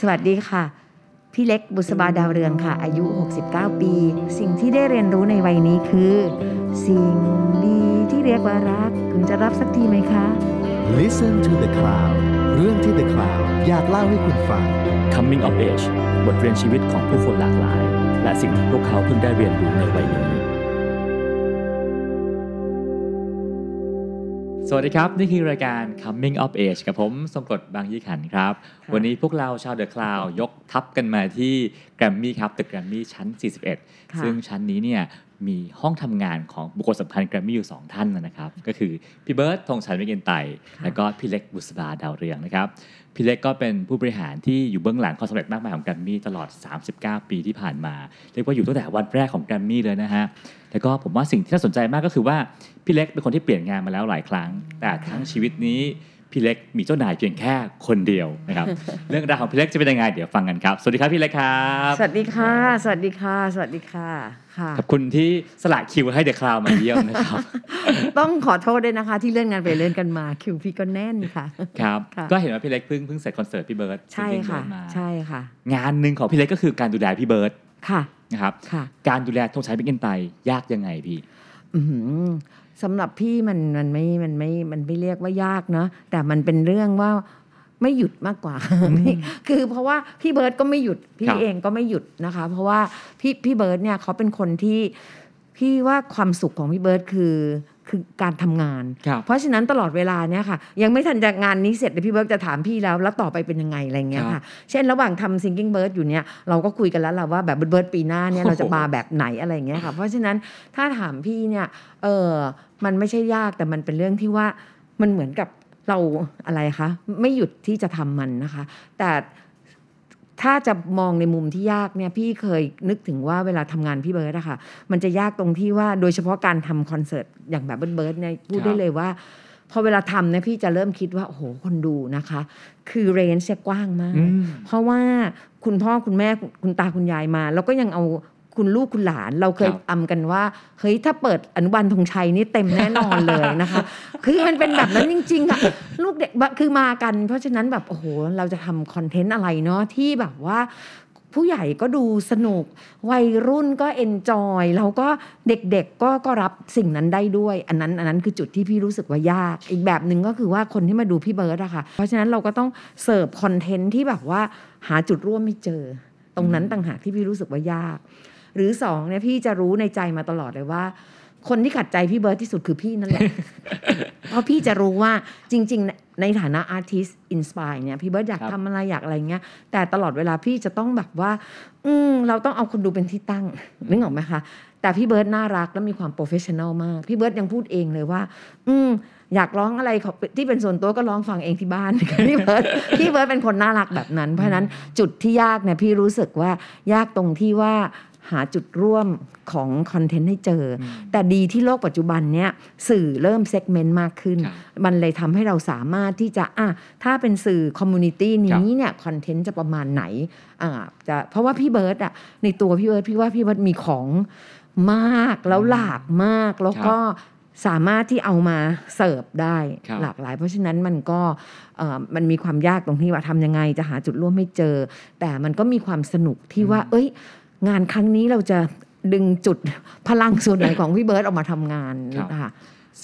สวัสดีค่ะ พี่เล็กบุษบาดาวเรืองค่ะ อายุ 69 ปี สิ่งที่ได้เรียนรู้ในวัยนี้คือ สิ่งดีที่เรียกว่ารักคุณจะรับสักทีไหมคะ Listen to the Cloud เรื่องที่ The Cloud อยากเล่าให้คุณฟัง Coming of Age บทเรียนชีวิตของผู้คนหลากหลาย และสิ่งที่พวกเขาเพิ่งได้เรียนรู้ในวัยนี้ วัสดีครับ นี่คือรายการ Coming of Age กับผมทรงกรดบางยี่ขันธ์ครับค่ะวันนี้พวกเราชาว The Cloud ยกทัพกันมาที่แกรมมี่ครับ The Grammy ชั้น 41ค่ะซึ่งชั้นนี้เนี่ยมีห้องทำงานของบุคคลสำคัญแกรมมี่อยู่ 2 ท่านนะครับ ก็คือพี่เบิร์ดธงชัยวิเกยนไต แล้วก็พี่เล็กบุษบาดาวเรืองนะครับ พี่เล็กก็เป็นผู้บริหารที่อยู่เบื้องหลังความสำเร็จมากมายของแกรมมี่ตลอด 39 ปีที่ผ่านมา เรียกว่าอยู่ตั้งแต่วันแรกของแกรมมี่เลยนะฮะแล้วก็ผมว่าสิ่งที่น่าสนใจมากก็คือว่าพี่เล็กเป็นคนที่เปลี่ยนงานมาแล้วหลายครั้ง แต่ทั้งชีวิตนี้ พี่เล็กมีเจ้านายเพียงแค่คนเดียวนะครับ เรื่องราวของพี่เล็กจะเป็นยังไงเดี๋ยวฟังกันครับ สวัสดีครับพี่เล็กครับสวัสดีค่ะ สวัสดีค่ะ สวัสดีค่ะค่ะขอบคุณที่สละคิวให้ The Cloud มาเยี่ยมนะครับ ต้องขอโทษด้วยนะคะ ที่เลื่อนงานไปเลื่อนกันมาคิวพี่ก็แน่นค่ะครับค่ะก็เห็นว่าพี่เล็กเพิ่งเพิ่งเสร็จคอนเสิร์ตพี่เบิร์ดใช่จริงๆค่ะเดินมาใช่ค่ะ งานหนึ่งของพี่เล็กก็คือการดูแลพี่เบิร์ดค่ะนะครับค่ะการดูแลธงชัยแมคอินไตย์ยากยังไงพี่อือหือ สำหรับพี่มันมันไม่มันไม่มันไม่เรียกว่ายากเนอะแต่มันเป็นเรื่องว่าไม่หยุดมากกว่า คือเพราะว่าพี่เบิร์ดก็ไม่หยุด พี่ครับเองก็ไม่หยุดนะคะ เพราะว่าพี่พี่เบิร์ดเนี่ยเขาเป็นคนที่พี่ว่าความสุขของพี่เบิร์ดคือ คือการทำงานครับเพราะฉะนั้นตลอดเวลาเนี่ยค่ะ ยังไม่ทันจะงานนี้เสร็จเลยพี่เบิร์ดจะถามพี่แล้วแล้วต่อไปเป็นยังไงอะไรเงี้ยครัค่ะบเช่นระหว่างทำ Singing Bird อยู่เนี่ยเราก็คุยกันแล้วแหละว่าแบบเบิร์ดปีหน้าเนี่ยเราจะมาแบบไหนอะไรเงี้ยค่ะ เพราะฉะนั้นถ้าถามพี่เนี่ยเออมันไม่ใช่ยากแต่มันเป็นเรื่องที่ว่ามันเหมือนกับเราอะไรคะไม่หยุดที่จะทำมันนะคะ แต่ ถ้าจะมองในมุมที่ยากเนี่ยพี่เคยนึกถึงว่าเวลาทำงานพี่เบิร์ดอะค่ะมันจะยากตรงที่ว่าโดยเฉพาะการทำคอนเสิร์ตอย่างแบบเบิร์ดเบิร์ดเนี่ยพูดครับได้เลยว่าพอเวลาทำเนี่ยพี่จะเริ่มคิดว่าโอ้โหคนดูนะคะ คือเรนจ์จะกว้างมากอืมเพราะว่าคุณพ่อคุณแม่คุณตาคุณยายมา แล้วก็ยังเอา คุณลูกคุณหลานเราเคยครับอำกันว่าเฮ้ยถ้าเปิดอนุบาลธงชัยนี่เต็มแน่นอนเลยนะคะ คือมันเป็นแบบนั้นจริงๆอะลูกเด็กบะคือมากัน เพราะฉะนั้นแบบโอ้โหเราจะทำคอนเทนต์อะไรเนาะที่แบบว่าผู้ใหญ่ก็ดูสนุก วัยรุ่นก็เอนจอยแล้วก็เด็กๆก็ก็รับสิ่งนั้นได้ด้วย อันนั้นอันนั้นคือจุดที่พี่รู้สึกว่ายาก อีกแบบหนึ่งก็คือว่าคนที่มาดูพี่เบิร์ดอะค่ะ เพราะฉะนั้นเราก็ต้องserve content ที่แบบว่าหาจุดร่วมไม่เจอ ตรงนั้นต่างหากที่พี่รู้สึกว่ายาก หรือสองเนี่ยพี่จะรู้ในใจมาตลอดเลยว่า คนที่ขัดใจพี่เบิร์ดที่สุดคือพี่นั่นแหละเพราะพี่จะรู้ว่าจริง ๆ ในฐานะ artist inspire เนี่ยพี่เบิร์ดอยากครับทำอะไรอยากอะไรเงี้ยแต่ตลอดเวลาพี่จะต้องแบบว่า อืมเราต้องเอาคนดูเป็นที่ตั้งนึกออกไหมคะแต่พี่เบิร์ดน่ารักและมีความ professional มาก พี่เบิร์ดยังพูดเองเลยว่า อืมอยากร้องอะไรขอที่เป็นส่วนตัวก็ร้องฟังเองที่บ้านพี่เบิร์ดพี่เบิร์ดเป็นคนน่ารักแบบนั้น เพราะฉะนั้นจุดที่ยากเนี่ยพี่รู้สึกว่ายากตรงที่ว่า หาจุดร่วมของ content ให้เจออแต่ดีที่โลกปัจจุบันเนี่ยสื่อเริ่ม segment มากขึ้นครับมันเลยทำให้เราสามารถที่จะอะถ้าเป็นสื่อ community นี้เนี่ย content จะประมาณไหนอ่าจะเพราะว่าพี่เบิร์ดอะในตัวพี่เบิร์ดพี่ว่าพี่เบิร์ดมีของมากแล้วหลากมากแล้วก็สามารถที่เอามาเสิร์ฟได้ครับหลากหลาย เพราะฉะนั้นมันก็เอ่อมันมีความยากตรงที่ว่าทำยังไงจะหาจุดร่วมไม่เจอ แต่มันก็มีความสนุกที่ว่า เอ้ย งานครั้งนี้เราจะดึงจุดพลังส่วนไหนของพี่เบิร์ตออกมาทำงานครับนะคะ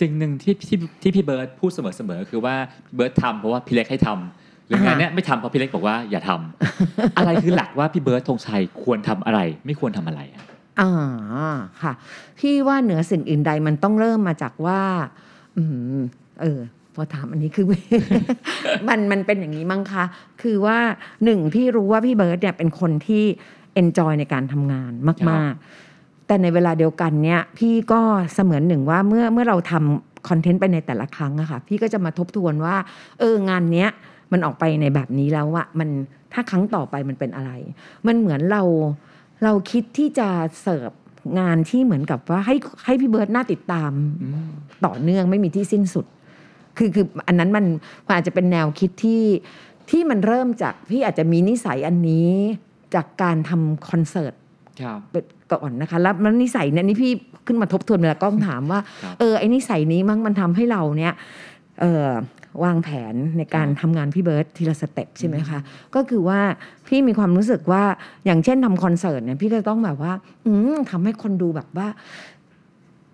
สิ่งหนึ่งที่ที่ที่พี่เบิร์ดพูดเสมอๆคือว่าพี่เบิร์ดทำเพราะว่าพี่เล็กให้ทำหรืองานเนี้ยไม่ทำเพราะพี่เล็กบอกว่าอย่าทำอะไรคือหลักว่าพี่เบิร์ดธงชัยควรทำอะไร ไม่ควรทำอะไรอะอ่าค่ะพี่ว่าเหนือสิ่งอื่นใดมันต้องเริ่มมาจากว่า อืมเออพอถามอันนี้คือ มันมันเป็นอย่างนี้มั้งคะ คือว่าหนึ่งพี่รู้ว่าพี่เบิร์ตเนี่ยเป็นคนที่ เอนจอยในการทำงานมาก ๆ แต่ในเวลาเดียวกันเนี่ยพี่ก็เสมือนหนึ่งว่าเมื่อเมื่อเราทำคอนเทนต์ไปในแต่ละครั้งอะค่ะพี่ก็จะมาทบทวนว่า เอองานเนี้ยมันออกไปในแบบนี้แล้วอะมันถ้าครั้งต่อไปมันเป็นอะไร มันเหมือนเราเราคิดที่จะเสิร์ฟงานที่เหมือนกับว่าให้ให้พี่เบิร์ตน่าติดตามอืมต่อเนื่องไม่มีที่สิ้นสุด คือคืออันนั้นมันมันอาจจะเป็นแนวคิดที่ที่มันเริ่มจากพี่อาจจะมีนิสัยอันนี้ จากการทำคอนเสิร์ตครับก่อนนะคะ แล้วแล้วนิสัยเนี่ยนี่พี่ขึ้นมาทบทวนเวลากล้องถามว่าครับเออไอ้นิสัยนี้มั้งมันทำให้เราเนี่ยเออวางแผนในการทำงานพี่เบิร์ดทีละ step ใช่ไหมคะ ก็คือว่าพี่มีความรู้สึกว่าอย่างเช่นทำคอนเสิร์ตเนี่ยพี่ก็ต้องแบบว่า อืมทำให้คนดูแบบว่า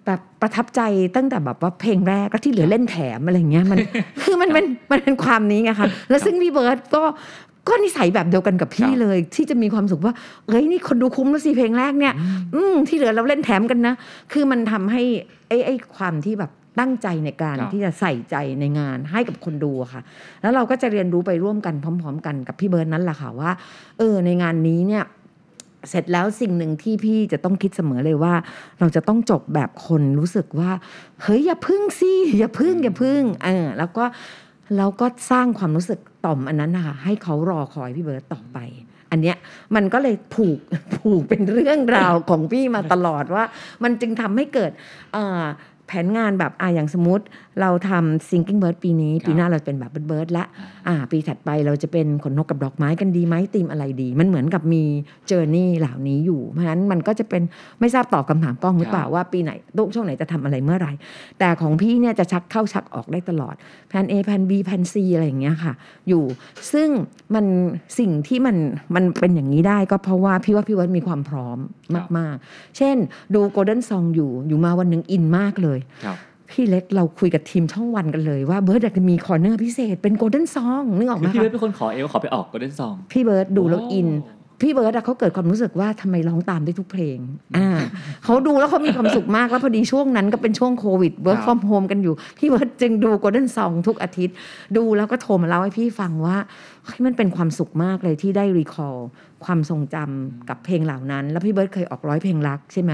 แบบประทับใจตั้งแต่แบบว่าเพลงแรกแล้วที่เหลือเล่นแถมอะไรเงี้ยมันคือมันเป็นมันเป็นความนี้ไงคะแล้วซึ่งพี่เบิร์ตก็ ก็นิสัยแบบเดียวกันกับพี่ครับเลย ที่จะมีความสุขว่าเอ้ยนี่คนดูคุ้มแล้วสิเพลงแรกเนี่ย อืมที่เหลือเราเล่นแถมกันนะ คือมันทำให้ไอ้ไอ้ความที่แบบตั้งใจในการครับที่จะใส่ใจในงานให้กับคนดูอะค่ะ แล้วเราก็จะเรียนรู้ไปร่วมกันพร้อม ๆ กันกับพี่เบิร์นนั่นแหละค่ะว่า เออในงานนี้เนี่ยเสร็จแล้วสิ่งหนึ่งที่พี่จะต้องคิดเสมอเลยว่า เราจะต้องจบแบบคนรู้สึกว่า เฮ้ยอย่าพึ่งสิอย่าพึ่งอย่าพึ่งเออแล้วก็ แล้วก็สร้างความรู้สึกต่อมอันนั้นนะคะให้เขารอคอยพี่เบิร์ตต่อไป อันเนี้ยมันก็เลยผูกผูกเป็นเรื่องราวของพี่มาตลอดว่า มันจึงทำให้เกิดอ่อ แผนงานแบบอ่าอย่างสมมติ เราทำ Sinking Bird ปีนี้ครับปีหน้าเราเป็นแบบ Bird Bird ละอ่า ปีถัดไปเราจะเป็นขนนกกับดอกไม้กันดีไหมธีมอะไรดี มันเหมือนกับมีเจอร์นี่เหล่านี้อยู่ เพราะฉะนั้นมันก็จะเป็นไม่ทราบตอบคำถามกล้องหรือเปล่าว่าปีไหนช่วงไหนจะทำอะไรเมื่อไหร่ แต่ของพี่เนี่ยจะชักเข้าชักออกได้ตลอดแผน A แผน B แผน C อะไรอย่างเงี้ยค่ะ อยู่ซึ่งมันสิ่งที่มันมันเป็นอย่างนี้ได้ก็เพราะว่าพี่ว่าพี่เบิร์ดมีความพร้อมมาก ๆ เช่นดู Golden Song อยู่อยู่มาวันหนึ่งอินมากเลยครับพี่เล็กเราคุยกับทีมช่องวันกันเลยว่าเบิร์ดอยากจะมี corner พิเศษเป็น Golden Song นึกออกไหมคะ คือพี่เบิร์ดเป็นคนขอเองขอไปออก Golden Songพี่เบิร์ดดูแล้วโอ้อินพี่เบิร์ดอะเขาเกิดความรู้สึกว่าทำไมร้องตามได้ทุกเพลง อ่าเขาดูแล้วเขามีความสุขมาก แล้วพอดีช่วงนั้นก็เป็นช่วงโควิด work from home กันอยู่ พี่เบิร์ดจึงดู Golden Song ทุกอาทิตย์ ดูแล้วก็โทรมาเล่าให้พี่ฟังว่าเฮ้ยมันเป็นความสุขมากเลยที่ได้ recall ความทรงจำกับเพลงเหล่านั้น แล้วพี่เบิร์ดเคยออกร้อยเพลงรักใช่ไหม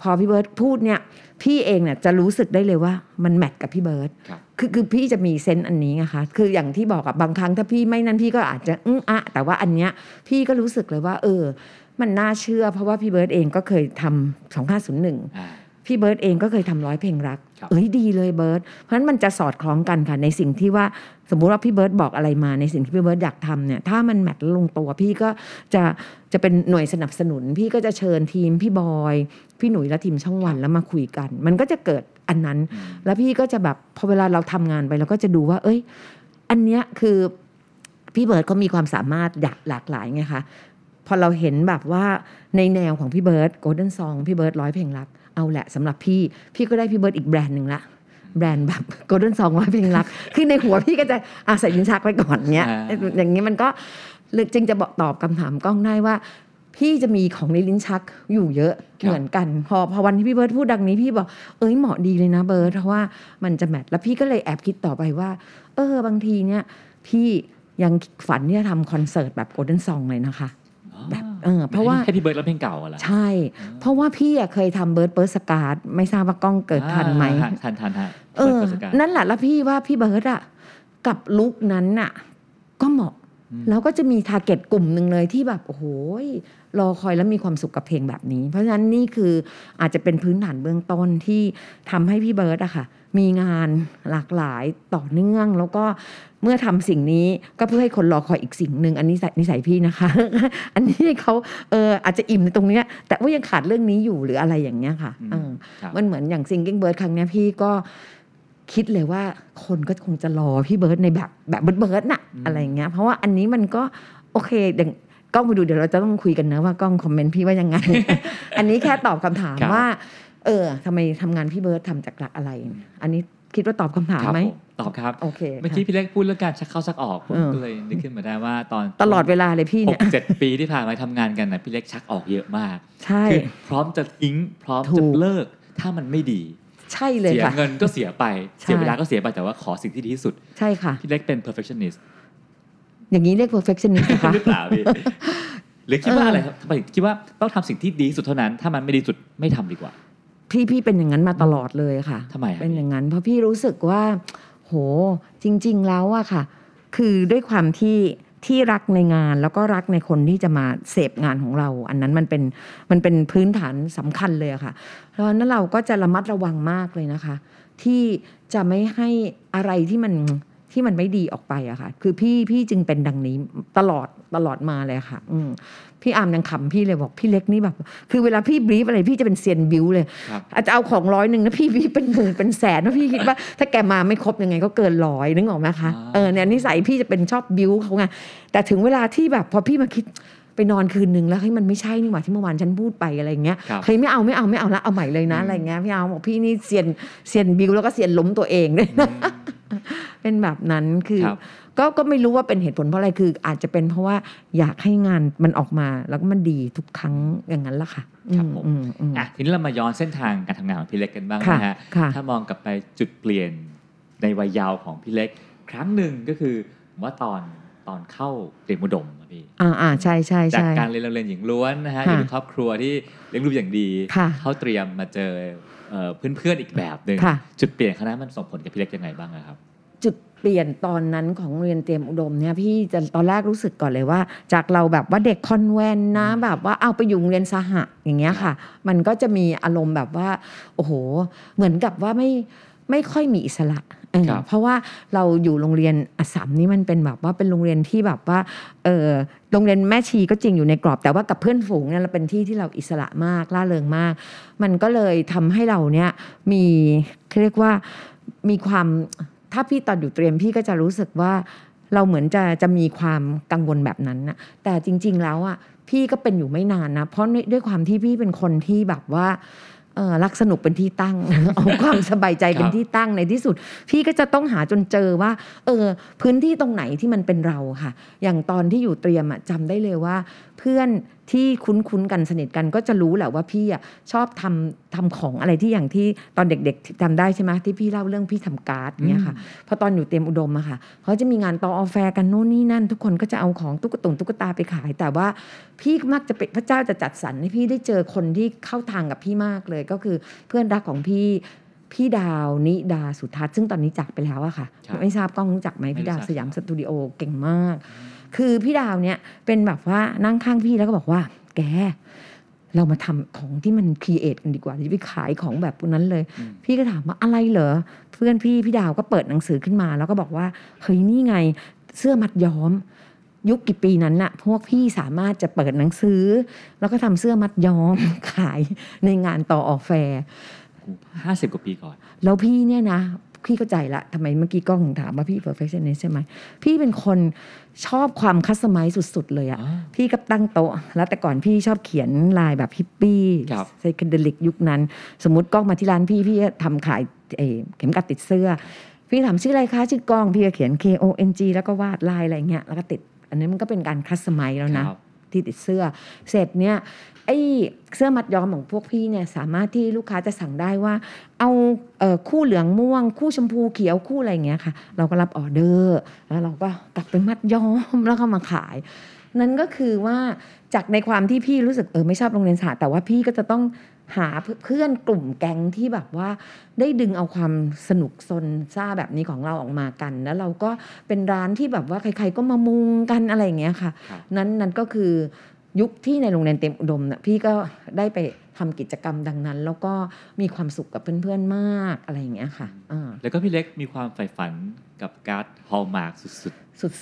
พอพี่เบิร์ดพูดเนี่ย พี่เองเนี่ยจะรู้สึกได้เลยว่ามัน match กับพี่เบิร์ดครับคือคือพี่จะมี sense อันนี้ไงคะคืออย่างที่บอกกับบางครั้งถ้าพี่ไม่นั่นพี่ก็อาจจะอึ้งอะแต่ว่าอันเนี้ยพี่ก็รู้สึกเลยว่า เออ มันน่าเชื่อ เพราะว่าพี่เบิร์ดเองก็เคยทำ2501อ่า พี่เบิร์ดเองก็เคยทำร้อยเพลงรักครับเอ้ยดีเลยเบิร์ดเพราะฉะนั้นมันจะสอดคล้องกันค่ะในสิ่งที่ว่าสมมุติว่าพี่เบิร์ดบอกอะไรมาในสิ่งที่พี่เบิร์ดอยากทำเนี่ยถ้ามัน match และลงตัวพี่ก็จะจะเป็นหน่วยสนับสนุน พี่ก็จะเชิญทีมพี่บอย พี่หนุ่ยและทีมช่องวันแล้วมาคุยกัน มันก็จะเกิดอันนั้นอืมแล้วพี่ก็จะแบบพอเวลาเราทำงานไปเราก็จะดูว่า เอ้ย อันเนี้ยคือพี่เบิร์ดเขามีความสามารถหลากหลายไงคะพอเราเห็นแบบว่าในแนวของพี่เบิร์ด Golden Song พี่เบิร์ดร้อยเพลงรัก เอาแหละสำหรับพี่ พี่ก็ได้พี่เบิร์ดอีกแบรนด์หนึ่งละแบรนด์แบบ Golden Song ร้อยเพลงรัก คือในหัวพี่ก็จะอาใส่ลิ้นชักไว้ก่อนเนี้ยอ่าอย่างนี้มันก็เลยจึงจะบอกตอบคำถามกล้องได้ว่า พี่จะมีของในลิ้นชักอยู่เยอะเหมือนกัน พอพอวันที่พี่เบิร์ดพูดดังนี้พี่บอกเอ้ยเหมาะดีเลยนะเบิร์ดเพราะว่ามันจะ match แล้วพี่ก็เลยแอบคิดต่อไปว่า เออบางทีเนี่ยพี่ยังฝันที่จะทำคอนเสิร์ตแบบ Golden Song เลยนะคะ แบบเออเพราะว่าแค่พี่เบิร์ดแล้วเพลงเก่าอะเหรอใช่ เพราะว่าพี่อะเคยทำเบิร์ดพุทธศักราชไม่ทราบว่ากล้องเกิดทันไหมอ่าทันทันทันเออพุทธศักราชนั่นแหละแล้วพี่ว่าพี่เบิร์ดอะกับลุคนั้นน่ะ ก็เหมาะอืมแล้วก็จะมี target กลุ่มหนึ่งเลยที่แบบโอ้โหยรอคอยแล้วมีความสุขกับเพลงแบบนี้ เพราะฉะนั้นนี่คืออาจจะเป็นพื้นฐานเบื้องต้นที่ทำให้พี่เบิร์ดอะค่ะ มีงานหลากหลายต่อเนื่อง แล้วก็ เมื่อทำสิ่งนี้ก็เพื่อให้คนรอคอยอีกสิ่งหนึ่งอันนี้ใส่นิสัยพี่นะคะ อันนี้เขาเอออาจจะอิ่มในตรงเนี้ยแต่ว่ายังขาดเรื่องนี้อยู่หรืออะไรอย่างเงี้ยค่ะอืมเออครับมันเหมือนอย่าง Singing Bird ครั้งเนี้ยพี่ก็คิดเลยว่าคนก็คงจะรอพี่เบิร์ดในแบบแบบเบิร์ดเบิร์ดน่ะอืมอะไรอย่างเงี้ยเพราะว่าอันนี้มันก็โอเคเดี๋ยวกล้องไปดูเดี๋ยวเราจะต้องคุยกันนะว่ากล้องคอมเมนต์พี่ว่ายังไง อันนี้แค่ตอบคำถามครับว่า เออทำไมทำงานพี่เบิร์ดทำจากหลักอะไร อันนี้คิดว่าตอบคำถามครับไหมผม ตอบครับ โอเคเมื่อกี้ค่ะพี่เล็กพูดเรื่องการชักเข้าชักออกผมเออก็เลยนึกขึ้นมาได้ว่าตอนตลอดเวลาเลยพี่หเนี่ยกเจ็ดปีที่ผ่านมาทำงานกันนะพี่เล็กชักออกเยอะมาก ใช่คือพร้อมจะทิ้งพร้อมถูจะกเลิกถ้ามันไม่ดี ใช่เลยเสียค่ะเงินก็เสียไปใช่เสียเวลาก็เสียไปแต่ว่าขอสิ่งที่ดีที่สุด ใช่ค่ะพี่เล็กเป็น perfectionist อย่างนี้เรียก perfectionist นะคะหรือเปล่าพี่หรือคิดว่าเออออะไรครับทำไมคิดว่าต้องทำสิ่งที่ดีที่สุดเท่านั้น ถ้ามันไม่ดีสุดไม่ทำดีกว่าพี่พี่เป็นอย่างนั้นมาตลอดเลยค่ะทำไมอะเป็นอย่างนั้น เพราะพี่รู้สึกว่า โห จริง ๆ แล้วอะค่ะ คือด้วยความที่ที่รักในงานแล้วก็รักในคนที่จะมาเสพงานของเรา อันนั้นมันเป็นมันเป็นพื้นฐานสำคัญเลยค่ะเพราะนั้นเราก็จะระมัดระวังมากเลยนะคะ ที่จะไม่ให้อะไรที่มันที่มันไม่ดีออกไปอะค่ะ คือพี่พี่จึงเป็นดังนี้ตลอด ตลอดมาเลยค่ะ อืมพี่อาร์มยังขำพี่เลยบอกพี่เล็กนี่แบบ คือเวลาพี่ brief อะไรพี่จะเป็นเซียนบิวเลยครับอาจจะเอาของร้อยหนึ่งนะพี่พี่เป็นหมื่นเป็นแสนนะพี่คิดว่า ถ้าแกมาไม่ครบยังไงก็เกินร้อยนึกออกไหมคะอ่าเออเนี่ยนิสัยพี่จะเป็นชอบบิวเขาไงแต่ถึงเวลาที่แบบพอพี่มาคิด ไปนอนคืนนึงแล้วเฮ้ยมันไม่ใช่นี่หว่าที่เมื่อวานฉันพูดไปอะไรเงี้ยครับเฮ้ยไม่เอาไม่เอาไม่เอาละเอาใหม่เลยนะอืมอะไรเงี้ยพี่เอาบอกพี่นี่เซียนเซียนบิวแล้วก็เซียนล้มตัวเองด้วยนะเป็นแบบนั้นคือครับก็ก็ไม่รู้ว่าเป็นเหตุผลเพราะอะไรคืออาจจะเป็นเพราะว่าอยากให้งานมันออกมาแล้วก็มันดีทุกครั้งอย่างนั้นละค่ะครับผมอือืมอะทีนี้เรามาย้อนเส้นทางการทำงานของพี่เล็กกันบ้างค่ะนะฮะค่ะถ้ามองกลับไปจุดเปลี่ยนในวัยเยาว์ของพี่เล็ก ครั้งหนึ่งก็คือผมว่าตอน ตอนเข้าเรียนอุดมอะพี่อ่าอ่าใช่ใช่จากใช่การเรียนโรงเรียนหญิงล้วนนะฮะอค่ะยู่ในครอบครัวที่เลี้ยงลูกอย่างดีค่ะเข้าเตรียมมาเจอเอ่อเพื่อนๆอีกแบบหนึ่งค่ะจุดเปลี่ยนครั้งนั้นมันส่งผลกับพี่เล็กยังไงบ้างอะครับ จุดเปลี่ยนตอนนั้นของโรงเรียนเตรียมอุดมเนี่ยพี่จะตอนแรกรู้สึกก่อนเลยว่า จากเราแบบว่าเด็กคอนแวนต์นะแบบว่าเอาไปอยู่โรงเรียนสหะอย่างเงี้ยค่ะ มันก็จะมีอารมณ์แบบว่า โอ้โห เหมือนกับว่าไม่ไม่ค่อยมีอิสระ เออครับเพราะว่าเราอยู่โรงเรียนอัสสัมนี่มันเป็นแบบว่าเป็นโรงเรียนที่แบบว่าเออโรงเรียนแม่ชีก็จริงอยู่ในกรอบ แต่ว่ากับเพื่อนฝูงเนี่ยเราเป็นที่ที่เราอิสระมากล่าเริงมาก มันก็เลยทำให้เราเนี่ยมีเขาเรียกว่ามีความถ้าพี่ตอนอยู่เตรียมพี่ก็จะรู้สึกว่าเราเหมือนจะจะมีความกังวลแบบนั้นนะแต่จริง ๆ แล้วอะพี่ก็เป็นอยู่ไม่นานนะ เพราะด้วยด้วยความที่พี่เป็นคนที่แบบว่าเอ่อ รักสนุกเป็นที่ตั้ง เอาความสบายใจเป็นที่ตั้งในที่สุด พี่ก็จะต้องหาจนเจอว่า เออ พื้นที่ตรงไหนที่มันเป็นเราค่ะ อย่างตอนที่อยู่เตรียมอะจำได้เลยว่า เพื่อนที่คุ้นๆกันสนิทกันก็จะรู้แหละว่าพี่อะชอบทำทำของอะไรที่อย่างที่ตอนเด็กๆทำได้ใช่ไหมที่พี่เล่าเรื่องพี่ทำการ์ดเนี่ยค่ะพอตอนอยู่เตรียมอุดมอะค่ะเขาจะมีงานต่อออแฟร์กันโน่นนี่นั่น ทุกคนก็จะเอาของตุ๊กตุงตุ๊กตาไปขาย แต่ว่าพี่มักจะเป็นพระเจ้าจะจัดสรรให้พี่ได้เจอคนที่เข้าทางกับพี่มากเลยก็คือเพื่อนรักของพี่พี่ดาวนิดาสุทัศน์ซึ่งตอนนี้จากไปแล้วอะค่ะครับไม่ทราบกล้องรู้จักไหมไม่พี่ดาวรู้จักสยามครับสตูดิโอเก่งมาก คือพี่ดาวเนี่ยเป็นแบบว่านั่งข้างพี่แล้วก็บอกว่า แก เรามาทำของที่มัน create กันดีกว่าจะไปขายของแบบพวกนั้นเลยอืมพี่ก็ถามว่าอะไรเหรอเพื่อนพี่พี่ดาวก็เปิดหนังสือขึ้นมา แล้วก็บอกว่าเฮ้ยนี่ไงเสื้อมัดย้อมยุคกี่ปีนั้นน่ะพวกพี่สามารถจะเปิดหนังสือ แล้วก็ทำเสื้อมัดย้อมขายในงานต่อออกแฟร์ห้าสิบกว่าปีก่อน แล้วพี่เนี่ยนะ พี่เข้าใจละทำไมเมื่อกี้กล้องถามว่าพี่ perfectionist ใช่ไหมพี่เป็นคนชอบความ customize สุด ๆ เลยอะอ๋อพี่ก็ตั้งโต๊ะ แล้วแต่ก่อนพี่ชอบเขียนลายแบบฮิปปี้ครับ psychedelic ยุคนั้น สมมติกล้องมาที่ร้านพี่ พี่ก็ทำขายเอ่อเข็มกลัดติดเสื้อ พี่ถามชื่ออะไรคะชื่อกล้องพี่ก็เขียน K O N G แล้วก็วาดลายอะไรเงี้ยแล้วก็ติด อันนี้มันก็เป็นการ customize แล้วนะครับที่ติดเสื้อ เสร็จเนี่ย ไอ้เสื้อมัดย้อมของพวกพี่เนี่ยสามารถที่ลูกค้าจะสั่งได้ว่า เอาเอ่อคู่เหลืองม่วง คู่ชมพูเขียวคู่อะไรอย่างเงี้ยค่ะ เราก็รับออเดอร์แล้วเราก็กลับไปมัดย้อมแล้วก็มาขาย นั่นก็คือว่าจากในความที่พี่รู้สึกเออไม่ชอบโรงเรียนสหแต่ว่าพี่ก็จะต้องหาเพื่อนกลุ่มแก๊งที่แบบว่า ได้ดึงเอาความสนุกสนซ่าแบบนี้ของเราออกมากัน แล้วเราก็เป็นร้านที่แบบว่าใคร ๆก็มามุงกันอะไรอย่างเงี้ยค่ะครับนั้นนั้นก็คือ ยุคที่ในโรงเรียนเตรียมอุดมนะพี่ก็ได้ไปทำกิจกรรมดังนั้น แล้วก็มีความสุขกับเพื่อนๆมากอะไรอย่างเงี้ยค่ะอ่าแล้วก็พี่เล็กมีความใฝ่ฝันกับการ์ด Hallmark สุด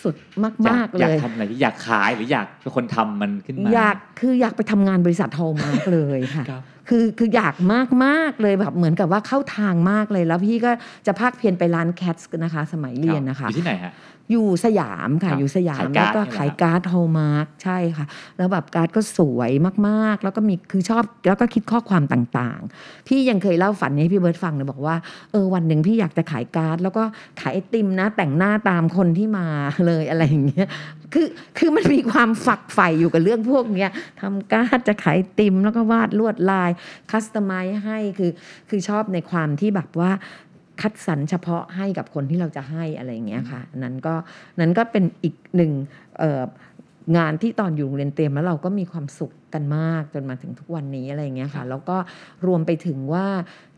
สุดๆๆมากๆอยากเลยทำอะไรที่อยากขายหรืออยากเป็นคนทำมันขึ้นมาอยากคืออยากไปทำงานบริษัทโฮมากเลยค่ะครับคือคืออยากมากมากๆเลยแบบเหมือนกับว่าเข้าทางมากเลยแล้วพี่ก็จะพากเพียรไปร้านการ์ดนะคะ สมัยเรียนนะคะอยู่ที่ไหนฮะ อยู่สยามค่ะครับอยู่สยามขายแล้วการ์ดก็ใช่ไหมขายครับการ์ด Hallmark ใช่ค่ะ แล้วแบบการ์ดก็สวยมากๆ แล้วก็มีคือชอบแล้วก็คิดข้อความต่างๆ พี่ยังเคยเล่าฝันให้พี่เบิร์ตฟังเลยบอกว่าเออวันหนึ่งพี่อยากจะขายการ์ดแล้วก็ขายไอติมนะแต่งหน้าตามคนที่มาเลยอะไรอย่างเงี้ยคือคือมันมีความฝักใฝ่อยู่กับเรื่องพวกเนี้ยทำการ์ดจะขายไอติมแล้วก็วาดลวดลาย customize ให้คือคือชอบในความที่แบบว่า คัดสรรเฉพาะให้กับคนที่เราจะให้อะไรอย่างเงี้ยค่ะ นั้นก็นั้นก็เป็นอีกหนึ่งงานที่ตอนอยู่โรงเรียนเตรียมแล้วเราก็มีความสุขกันมากจนมาถึงทุกวันนี้อะไรอย่างเงี้ยค่ะ แล้วก็รวมไปถึงว่า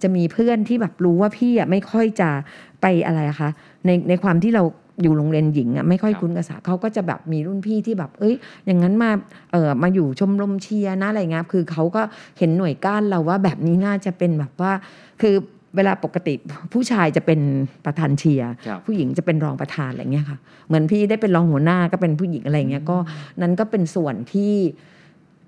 จะมีเพื่อนที่แบบรู้ว่าพี่อะไม่ค่อยจะไปอะไรอะคะในในความที่เราอยู่โรงเรียนหญิงอะไม่ค่อยคุ้นกับสาเขาก็จะแบบมีรุ่นพี่ที่แบบ เอ้ย อย่างนั้นมาเอ่อมาอยู่ชมรมเชียร์นะอะไรเงี้ยคือเขาก็เห็นหน่วยก้านเราว่าแบบนี้น่าจะเป็นแบบว่าคือ เวลาปกติผู้ชายจะเป็นประธานเชียร์ครับผู้หญิงจะเป็นรองประธานอะไรเงี้ยค่ะ เหมือนพี่ได้เป็นรองหัวหน้าก็เป็นผู้หญิงอะไรเงี้ยก็นั้นก็เป็นส่วนที่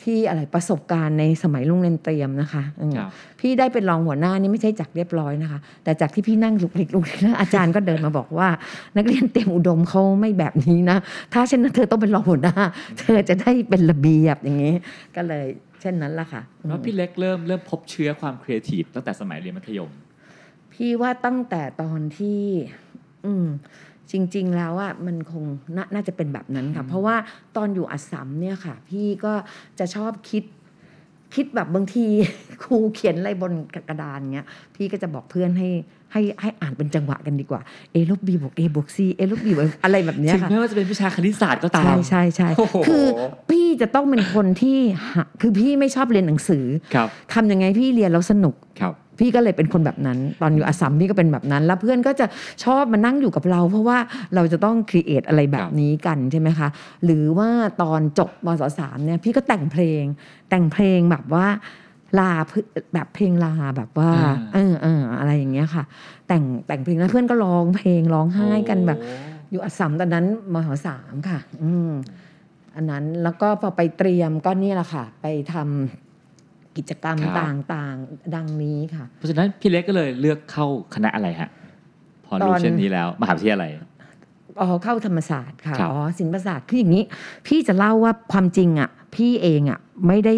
ที่อะไรประสบการณ์ในสมัยลุงเรียนเตรียมนะคะอืมครับพี่ได้เป็นรองหัวหน้านี่ไม่ใช่จากเรียบร้อยนะคะ แต่จากที่พี่นั่งลุกลิกลุกลิกแล้วอาจารย์ก็เดินมาบอกว่า นักเรียนเตรียมอุดมเขาไม่แบบนี้นะ ถ้าเช่นนั้นเธอต้องเป็นรองหัวหน้า เธอจะได้เป็นระเบียบอย่างนี้ ก็เลยเช่นนั้นละค่ะแล้วพี่เล็กเริ่มเริ่มพบเชื้อความครีเอทีฟตั้งแต่สมัยเรียนมัธยม พี่ว่าตั้งแต่ตอนที่ อืมจริง ๆ แล้วอะมันคงนน่าจะเป็นแบบนั้นค่ะเพราะว่าตอนอยู่อัสสัมเนี่ยค่ะ พี่ก็จะชอบคิดคิดแบบบางทีครูเขียนอะไรบนกระดานเงี้ย พี่ก็จะบอกเพื่อนให้ให้ให้อ่านเป็นจังหวะกันดีกว่า A ลบ B บวก A บวก C A ลบ B บวกอะไรแบบเนี้ยถึงค่ะแม้ว่าจะเป็นวิชาคณิตศาสตร์ก็ตาม ใช่ใช่ใช่โอ้โหคือพี่จะต้องเป็นคนที่หาคือพี่ไม่ชอบเรียนหนังสือครับทำยังไงพี่เรียนแล้วสนุกครับ พี่ก็เลยเป็นคนแบบนั้น ตอนอยู่อัสสัมพี่ก็เป็นแบบนั้น แล้วเพื่อนก็จะชอบมานั่งอยู่กับเรา เพราะว่าเราจะต้องครีเอทอะไรแบบนี้กันใช่ไหมคะหรือว่าตอนจบมศสามเนี่ยพี่ก็แต่งเพลง แต่งเพลงแบบว่าลาเพื่อแบบเพลงลาแบบว่าเออเอออะไรอย่างเงี้ยค่ะ แต่งแต่งเพลงแล้วเพื่อนก็ร้องเพลงร้องไห้กันแบบโอ้อยู่อัสสัมตอนนั้นมศสามค่ะ อืมอันนั้นแล้วก็พอไปเตรียมก็นี่แหละค่ะ ไปทำ กิจกรรมครับ ต่างๆ ดังนี้ค่ะ เพราะฉะนั้นพี่เล็กก็เลยเลือกเข้าคณะอะไรฮะพอรู้ตอน เช่นนี้แล้วมหาวิทยาลัย อ๋อเข้าธรรมศาสตร์ค่ะครับ อ๋อศิลปศาสตร์คืออย่างนี้ พี่จะเล่าว่าความจริงอะ พี่เองอะไม่ได้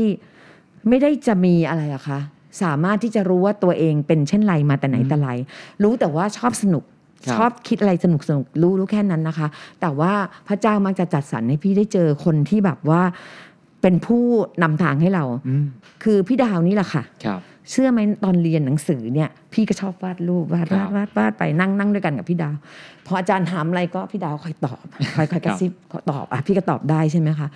ไม่ได้จะมีอะไรอะคะสามารถที่จะรู้ว่าตัวเองเป็นเช่นไรมาแต่ไหนแต่ไร รู้แต่ว่าชอบสนุกครับ ชอบคิดอะไรสนุกสนุกรู้รู้แค่นั้นนะคะ แต่ว่าพระเจ้ามักจะจัดสรรให้พี่ได้เจอคนที่แบบว่า เป็นผู้นำทางให้เราอืมคือพี่ดาวนี่แหละค่ะครับเชื่อไหมตอนเรียนหนังสือเนี่ย พี่ก็ชอบวาดรูปวาดครัวาบดวาดวาดไปนั่งนั่งด้วยกันกับพี่ดาว พออาจารย์ถามอะไรก็พี่ดาวคอยตอบคอยคอยกระซิบขอตอบอะพี่ก็ตอบได้ใช่ไหมคะ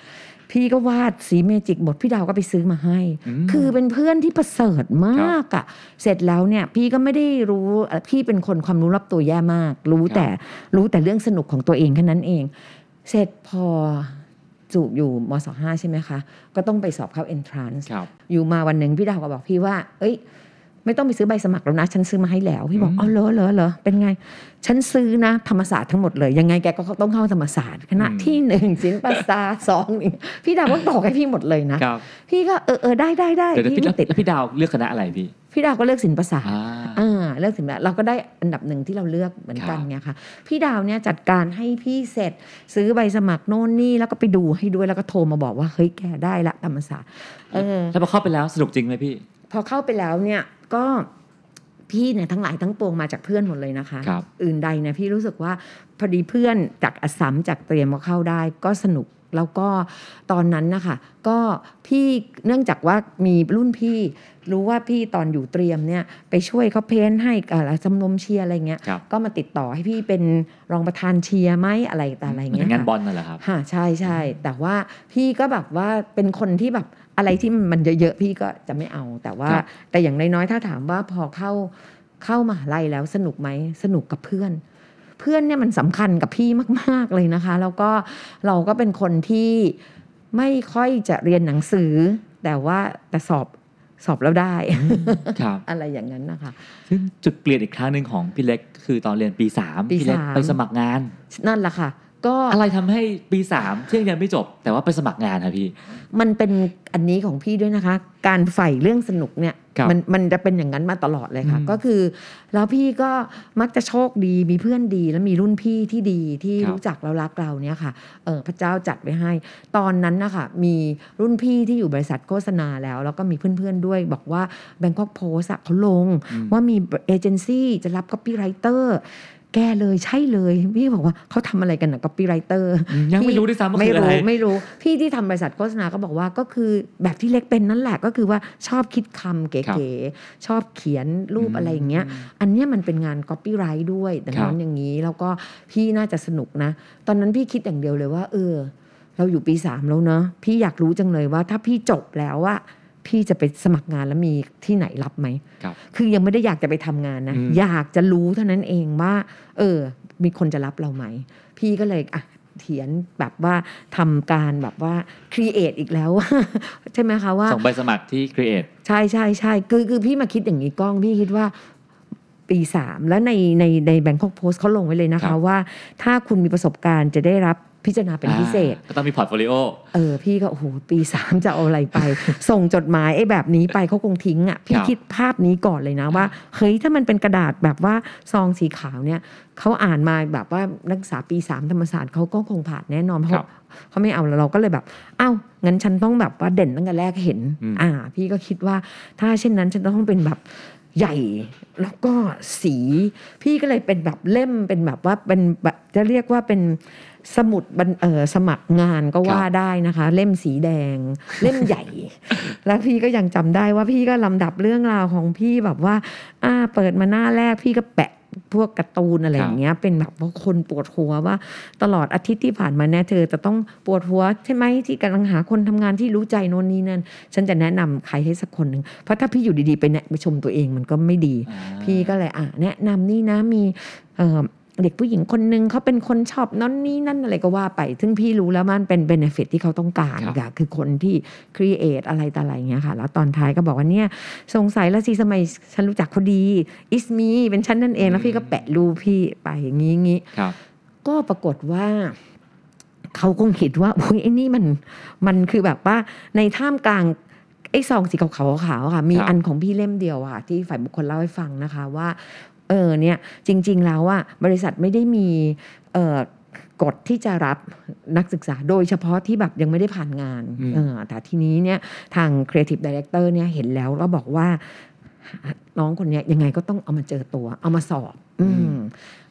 พี่ก็วาดสีเมจิกบทพี่ดาวก็ไปซื้อมาให้อืมคือเป็นเพื่อนที่ประเสริฐมากอะเสร็จแล้วเนี่ย พี่ก็ไม่ได้รู้เอ่อพี่เป็นคนความรู้รอบตัวแย่มาก รู้ครับแต่รู้แต่เรื่องสนุกของตัวเองแค่นั้นเอง เสร็จพอ จูบอยู่มศห้าใช่ไหมคะ ก็ต้องไปสอบเข้า entrance ครับอยู่มาวันหนึ่งพี่ดาวก็บอกพี่ว่า เอ้ย ไม่ต้องไปซื้อใบสมัครแล้วนะ ฉันซื้อมาให้แล้ว พี่บอกอืมอ๋อเหรอเหรอเหรอเป็นไง ฉันซื้อนะธรรมศาสตร์ทั้งหมดเลย ยังไงแกก็ต้องเข้าธรรมศาสตร์คณะอืมที่หนึ่งศิลปศาสตร์สองนี่พี่ดาวก็บอกให้พี่หมดเลยนะครับพี่ก็เออเออได้ได้ได้เดี๋ยวนะพี่พี่ไม่ติดแล้วพี่ดาวเลือกคณะอะไรพี่พี่ดาวก็เลือกศิลปศาสตร์อ่าอ่าเลือกศิลปะเราก็ได้อันดับหนึ่งที่เราเลือกเหมือนกันครับไงค่ะ พี่ดาวเนี่ยจัดการให้พี่เสร็จซื้อใบสมัครโน่นนี่แล้วก็ไปดูให้ด้วยแล้วก็โทรมาบอกว่าเฮ้ยแกได้ละธรรมศาสตร์เออแล้วพอเข้าไปแล้วสนุกจริงไหมพี่ พอเข้าไปแล้วเนี่ย ก็พี่เนี่ยทั้งหลายทั้งปวงมาจากเพื่อนหมดเลยนะคะครับอื่นใดเนี่ยพี่รู้สึกว่าพอดีเพื่อนจากอัสสัมจากเตรียมก็เข้าได้ก็สนุกแล้วก็ตอนนั้นนะคะก็พี่เนื่องจากว่ามีรุ่นพี่ รู้ว่าพี่ตอนอยู่เตรียมเนี่ยไปช่วยเขาเพ้นท์ให้อะไรจำนมเชียร์อะไรเงี้ยครับก็มาติดต่อให้พี่เป็นรองประธานเชียร์ไหมอะไรแต่อะไรเหมือเงี้นยงานค่ะบอลนั่นแหละครับค่ะใช่ใช่แต่ว่าพี่ก็แบบว่าเป็นคนที่แบบ อะไรที่มันเยอะๆพี่ก็จะไม่เอา แต่ว่าครับแต่อย่างน้อยๆถ้าถามว่าพอเข้าเข้ามหาลัยแล้วสนุกไหมสนุกกับเพื่อน เพื่อนเนี่ยมันสำคัญกับพี่มาก ๆเลยนะคะ แล้วก็เราก็เป็นคนที่ไม่ค่อยจะเรียนหนังสือ แต่ว่าแต่สอบสอบแล้วได้ครับอะไรอย่างนั้นนะคะ ซึ่งจุดเปลี่ยนอีกครั้งหนึ่งของพี่เล็ก คือตอนเรียนปีสามปีพี่เล็กสามไปสมัครงาน นั่นแหละค่ะ ก็อะไรทำให้ปีสามที่ยังเรียนไม่จบ แต่ว่าไปสมัครงานครับพี่ มันเป็นอันนี้ของพี่ด้วยนะคะ การใฝ่เรื่องสนุกเนี่ยครับมันมันจะเป็นอย่างนั้นมาตลอดเลยค่ะอืมก็คือ แล้วพี่ก็มักจะโชคดีมีเพื่อนดี แล้วมีรุ่นพี่ที่ดีที่ครับรู้จักเรารักเราเนี่ยค่ะเออพระเจ้าจัดไว้ให้ ตอนนั้นนะคะมีรุ่นพี่ที่อยู่บริษัทโฆษณาแล้ว แล้วก็มีเพื่อนๆด้วย บอกว่า Bangkok Post อะเขาลงอืมว่ามีเอเจนซี่จะรับ copywriter แกเลยใช่เลย พี่บอกว่าเขาทำอะไรกันนะ copywriter ยังไม่รู้ด้วยซ้ำว่าไม่คืออะไรรู้ไม่รู้ พี่ที่ทำบริษัทโฆษณาก็บอกว่าก็คือแบบที่เล็กเป็นนั่นแหละก็คือว่าชอบคิดคำเครับก๋ๆชอบเขียนรูปอะไรอย่างเงี้ย อันเนี้ยมันเป็นงาน copyright ด้วยแต่ครับนั้นอย่างนี้แล้วก็พี่น่าจะสนุกนะ ตอนนั้นพี่คิดอย่างเดียวเลยว่า เออ เราอยู่ปีสามแล้วเนอะพี่อยากรู้จังเลยว่า ถ้าพี่จบแล้วอะ พี่จะไปสมัครงานแล้วมีที่ไหนรับไหมครับ คือยังไม่ได้อยากจะไปทำงานนะอืมอยากจะรู้เท่านั้นเองว่า เออ มีคนจะรับเราไหม พี่ก็เลยอะเถียนแบบว่าทำการแบบว่าครีเอทอีกแล้ว ใช่ไหมคะว่าส่งใบสมัครที่ Create ใช่ใช่ใช่คือคือพี่มาคิดอย่างนี้กล้องพี่คิดว่าปีสามแล้วในในในแบงคอกโพสเขาลงไว้เลยนะครัคะบว่า ถ้าคุณมีประสบการณ์จะได้รับ พิจารณาเป็นพิเศษอ่าก็ต้องมีพอร์ตโฟลิโอ เออ พี่ก็โอ้โหปีสามจะเอาอะไรไป ส่งจดหมายไอ้แบบนี้ไปเขาคงทิ้งอะ พี่ครับคิดภาพนี้ก่อนเลยนะว่า เฮ้ย ถ้ามันเป็นกระดาษแบบว่าซองสีขาวเนี่ยเขาอ่านมาแบบว่านักศึกษาปีสามธรรมศาสตร์เขาก็คงผ่านแน่นอนเพครัราะบเขาไม่เอาแล้วเราก็เลยแบบอ้าวงั้นฉันต้องแบบว่าเด่นตั้งแต่แรกเห็นอืมอ่า พี่ก็คิดว่าถ้าเช่นนั้นฉันต้องเป็นแบบใหญ่แล้วก็สี พี่ก็เลยเป็นแบบเล่มเป็นแบบว่าเป็นแบบจะเรียกว่าเป็น สมุดบันเออสมัครงานก็ว่าได้นะคะ เล่มสีแดง เล่มใหญ่ แล้วพี่ก็ยังจำได้ว่าพี่ก็ลำดับเรื่องราวของพี่แบบว่า อ่า เปิดมาหน้าแรกพี่ก็แปะพวกการ์ตูนอะไรอย่างเงี้ยเป็นแบบว่าคนปวดหัวว่า ตลอดอาทิตย์ที่ผ่านมาเนี่ยเธอจะต้องปวดหัวใช่ไหมที่กำลังหาคนทำงานที่รู้ใจโน่นนี่นั่นฉันจะแนะนำใครให้สักคนหนึ่งเพราะถ้าพี่อยู่ดีๆไปแนะไปชมตัวเองมันก็ไม่ดีอ่าพี่ก็เลยอะแนะนำนี่นะมี เอ่อเด็กผู้หญิงคนหนึ่งเขาเป็นคนชอบนั่นนี่นั่นอะไรก็ว่าไป ซึ่งพี่รู้แล้วมันเป็นเบนฟิตที่เขาต้องการครับค่ะคือคนที่create อะไรต่ออะไรเงี้ยค่ะ แล้วตอนท้ายก็บอกว่าเนี่ยสงสัยแล้วสิสมัยฉันรู้จักเขาดี it's me เป็นฉันนั่นเองแล้วพี่ก็แปะรูปพี่ไปอย่างงี้งี้ครับก็ปรากฏว่าเขาคงคิดว่าโอ้ยไอ้นี่มันมันคือแบบว่าในท่ามกลางไอ้ซองสีขาวๆขาวๆค่ะ มีครับอันของพี่เล่มเดียวอะที่ฝ่ายบุคคลเล่าให้ฟังนะคะว่า เออเนี่ยจริง ๆ แล้วอะบริษัทไม่ได้มีเออกฎที่จะรับนักศึกษาโดยเฉพาะที่แบบยังไม่ได้ผ่านงานอืมเออแต่ทีนี้เนี่ยทาง Creative Director เนี่ยเห็นแล้วแล้วบอกว่าน้องคนเนี้ยยังไงก็ต้องเอามาเจอตัว เอามาสอบอืม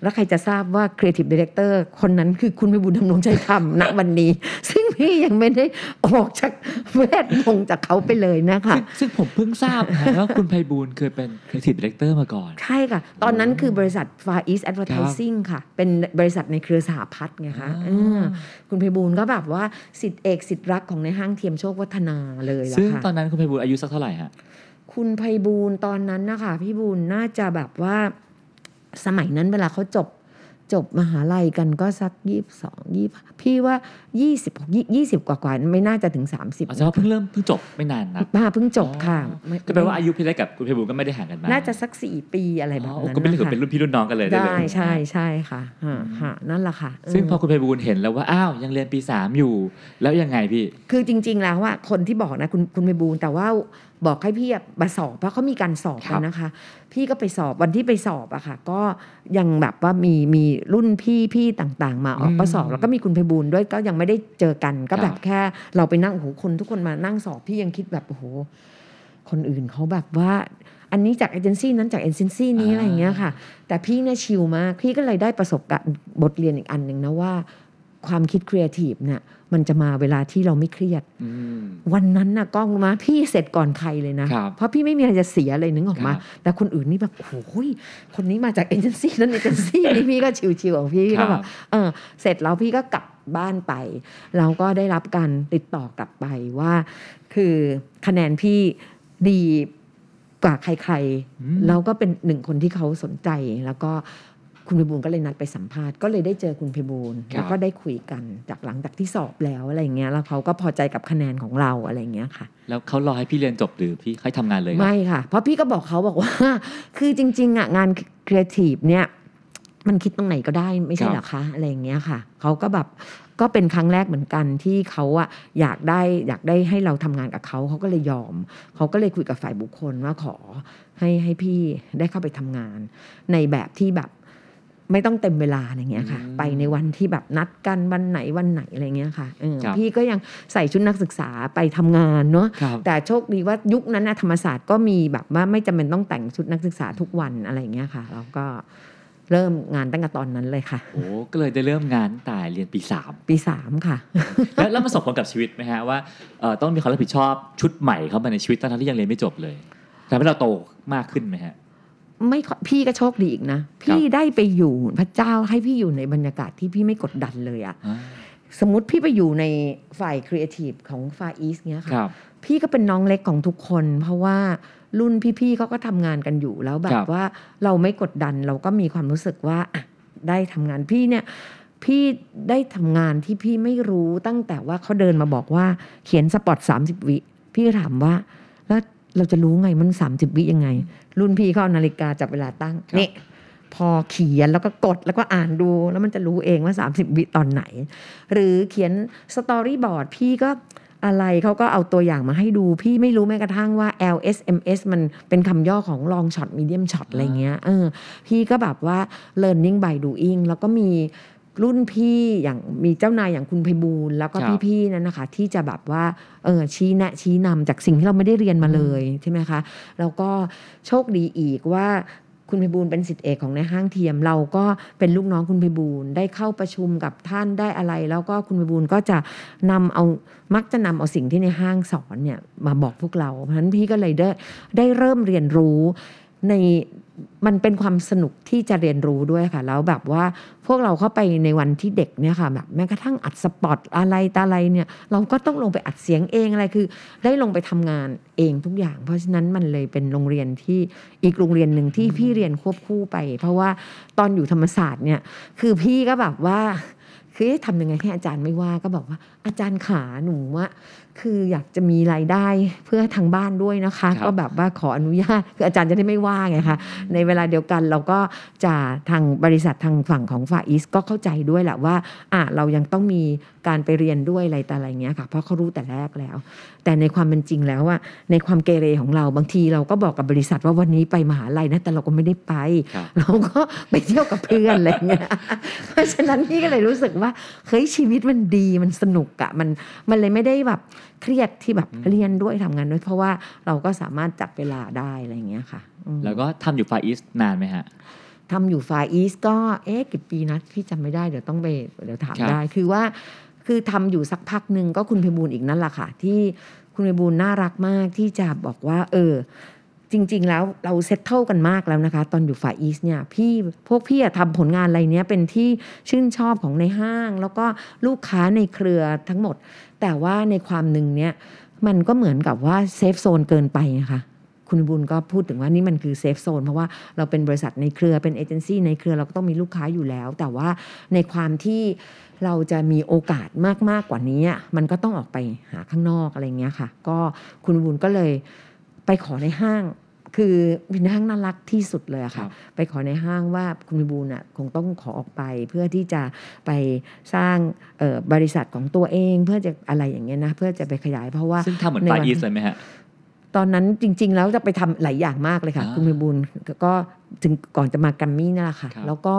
แล้วใครจะทราบว่า Creative Director คนนั้นคือคุณพิบูลย์ดำรงใจธรรมณวันนี้ ซึ่งพี่ยังไม่ได้ออกจากแวดวงจากเขาไปเลยนะคะ ซึ่งซึ่งผมเพิ่งทราบนะว่าคุณไพบูลย์เคยเป็น Creative Director มาก่อน ใช่ค่ะ ตอนนั้นคือบริษัท Far East Advertising ค่ะ เป็นบริษัทในเครือสหพัฒน์ไงคะอ่าเออคุณไพบูลย์ก็แบบว่าสิทธิเอกสิทธิรักของในห้างเทียมโชควัฒนาเลยล่ะซึ่งค่ะตอนนั้นคุณไพบูลย์อายุสักเท่าไหร่ฮะคุณไพบูลย์ตอนนั้นนะคะพี่บูลย์น่าจะแบบว่า สมัยนั้นเวลาเขาจบจบมหาลัยกันก็สักยี่สองยี่พี่ว่า ยี่สิบยี่สิบกว่ากว่าไม่น่าจะถึงสามสิบอาจจะว่าเพิ่งเริ่มเพิ่งจบไม่นานนะมาเพิ่งจบค่ะไม่ก็แปลว่าอายุพี่เล็กกับคุณไพบูลย์ก็ไม่ได้ห่างกันมากน่าจะสักสี่ปีอะไรแบบอ๋อนั้นก็ไม่ได้ถือนะคะเป็นรุ่นพี่รุ่นน้องกันเลยได้ได้เลยใช่ใช่ค่ะฮะฮะนั่นแหละค่ะ ซึ่งพอเออคุณไพบูลย์เห็นแล้วว่าอ้าวยังเรียนปีสามอยู่ แล้วยังไงพี่ คือจริง ๆ แล้วว่าคนที่บอกนะคุณคุณไพบูลย์แต่ว่าบอกให้พี่อะมาสอบเพราะเขามีการสอบครักับนนะคะ พี่ก็ไปสอบวันที่ไปสอบอะค่ะ ก็ยังแบบว่ามีมีรุ่นพี่พี่ต่าง ๆ มาออกอืมก็สอบแล้วก็มีคุณไพบูลย์ด้วยก็ยังไม่ได้เจอกัน ก็ครับแบบแค่เราไปนั่งโอ้โหคนทุกคนมานั่งสอบพี่ยังคิดแบบโอ้โหคนอื่นเขาแบบว่า อันนี้จากเอเจนซี่นั้นจากเอเจนซี่นี้อะไรอย่างเงี้ยค่ะ แต่พี่เนี่ยชิลมากพี่ก็เลยได้ประสบการณ์บทเรียนอีกอันหนึ่งนะว่าความคิดครีเอทีฟเนี่ยมันจะมาเวลาที่เราไม่เครียดอืมวันนั้นน่ะกล้องรู้มาพี่เสร็จก่อนใครเลยนะครับเพราะพี่ไม่มีอะไรจะเสียเลยนึกออกไหมครับแต่คนอื่นนี่แบบโอ้โหยคนนี้มาจากเอเจนซี่นั้นเอเจนซี่นี่พี่ก็ชิวๆของพี่ครัก็บแบบเออเสร็จแล้วพี่ก็กลับ บ้านไป เราก็ได้รับการติดต่อกลับไปว่า คือคะแนนพี่ดีกว่าใครอืมๆแล้วก็เป็นหนึ่งคนที่เขาสนใจแล้วก็คุณพิบูลก็เลยนัดไปสัมภาษณ์ก็เลยได้เจอคุณพิบูลแล้วก็ได้คุยกันจากหลังจากที่สอบแล้วอะไรอย่างเงี้ยแล้วเขาก็พอใจกับคะแนนของเราอะไรอย่างเงี้ยค่ะ แล้วเขารอให้พี่เรียนจบหรือพี่ให้ทำงานเลยครับไม่ค่ะ เพราะพี่ก็บอกเขาบอกว่า คือจริง ๆอะงานครีเอทีฟเนี่ย มันคิดตรงไหนก็ได้ไม่ใช่ครับเหรอคะอะไรอย่างเงี้ยค่ะเขาก็แบบก็เป็นครั้งแรกเหมือนกันที่เขาอะอยากได้อยากได้ให้เราทำงานกับเขาเขาก็เลยยอมเขาก็เลยคุยกับฝ่ายบุคคลว่าขอให้ให้พี่ได้เข้าไปทำงาน ในแบบที่แบบไม่ต้องเต็มเวลาอะไรเงี้ยค่ะอืมไปในวันที่แบบนัดกันวันไหนวันไหนอะไรเงี้ยค่ะเออครับพี่ก็ยังใส่ชุดนักศึกษาไปทำงานเนาะครับแต่โชคดีว่ายุคนั้นนะธรรมศาสตร์ก็มีแบบว่าไม่จำเป็นต้องแต่งชุดนักศึกษาทุกวันอะไรอย่างเงี้ยค่ะแล้วก็ เริ่มงานตั้งแต่ตอนนั้นเลยค่ะ โอ้ก็เลยได้เริ่มงานตั้งแต่เรียนปีสามปีสามค่ะ แล้วแล้วมันส่งผลกับชีวิตไหมฮะว่าเอ่อต้องมีความรับผิดชอบชุดใหม่เข้ามาในชีวิตตอนที่ยังเรียนไม่จบเลยทำให้เราโตมากขึ้นไหมฮะไม่ค่อยพี่ก็โชคดีอีกนะ พี่ได้ไปอยู่พระเจ้าให้พี่อยู่ในบรรยากาศที่พี่ไม่กดดันเลยอะอ่าสมมติพี่ไปอยู่ในฝ่ายครีเอทีฟของฟาอีสเนี้ยคค่ะรับพี่ก็เป็นน้องเล็กของทุกคน เพราะว่า รุ่นพี่ๆเขาก็ทำงานกันอยู่แล้วแบครับบว่าเราไม่กดดันเราก็มีความรู้สึกว่าอะได้ทำงานพี่เนี่ยพี่ได้ทำงานที่พี่ไม่รู้ตั้งแต่ว่าเขาเดินมาบอกว่าเขียนสปอตสามสิบวิพี่ก็ถามว่าแล้วเราจะรู้ไงมัน30วิยังไง รุ่นพี่เขาเอานาฬิกาจับเวลาตั้งครับนี่พอเขียนแล้วก็กดแล้วก็อ่านดู แล้วมันจะรู้เองว่า 30 วิตอนไหน หรือเขียนสตอรี่บอร์ดพี่ก็ อะไรเขาก็เอาตัวอย่างมาให้ดู พี่ไม่รู้แม้กระทั่งว่า LSMS มันเป็นคำย่อของ long shot medium shot อะไรเงี้ยเออพี่ก็แบบว่า learning by doing แล้วก็มีรุ่นพี่อย่างมีเจ้านายอย่างคุณไพบูลย์แล้วก็ครับพี่ๆนั่นนะคะ ที่จะแบบว่าเออชี้แนะชี้นำจากสิ่งที่เราไม่ได้เรียนมาเลยใช่ไหมคะ แล้วก็โชคดีอีกว่า คุณพิบูลเป็นสิทธิเอกของในห้างเทียม เราก็เป็นลูกน้องคุณพิบูลได้เข้าประชุมกับท่านได้อะไร แล้วก็คุณพิบูลก็จะนำเอามักจะนำเอาสิ่งที่ในห้างสอนเนี่ยมาบอกพวกเราเพราะฉะนั้นพี่ก็เลยได้ได้เริ่มเรียนรู้ ในมันเป็นความสนุกที่จะเรียนรู้ด้วยค่ะ แล้วแบบว่าพวกเราเข้าไปในวันที่เด็กเนี่ยค่ะแบบแม้กระทั่งอัดสปอตอะไรตาอะไรเนี่ยเราก็ต้องลงไปอัดเสียงเองอะไรคือ ได้ลงไปทำงานเองทุกอย่าง เพราะฉะนั้นมันเลยเป็นโรงเรียนที่อีกโรงเรียนหนึ่งที่พี่เรียนควบคู่ไป เพราะว่าตอนอยู่ธรรมศาสตร์เนี่ยคือพี่ก็แบบว่าคือเอ๊ะทำยังไงให้อาจารย์ไม่ว่าก็บอกว่าอาจารย์ขาหนูว่า คืออยากจะมีรายได้เพื่อทางบ้านด้วยนะคะครับก็แบบว่าขออนุญาตคืออาจารย์จะได้ไม่ว่าไงคะในเวลาเดียวกันเราก็จะทางบริษัททางฝั่งของฝ่าอีสก็เข้าใจด้วยแหละว่าอะเรายังต้องมีการไปเรียนด้วยอะไรแต่อะไรเงี้ยค่ะเพราะเขารู้แต่แรกแล้ว แต่ในความเป็นจริงแล้วอะในความเกเรของเราบางทีเราก็บอกกับบริษัทว่าวันนี้ไปมหาลัยนะแต่เราก็ไม่ได้ไปครับเราก็ไปเที่ยวกับเพื่อนอะไรเงี้ยเพราะฉะนั้นพี่ก็เลยรู้สึกว่าเฮ้ยชีวิตมันดีมันสนุกอะมันมันเลยไม่ได้แบบ เครียดที่แบบเรียนด้วยทำงานด้วย เพราะว่าเราก็สามารถจับเวลาได้อะไรเงี้ยค่ะอืมแล้วก็ทำอยู่ฟาอีสนานไหมฮะทำอยู่ฟาอีสก็เอ๊ะกี่ปีนะพี่จำไม่ได้เดี๋ยวต้องไปเดี๋ยวถามครับได้คือว่าคือทำอยู่สักพักหนึ่งก็คุณพิบูลย์อีกนั่นแหละค่ะ ที่คุณพิบูลย์น่ารักมากที่จะบอกว่า เออ จริง ๆ แล้วเราเซตเท่ากันมากแล้วนะคะ ตอนอยู่ฝ่ายอีสเนี่ยพี่พวกพี่อะทำผลงานอะไรเนี้ยเป็นที่ชื่นชอบของในห้าง แล้วก็ลูกค้าในเครือทั้งหมด แต่ว่าในความหนึ่งเนี่ยมันก็เหมือนกับว่า safe zone เกินไปนะคะคุณบูลย์ก็พูดถึงว่านี่มันคือ safe zone เพราะว่าเราเป็นบริษัทในเครือเป็นเอเจนซี่ในเครือเราก็ต้องมีลูกค้าอยู่แล้ว แต่ว่าในความที่เราจะมีโอกาสมากมากกว่านี้ มันก็ต้องออกไปหาข้างนอกอะไรเงี้ยค่ะ ก็คุณบุญก็เลย ไปขอในห้างคือเป็นห้างน่ารักที่สุดเลยอะครัค่ะบไปขอในห้างว่าคุณพิบูลน่ะคงต้องขอออกไปเพื่อที่จะไปสร้างเอ่อบริษัทของตัวเอง เพื่อจะอะไรอย่างเงี้ยนะเพื่อจะไปขยายเพราะว่าซึ่งทำเหมือนในฟาวันอีสเลยไหมฮะตอนนั้นจริง ๆ แล้วจะไปทำหลายอย่างมากเลยค่ะอ่าคุณพิบูลก็ถึงก่อนจะมาแกัมมี่นี่แหละค่ะครับแล้วก็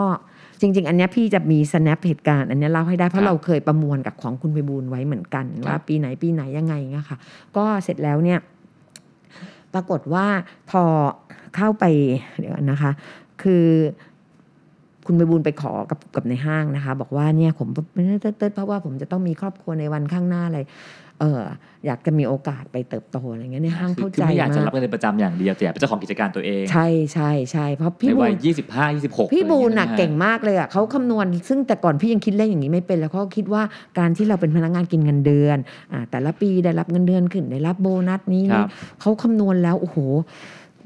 จริง ๆ อันเนี้ยพี่จะมี snap เหตุการณ์อันเนี้ยเล่าให้ได้เพครัราะบเราเคยประมวลกับของคุณพิบูลไว้เหมือนกันครับว่าปีไหนปีไหนยังไงเงี้ยค่ะ ก็เสร็จแล้วเนี่ย ปรากฏว่าพอเข้าไปเดี๋ยวนะคะ คือ คุณไปบุญไปขอกับกับในห้างนะคะ บอกว่าเนี่ยผมเติร์ดๆเพราะว่าผมจะต้องมีครอบครัวในวันข้างหน้าเลยเอออยากจะมีโอกาสไปเติบโตอะไรเงี้ยในห้างคือเข้าคือใจไม่อยากจะมารับกเงินประจำอย่างเดียวแต่อยากเป็นเจ้าของกิจการตัวเอง ใช่ใช่ใช่เพราะพี่ในบูวัลยยี่สิบห้ายี่สิบหกพี่บูลน่ะอะไรอย่าเก่งยมากเลยอะเขาคำนวณ ซึ่งแต่ก่อนพี่ยังคิดเลขอย่างนี้ไม่เป็นแล้วเขาคิดว่าการที่เราเป็นพนักงานกินเงินเดือนอ่าแต่ละปีได้รับเงินเดือนขึ้นได้รับโบนัสนี้ครันี่บเขาคำนวณแล้วโอ้โห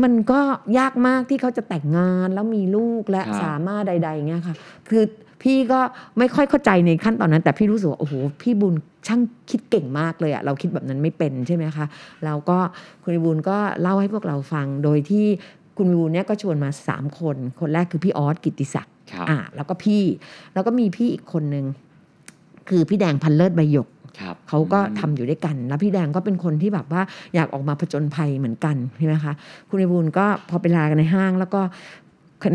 มันก็ยากมากที่เขาจะแต่งงานแล้วมีลูกและครับสามารถใดๆเงี้ยค่ะ คือพี่ก็ไม่ค่อยเข้าใจในขั้นตอนนั้น แต่พี่รู้สึกว่าโอ้โหพี่บุญช่างคิดเก่งมากเลยอะเราคิดแบบนั้นไม่เป็นใช่ไหมคะแล้วก็คุณบุญก็เล่าให้พวกเราฟังโดยที่คุณบุญเนี่ยก็ชวนมาสามคน คนแรกคือพี่ออสกิตติศักดิ์ครับอ่าแล้วก็พี่ แล้วก็มีพี่อีกคนหนึ่งคือพี่แดงพันเลิศใบหยกครับ เขาก็ทำอยู่ด้วยกันแล้วพี่แดงก็เป็นคนที่แบบว่าอยากออกมาผจญภัยเหมือนกันใช่ไหมคะคุณไอบูลก็พอไปลากันในห้าง แล้วก็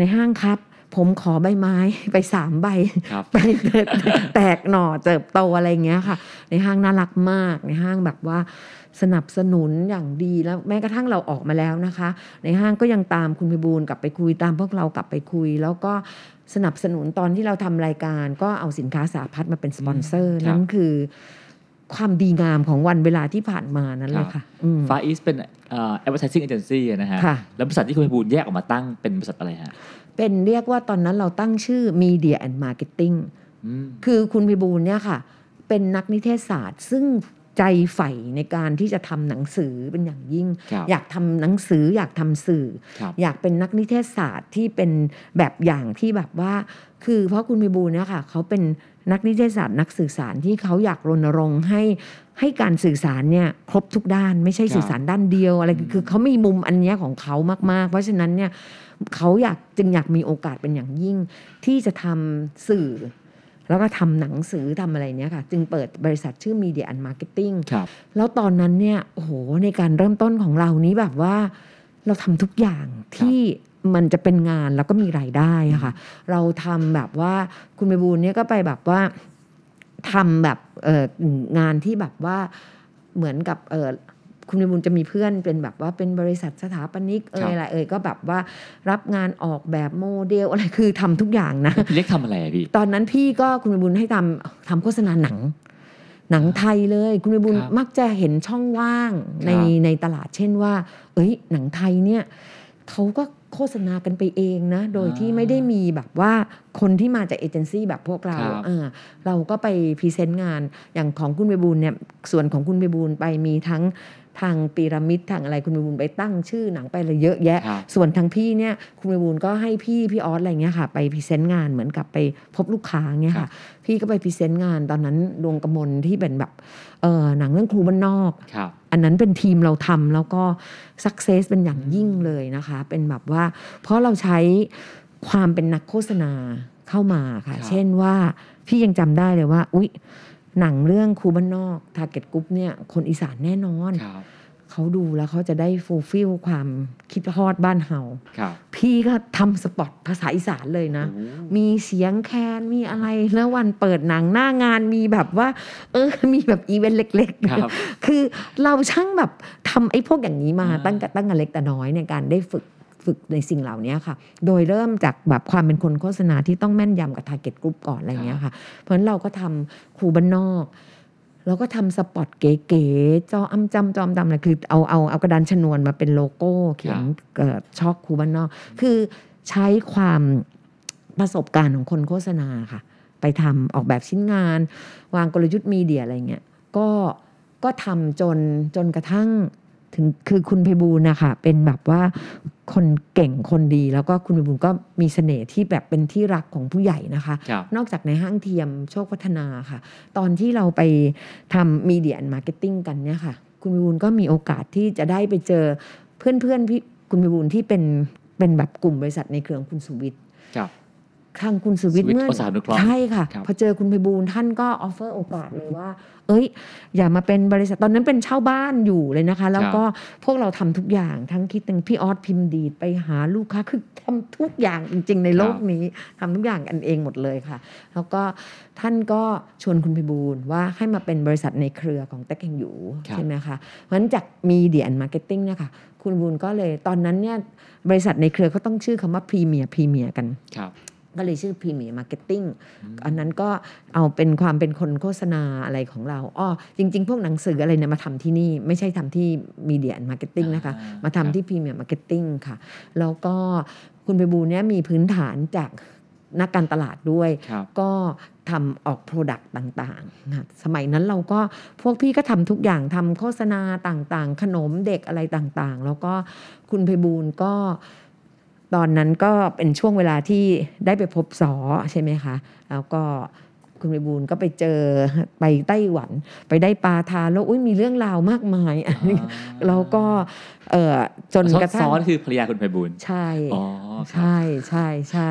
ในห้างครับผมขอใบไม้ไปสามใบครับไปแตกหน่อเติบโตอะไรอย่างเงี้ยค่ะ ในห้างน่ารักมากในห้างแบบว่าสนับสนุนอย่างดีแล้วแม้กระทั่งเราออกมาแล้วนะคะ ในห้างก็ยังตามคุณพิบูลกลับไปคุยตามพวกเรากลับไปคุย แล้วก็สนับสนุนตอนที่เราทำรายการ ก็เอาสินค้าสาพัดมาเป็นสปอนเซอร์ครับนั่นคือ ความดีงามของวันเวลาที่ผ่านมานั่นเลยค่ะอืมฟาอีสเป็นเอ่อ advertising agency นะฮะค่ะแล้วบริษัทที่คุณพิบูลแยกออกมาตั้งเป็นบริษัทอะไรฮะ เป็นเรียกว่าตอนนั้นเราตั้งชื่อ Media and Marketing อืมคือคุณพิบูลเนี่ยค่ะ เป็นนักนิเทศศาสตร์ ซึ่งใจใฝ่ในการที่จะทำหนังสือเป็นอย่างยิ่งครับอยากทำหนังสืออยากทำสื่อครับอยากเป็นนักนิเทศศาสตร์ที่เป็นแบบอย่างที่แบบว่า คือเพราะคุณพิบูลเนี่ยค่ะเขาเป็น นักนิเทศศาสตร์นักสื่อสารที่เขาอยากรณรงค์ให้ให้การสื่อสารเนี่ยครบทุกด้าน ไม่ใช่ครับสื่อสารด้านเดียวอะไรคือคือเขามีมุมอันเนี้ยของเขามาก ๆ เพราะฉะนั้นเนี่ยเขาอยากจึงอยากมีโอกาสเป็นอย่างยิ่ง ที่จะทำสื่อ แล้วก็ทำหนังสือทำอะไรเนี้ยค่ะ จึงเปิดบริษัทชื่อ Media and Marketing ครับแล้วตอนนั้นเนี่ยโอ้โหในการเริ่มต้นของเรานี้แบบว่าเราทำทุกอย่างที่ มันจะเป็นงานแล้วก็มีรายได้อะค่ะ เราทำแบบว่าคุณไปบูลเนี่ยก็ไปแบบว่าทำแบบเอองานที่แบบว่าเหมือนกับเออคุณไปบูลจะมีเพื่อนเป็นแบบว่าเป็นบริษัทสถาปนิกเอครัยบอะไรเอยก็แบบว่ารับงานออกแบบโมเดลอะไรคือทำทุกอย่างนะพี่เล็กทำอะไรอะพี่ตอนนั้นพี่ก็คุณวิบุญให้ททำโฆษณาหนัง หนังไทยเลย คุณไพบูลย์ครับมักจะเห็นช่องว่างในครับในตลาดเช่นว่า เอ้ยหนังไทยเนี่ยเขาก็ โฆษณากันไปเองนะ โดยที่ไม่ได้มีแบบว่าคนที่มาจากเอเจนซี่แบบพวกเราครับอ่าเราก็ไป present งานอย่างของคุณไพบูลย์เนี่ยส่วนของคุณไพบูลย์ไปมีทั้ง ทางพีระมิดทางอะไรคุณไพบูลย์ไปตั้งชื่อหนังไปอะไรเยอะแยะครับส่วนทางพี่เนี่ยคุณไพบูลย์ก็ให้พี่พี่ออสอะไรเงี้ยค่ะ ไป present งานเหมือนกับไปพบลูกค้าเงี้ยครัค่ะบพี่ก็ไป present งานตอนนั้นดวงกมลที่เป็นแบบเออหนังเรื่องครูบ้านนอกครับอันนั้นเป็นทีมเราทำแล้วก็ success เป็นอย่างยิ่งเลยนะคะ เป็นแบบว่า เพราะเราใช้ความเป็นนักโฆษณาเข้ามาค่ะครับเช่นว่าพี่ยังจำได้เลยว่า อุ๊ย หนังเรื่องครูบ้านนอก target group เนี่ยคนอีสานแน่นอนครับเขาดูแล้วเขาจะได้ fulfill ความคิดฮอดบ้านเฮาครับพี่ก็ทำ spot ภาษาอีสานเลยนะโอ้มีเสียงแคนมีอะไรแล้ววันเปิดหนังหน้างานมีแบบว่า เออมีแบบอีเวนต์เล็กๆครับคือเราช่างแบบทำไอ้พวกอย่างนี้มาอ่าตั้งแต่ตั้งแต่เล็กแต่น้อยในการได้ฝึก ฝึกในสิ่งเหล่านี้ค่ะ โดยเริ่มจากแบบความเป็นคนโฆษณาที่ต้องแม่นยำกับ target กลุ่มก่อนอะไรเงี้ยค่ะ เพราะฉะนั้นเราก็ทำครูบ้านนอกแล้วก็ทำ spot เก๋ๆจออ้ำจำจอมดำอะไรคือเอาเอาเอากระดานชนวนมาเป็นโลโก้เขียนเอ่อชอล์กครูบ้านนอก คือใช้ความประสบการณ์ของคนโฆษณาค่ะ ไปทำออกแบบชิ้นงาน วางกลยุทธ์ media อะไรเงี้ยก็ก็ทำจนจนกระทั่ง ถึงคือคุณไพบูลย์นะคะเป็นแบบว่าคนเก่งคนดี แล้วก็คุณไพบูลย์ก็มีเสน่ห์ที่แบบเป็นที่รักของผู้ใหญ่นะคะ ครับ นอกจากในห้างเทียมโชคพัฒนาค่ะ ตอนที่เราไปทำ Media and Marketing กันเนี่ยค่ะ คุณวิบูลย์ก็มีโอกาสที่จะได้ไปเจอเพื่อนๆพี่คุณวิบูลย์ที่เป็นเป็นแบบกลุ่มบริษัทในเครือของคุณสุวิทย์ครับ ทางคุณสุวิทย์สุวิทย์เมื่ออุตสาหนุเคราะห์ใช่ค่ะ ครับ พอเจอคุณไพบูลย์ท่านก็ออฟเฟอร์โอกาสเลยว่า เอ้ย อย่ามาเป็นบริษัทตอนนั้นเป็นเช่าบ้านอยู่เลยนะคะ แล้วก็พวกเราทำทุกอย่างทั้งคิดตั้งพี่ออสพิมพ์ดีดไปหาลูกค้าคือทำทุกอย่างจริง ๆ ในโลกนี้ทำทุกอย่างกันเองหมดเลยค่ะ แล้วก็ท่านก็ชวนคุณไพบูลย์ว่าให้มาเป็นบริษัทในเครือของเต็กแห่งอยู่ครับใช่ไหมคะเพราะฉะนั้นจาก Media and Marketing เนี่ยค่ะคุณบูลย์ก็เลยตอนนั้นเนี่ยบริษัทในเครือเขาต้องชื่อคำว่า Premier Premier กันครับ ก็เลยชื่อ Premier Marketing อันนั้นก็เอาเป็นความเป็นคนโฆษณาอะไรของเราอ้อจริง ๆ พวกหนังสืออะไรเนี่ยมาทำที่นี่ ไม่ใช่ทำที่ Media Marketing นะคะอ่ามาทำที่ Premier Marketing ค่ะ แล้วก็คุณไพบูลย์เนี่ยมีพื้นฐานจากนักการตลาดด้วยครับก็ทำออก product ต่างๆนะสมัยนั้นเราก็พวกพี่ก็ทำทุกอย่างทำโฆษณาต่างๆ ขนมเด็กอะไรต่างๆ แล้วก็คุณไพบูลย์ก็ ตอนนั้นก็เป็นช่วงเวลาที่ได้ไปพบสอใช่ไหมคะ แล้วก็คุณไพบูลย์ก็ไปเจอไปไต้หวัน ไปได้ปลาทานแล้วอุ้ยมีเรื่องราวมากมายอันนี้แล้วก็เออจนกระทั่งซ้อนคือภรรยาคุณไพบูลย์ใช่อ๋อครับใช่ใช่ใช่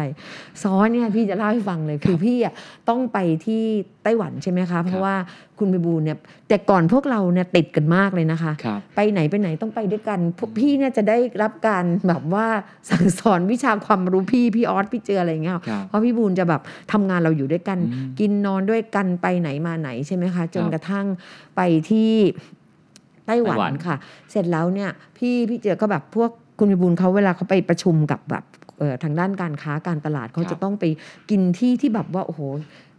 ซ้อนเนี่ยพี่จะเล่าให้ฟังเลยคือพี่อะต้องไปที่ไต้หวันใช่ไหมคะ เพราะว่า คุณไพบูลย์เนี่ยแต่ก่อนพวกเราเนี่ยติดกันมากเลยนะคะครับไปไหนไปไหนต้องไปด้วยกันพวกพี่เนี่ยจะได้รับการแบบว่าสั่งสอนวิชาความรู้พี่พี่ออสพี่เจออะไรอย่างเงี้ยครับเพราะพี่บูลจะแบบทำงานเราอยู่ด้วยกันอืมกินนอนด้วยกันไปไหนมาไหนใช่ไหมคะ จนครับกระทั่งไปที่ไต้หวัไต้หวันนค่ะ เสร็จแล้วเนี่ยพี่พี่เจอก็แบบพวกคุณพิบูลเขาเวลาเขาไปประชุมกับแบบเอ่อทางด้านการค้าการตลาดเขาจะต้องไปกินที่ที่แบบว่าโอ้โห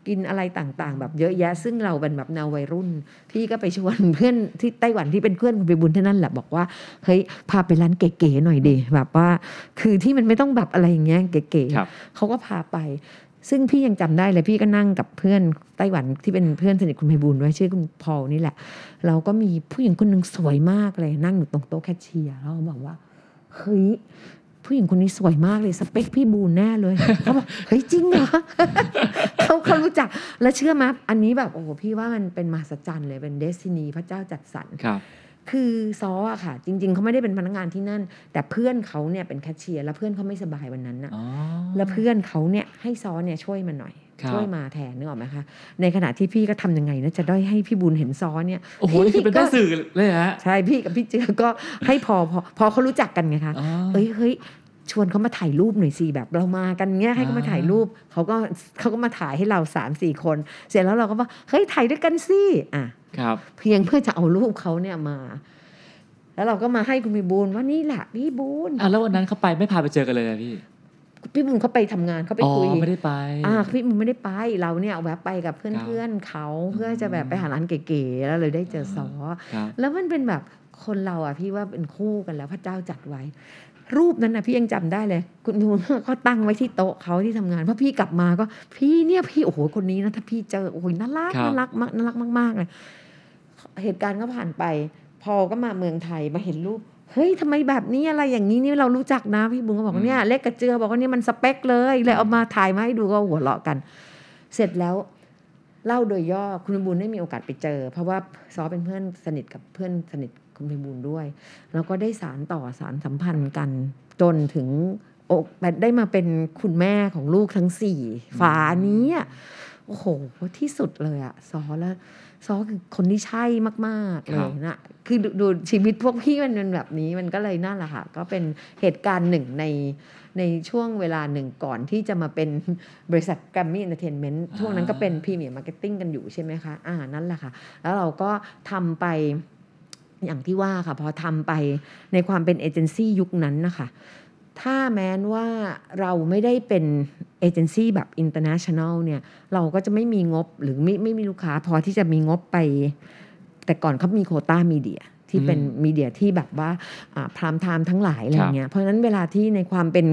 กินอะไรต่างๆ แบบเยอะแยะ ซึ่งเราเป็นแบบแนววัยรุ่น พี่ก็ไปชวนเพื่อนที่ไต้หวันที่เป็นเพื่อนคุณไปบุญที่นั่นแหละบอกว่าเฮ้ยพาไปร้านเก๋ๆหน่อยดิแบบว่า คือที่มันไม่ต้องแบบอะไรอย่างเงี้ยเก๋ครับๆเขาก็พาไปซึ่งพี่ยังจำได้เลยพี่ก็นั่งกับเพื่อนไต้หวันที่เป็นเพื่อนสนิทคุณไพบูลย์ไว้ชื่อคุณพอลนี่แหละ เราก็มีผู้หญิงคนหนึ่งสวยมากเลย นั่งอยู่ตรงโต๊ะแคชเชียร์แล้วเขาบอกว่าเฮ้ย ผู้หญิงคนนี้สวยมากเลยสเปคพี่บูนแน่เลยเขาบอกเฮ้ยจริงเหรอเขาเขารู้จักแล้วเชื่อไหมอันนี้แบบโอ้โหพี่ว่ามันเป็นมหัศจรรย์เลยเป็นเดซินีพระเจ้าจัดสรรครับคือซออะค่ะ จริง ๆเขาไม่ได้เป็นพนักงานที่นั่น แต่เพื่อนเขาเนี่ยเป็นแคชเชียร์แล้วเพื่อนเขาไม่สบายวันนั้นน่ะอ๋อแล้วเพื่อนเขาเนี่ยให้ซอเนี่ยช่วยมาหน่อยครับช่วยมาแทนนึกออกไหมคะในขณะที่พี่ก็ทำยังไงนะจะได้ให้พี่บุญเห็นซอเนี่ยโอ้โหนี่คือเป็นแม่สื่อเลยฮะใช่พี่กับพี่เจือก็ให้พอพอพอเขารู้จักกันไงคะอ๋อเอ้ยเฮ้ย ชวนเขามาถ่ายรูปหน่อยสิแบบเรามากันเงี้ยให้เขามาถ่ายรูปเขาก็เขาก็มาถ่ายให้เราสามสี่คน เสร็จแล้วเราก็ว่าเฮ้ยถ่ายด้วยกันสิอะครับ เพียงเพื่อจะเอารูปเขาเนี่ยมา แล้วเราก็มาให้คุณพี่บูลว่านี่แหละพี่บูลอะแล้ววันนั้นเขาไปไม่พาไปเจอกันเลยอะพี่พี่บูลเขาไปทำงานเขาไปอ๋อคุยไม่ได้ไปอ่าพี่บูลไม่ได้ไปเราเนี่ยแวะไปกับเพื่อนๆเขาเพื่อจะแบบไปหาร้านเก๋ๆแล้วเลยได้เจอซอครับแล้วมันเป็นแบบคนเราอะพี่ว่าเป็นคู่กันแล้วพระเจ้าจัดไว้ รูปนั้นนะพี่ยังจำได้เลย คุณดูเขาตั้งไว้ที่โต๊ะเขาที่ทำงานเพราะพี่กลับมาก็ พี่เนี่ยพี่โอ้โหคนนี้นะถ้าพี่เจอโอ้ยน่ารักครับน่ารักมากน่ารักมากๆเลยเหตุการณ์ก็ผ่านไป พอก็มาเมืองไทยมาเห็นรูปเฮ้ยทำไมแบบนี้อะไรอย่างนี้นี่เรารู้จักนะพี่บุญก็บอกว่าเนี่ยเล็กกับเจือบอกว่าเนี่ยมันสเปคเลยเลยเอามาถ่ายมาให้ดูก็หัวเราะกัน เสร็จแล้วเล่าโดยย่อคุณพิบูลได้มีโอกาสไปเจอ เพราะว่าซอเป็นเพื่อนสนิทกับเพื่อนสนิท คุณพิบูลด้วย แล้วก็ได้สารต่อสารสัมพันธ์กันจนถึงอกได้มาเป็นคุณแม่ของลูกทั้งสี่ฝานี้โอ้โหที่สุดเลยอะซอแล้วซอคือคนที่ใช่มาก ๆ เลยนะ คือดูดูชีวิตพวกพี่มันเป็นแบบนี้มันก็เลยนั่นแหละค่ะ ก็เป็นเหตุการณ์หนึ่งในในช่วงเวลาหนึ่งก่อนที่จะมาเป็นบริษัท Grammy Entertainment ช่วงนั้นก็เป็น Premier Marketing กันอยู่ใช่ไหมคะ อ่านั่นแหละค่ะ แล้วเราก็ทำไป อย่างที่ว่าค่ะ พอทำไปในความเป็นเอเจนซี่ยุคนั้นนะคะ ถ้าแม้นว่าเราไม่ได้เป็นเอเจนซี่แบบ international เนี่ย เราก็จะไม่มีงบหรือไม่ไม่มีลูกค้า พอที่จะมีงบไป แต่ก่อนเขามีโควต้ามีเดียที่เป็นมีเดียที่แบบว่าพรามไทม์ทั้งหลายอะไรเงี้ย เพราะฉะนั้นเวลาที่ในความเป็น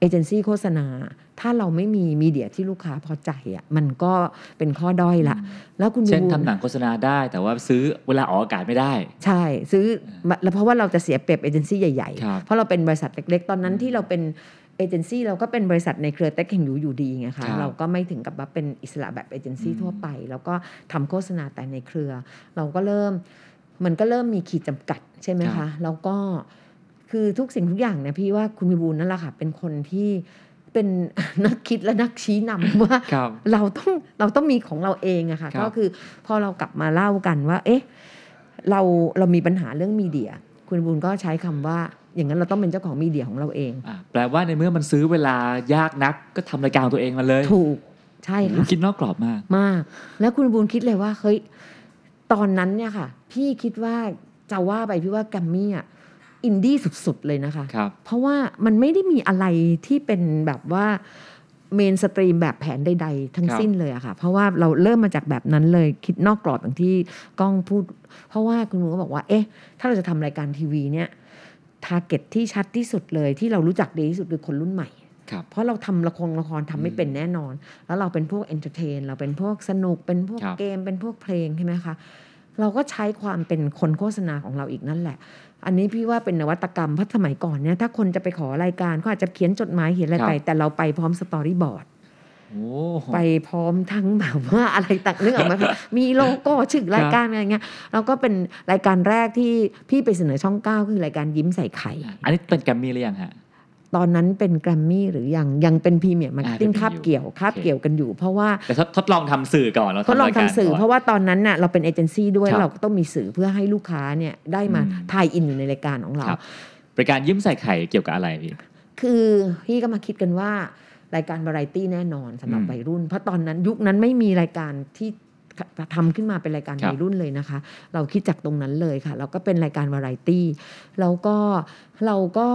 เอเจนซี่โฆษณา ถ้าเราไม่มีมีเดียที่ลูกค้าพอใจอะมันก็เป็นข้อด้อยละ แล้วคุณเช่นบูลทำหนังโฆษณาได้ แต่ว่าซื้อเวลาออกอากาศไม่ได้ ใช่ ซื้อมาแล้วเพราะว่าเราจะเสียเปรียบเอเจนซี่ใหญ่ครับๆเพราะเราเป็นบริษัทเล็กๆ ตอนนั้นที่เราเป็นเอเจนซี่เราก็เป็นบริษัทในเครือเต็กแห่งยูอยู่ดีไงครัคะบเราก็ไม่ถึงกับว่าเป็นอิสระแบบเอเจนซี่ทั่วไป แล้วก็ทำโฆษณาแต่ในเครือ เราก็เริ่มมันก็เริ่มมีขีดจำกัดใช่ไหมครัคะบแล้วก็ คือทุกสิ่งทุกอย่างเนี่ยพี่ว่าคุณพิบูลนั่นแหละค่ะเป็นคนที่เป็นนักคิดและนักชี้นำว่าครับเราต้องเราต้องมีของเราเองอะค่ะครับก็คือพอเรากลับมาเล่ากันว่า เอ๊ะเราเรามีปัญหาเรื่องมีเดีย คุณบุญก็ใช้คำว่า อย่างนั้นเราต้องเป็นเจ้าของมีเดียของเราเองอะแปลว่าในเมื่อมันซื้อเวลายากนัก ก็ทำรายการของตัวเองมาเลย ถูกใช่ค่ะคิดนอกกรอบมากมาก แล้วคุณบุญคิดเลยว่าเฮ้ยตอนนั้นเนี่ยค่ะ พี่คิดว่าจะว่าไปพี่ว่าแกรมมี่อะ อินดี้สุดๆเลยนะคะครับเพราะว่ามันไม่ได้มีอะไรที่เป็นแบบว่าmainstream แบบแผนใดๆ ทั้งครับสิ้นเลยอะค่ะ เพราะว่าเราเริ่มมาจากแบบนั้นเลยคิดนอกกรอบอย่างที่ก้องพูด เพราะว่าคุณลุงก็บอกว่า เอ๊ะ ถ้าเราจะทำรายการทีวีเนี่ย target ที่ชัดที่สุดเลยที่เรารู้จักดีที่สุดคือคนรุ่นใหม่ครับเพราะเราทำละครละครทำไม่เป็นแน่นอน แล้วเราเป็นพวก entertain เราเป็นพวกสนุกเป็นพวกครับเกมเป็นพวกเพลงใช่ไหมคะ เราก็ใช้ความเป็นคนโฆษณาของเราอีกนั่นแหละ อันนี้พี่ว่าเป็นนวัตกรรมเพราะสมัยก่อนเนี่ยถ้าคนจะไปขอรายการเขาอาจจะเขียนจดหมายเขียนอะไรไป แต่เราไปพร้อม storyboardโอ้ไปพร้อมทั้งแบบว่าอะไรต่างเรื่องออกมามีโลโก้ชื่อรายการอะไรเงี้ยแล้วก็เป็นรายการแรกที่พี่ไปเสนอช่องเก้าคือรายการยิ้มใส่ไข่ อันนี้เป็นแกรมมี่หรือยังฮะ ตอนนั้นเป็นแกรมมี่หรือยังยังเป็น Premier Marketing อ่าเป็นคาบเกี่ยวอยู่คาบโอเคเกี่ยวกันอยู่ เพราะว่าแต่ทดทดลองทำสื่อก่อนแล้วเขาลองรายการทำสื่อก่นเพราะว่าตอนนั้นน่ะเราเป็นเอเจนซี่ด้วยครับเราก็ต้องมีสื่อเพื่อให้ลูกค้าเนี่ยได้มาอืม tie-in อยู่ในรายการของเราครับรายการยิ้มใส่ไข่เกี่ยวกับอะไรพี่คือพี่ก็มาคิดกันว่ารายการวาไรตี้แน่นอนสำหรับอืมวัยรุ่น เพราะตอนนั้นยุคนั้นไม่มีรายการที่ ทำขึ้นมาเป็นรายการครับวัยรุ่นเลยนะคะ เราคิดจากตรงนั้นเลยค่ะ เราก็เป็นรายการวาไรตี้แล้วก็เราก็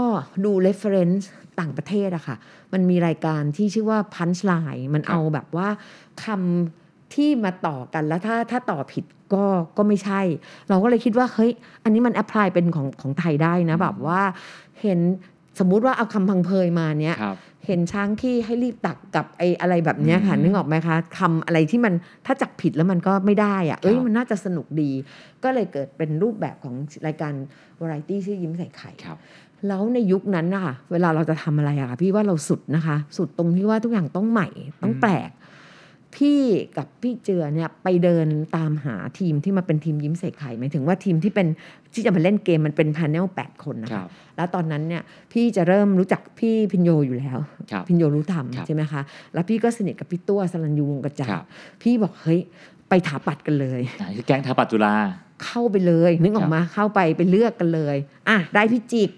ดู reference ต่างประเทศอะค่ะ มันมีรายการที่ชื่อว่า Punchline มันเอาแบบว่าคำที่มาต่อกันแล้วถ้าถ้าต่อผิดก็ก็ไม่ใช่ เราก็เลยคิดว่าเฮ้ยอันนี้มันแอพพลายเป็นของของไทยได้นะอืมแบบว่าเห็นสมมุติว่าเอาคำพังเพยมาเนี้ยครับ เห็นช้างขี้ให้รีบตักกับไอ้อะไรแบบเนี้ยค่ะอืมนึกออกไหมคะคำอะไรที่มันถ้าจับผิดแล้วมันก็ไม่ได้อะเอ้ยครับมันน่าจะสนุกดี ก็เลยเกิดเป็นรูปแบบของรายการวาไรตี้ชื่อยิ้มใส่ไข่ครับแล้วในยุคนั้นนะคะเวลาเราจะทำอะไรอะค่ะพี่ว่าเราสุดนะคะ สุดตรงที่ว่าทุกอย่างต้องใหม่ต้องอืมแปลก พี่กับพี่เจือเนี่ยไปเดินตามหาทีมที่มาเป็นทีมยิ้มใส่ไข่หมายถึงว่าทีมที่เป็นที่จะมาเล่นเกมมันเป็นพาเนลแปดคนนะครัคะบแล้วตอนนั้นเนี่ยพี่จะเริ่มรู้จักพี่พินโยอยู่แล้วครับพินโยรู้ธรรมครับใช่ไหมคะแล้วพี่ก็สนิทกับพี่ตัวสรัญยูวงศ์กระจาครัยบพี่บอกเฮ้ยไปถาปัดกันเลยอ่านี่คือแก๊งทาปัจจุฬาเข้าไปเลย นึกออกมาเข้าไปไปเลือกกันเลย อะได้พี่จิก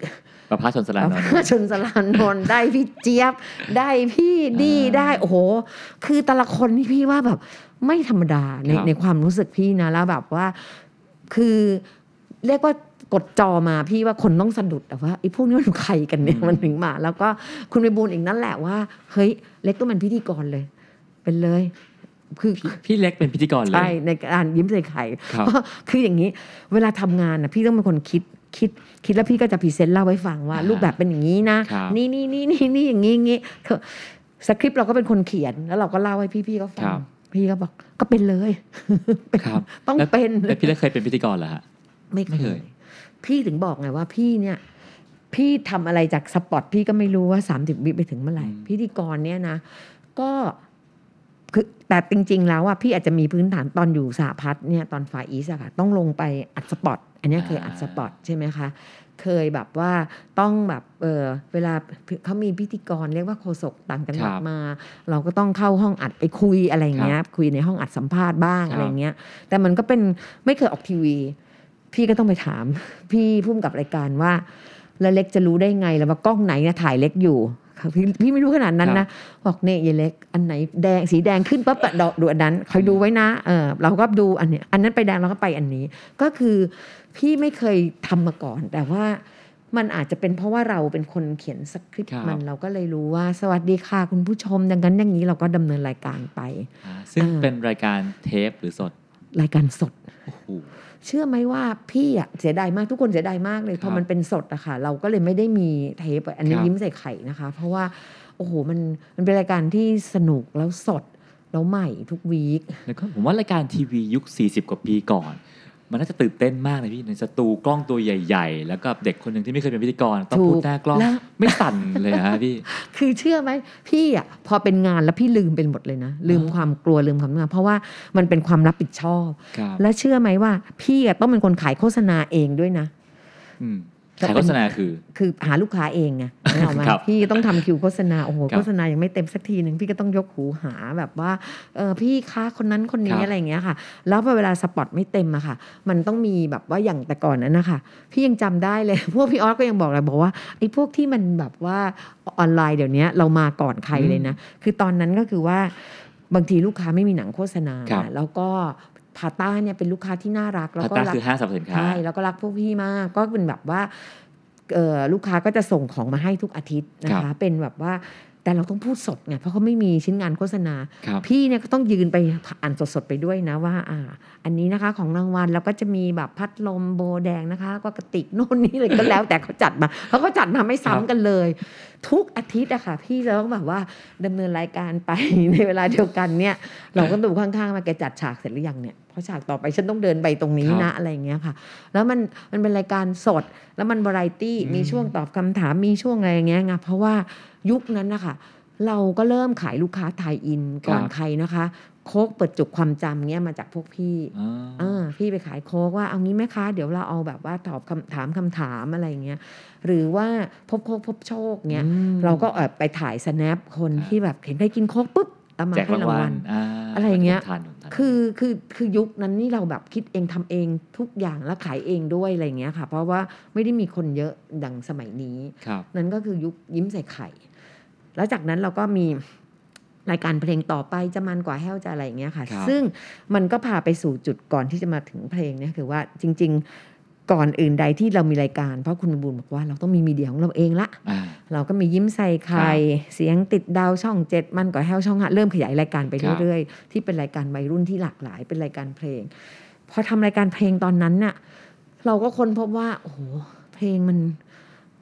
ประภาสชนสลานนท์ชนสลานนท์ได้พี่เจี๊ยบ ได้พี่ดีอ่าได้โอ้โห คือแต่ละคนนี่พี่ว่าแบบไม่ธรรมดาในครับในความรู้สึกพี่นะแล้วแบบว่า คือเรียกว่ากดจอมาพี่ว่าคนต้องสะดุดแต่ว่าไอ้พวกนี้มันใครกันเนี่ยมันถึงมา แล้วก็คุณไปบูลอีกนั่นแหละว่าเฮ้ยเล็กต้องเป็นพิธีกรเลย เป็นเลยคือพี่พี่เล็กเป็นพิธีกรเลใช่ยในการยิ้มใส่ไข่ครับเพราะคืออย่างนี้ เวลาทำงานนะพี่ต้องเป็นคนคิด คิดคิดแล้วพี่ก็จะพรีเซนต์เล่าให้ฟังว่าอ่ารูรูปแบบเป็นอย่างนี้นะครับนี่นี่นี่นี่นี่อย่างนี้อย่างนี้เธอสคริปต์เราก็เป็นคนเขียนแล้วเราก็เล่าให้พี่ๆเขาฟัครังบพี่ก็บอกก็เป็นเลยครับต้องแล้วเป็นแล้วพี่เล็กเคยเป็นพิธีกรเหรอฮะไม่ไม่เคเคยยพี่ถึงบอกไงว่าพี่เนี่ย พี่ทำอะไรจากสปอตพี่ก็ไม่รู้ว่า30วิไปถึงเมื่อไหร่อืมพิธีกรเนี่ยนะ ก็คือแต่จริง ๆ แล้วอะพี่อาจจะมีพื้นฐานตอนอยู่สหพัฒน์เนี่ยตอนฝ่ายอีสอะค่ะต้องลงไปอัดสปอต อันเนี้ยเคยอัดสปอตใช่ไหมคะ เคยแบบว่าต้องแบบเออเวลาเขามีพิธีกรเรียกว่าโฆษกต่างจังหวัดครับมา เราก็ต้องเข้าห้องอัดไปคุยอะไรอย่างเงี้ยคุยในห้องอัดสัมภาษณ์บ้างครับอะไรเงี้ย แต่มันก็เป็นไม่เคยออกทีวี พี่ก็ต้องไปถาม พี่พุ่มกับรายการว่าแล้วเล็กจะรู้ได้ไงแล้วว่ากล้องไหนเนี่ยถ่ายเล็กอยู่ค่ะพี่พี่ไม่รู้ขนาดนั้นนะบอกเนี่ยยายเล็ก อันไหนแดงสีแดงขึ้นปั๊บอะดอกดูอันนั้นคอยดูไว้นะเออเราก็ดูอันเนี้ยอันนั้นไปแดงเราก็ไปอันนี้ ก็คือ พี่ไม่เคยทำมาก่อน แต่ว่ามันอาจจะเป็นเพราะว่าเราเป็นคนเขียนสคริปครัต์บมันเราก็เลยรู้ว่า สวัสดีค่ะคุณผู้ชมดังนั้นอย่างนี้เราก็ดำเนินรายการไปอ่าซึ่งอ่าเป็นรายการเทปหรือสด รายการสดโอ้โหเชื่อไหมว่าพี่อะเสียดายมากทุกคนเสียดายมากเลยครับพอมันเป็นสดอะค่ะ เราก็เลยไม่ได้มีเทปอะอันนี้ครับยิ้มใส่ไข่นะคะ เพราะว่าโอ้โหมันมันเป็นรายการที่สนุกแล้วสดแล้วใหม่ทุกวีคแล้วก็ผมว่ารายการทีวียุค 40 กว่าปีก่อน มันน่าจะตื่นเต้นมากเลยพี่ในสตูกล้องตัวใหญ่ ๆ แล้วก็เด็กคนหนึ่งที่ไม่เคยเป็นพิธีกรต้องพูดหน้ากล้องแล้วไม่สั่นเลยฮะพี่ คือเชื่อไหมพี่อะพอเป็นงานแล้วพี่ลืมเป็นหมดเลยนะ ลืมอ๋อความกลัวลืมความงาน เพราะว่ามันเป็นความรับผิดชอบครับและเชื่อไหมว่า พี่อะต้องเป็นคนขายโฆษณาเองด้วยนะอืม ขายโฆษณาคือ คือหาลูกค้าเองไงนึกออกไหมครับพี่ต้องทำคิวโฆษณาโอ้โหครับโฆษณายังไม่เต็มสักทีหนึ่งพี่ก็ต้องยกหูหาแบบว่าเออพี่คะคนนั้นคนนี้ครับอะไรอย่างเงี้ยค่ะ แล้วพอเวลาสปอตไม่เต็มอะค่ะ มันต้องมีแบบว่าอย่างแต่ก่อนนั้นนะคะพี่ยังจำได้เลย พวกพี่ออสก็ยังบอกเลยบอกว่าไอ้พวกที่มันแบบว่าออนไลน์เดี๋ยวนี้เรามาก่อนใครเลยนะ คือตอนนั้นก็คือว่าบางทีลูกค้าไม่มีหนังโฆษณาครับแล้วก็ พาต้าเนี่ยเป็นลูกค้าที่น่ารัก แล้วพาก็ต้ารักคือห้างสรรพสินค้าใช่แล้วก็รักพวกพี่มาก ก็เป็นแบบว่าเอ่อลูกค้าก็จะส่งของมาให้ทุกอาทิตย์นะครัคะบเป็นแบบว่าแต่เราต้องพูดสดไงเพราะเขาไม่มีชิ้นงานโฆษณาครับพี่เนี่ยก็ต้องยืนไปอ่านสดๆไปด้วยนะว่าอ่า อันนี้นะคะของรางวัลแล้วก็จะมีแบบพัดลมโบแดงนะคะแล้วก็กระติกโน่นนี่เลยก็แล้ว แต่เขาจัดมาเขาก็จัดมาไม่ซ้ำกันเลย ทุกอาทิตย์อะค่ะ พี่จะต้องแบบว่าดำเนินรายการไปในเวลาเดียวกันเนี่ย เราก็ดูข้างๆมาแกจัดฉากเสร็จหรือยังเนี่ยเพ ราะฉากต่อไปฉันต้องเดินไปตรงนี้ครันะบอะไรอย่างเงี้ยค่ะ แล้วมันมันเป็นรายการสด แล้วมันบรายตี้อืมมีช่วงตอบคำถามมีช่วงอะไรอย่างเงี้ยไงเพราะว่ายุคนั้นนะคะเราก็เริ่มขายลูกค้าไทยอินก่อนใครนะคะโค้กเปิดจุกความจำเงี้ยมาจากพวกพี่อ่าเออพี่ไปขายโค้กว่าเอางี้ไหมคะ เดี๋ยวเราเอาแบบว่าตอบคำถามคำถามอะไรอย่างเงี้ยหรือว่าพบโค้กพบโชคเงี้ยอืมเราก็เออไปถ่ายสแนปคนครับที่แบบเห็นใครกินโค้กปุ๊บเอามาแจกให้รางรางวัวัลลอ่าอะไรอย่างเงี้ยผมทานผมทานคือคือคือยุคนั้นนี่เราแบบคิดเองทำเองทุกอย่างแล้วขายเองด้วยอะไรอย่างเงี้ยค่ะ เพราะว่าไม่ได้มีคนเยอะดังสมัยนี้ครับนั่นก็คือยุคยิ้มใส่ไข่ แล้วจากนั้นเราก็มีรายการเพลงต่อไปจะมันกว่าแห้วจะอะไรอย่างเงี้ยค่ะครับซึ่งมันก็พาไปสู่จุดก่อนที่จะมาถึงเพลงเนี่ยคือว่าจริง ๆ ก่อนอื่นใดที่เรามีรายการ เพราะคุณบุญบอกว่าเราต้องมีมีเดียของเราเองละอ่าเราก็มียิ้มใส่ไข่เสียงติดดาวช่องเจ็ดมันก็แห้วช่องห้าเริ่มขยายรายการไปครับเรื่อยๆ ที่เป็นรายการวัยรุ่นที่หลากหลาย เป็นรายการเพลง พอทำรายการเพลงตอนนั้นน่ะเราก็ค้นพบว่าโอ้โหเพลงมัน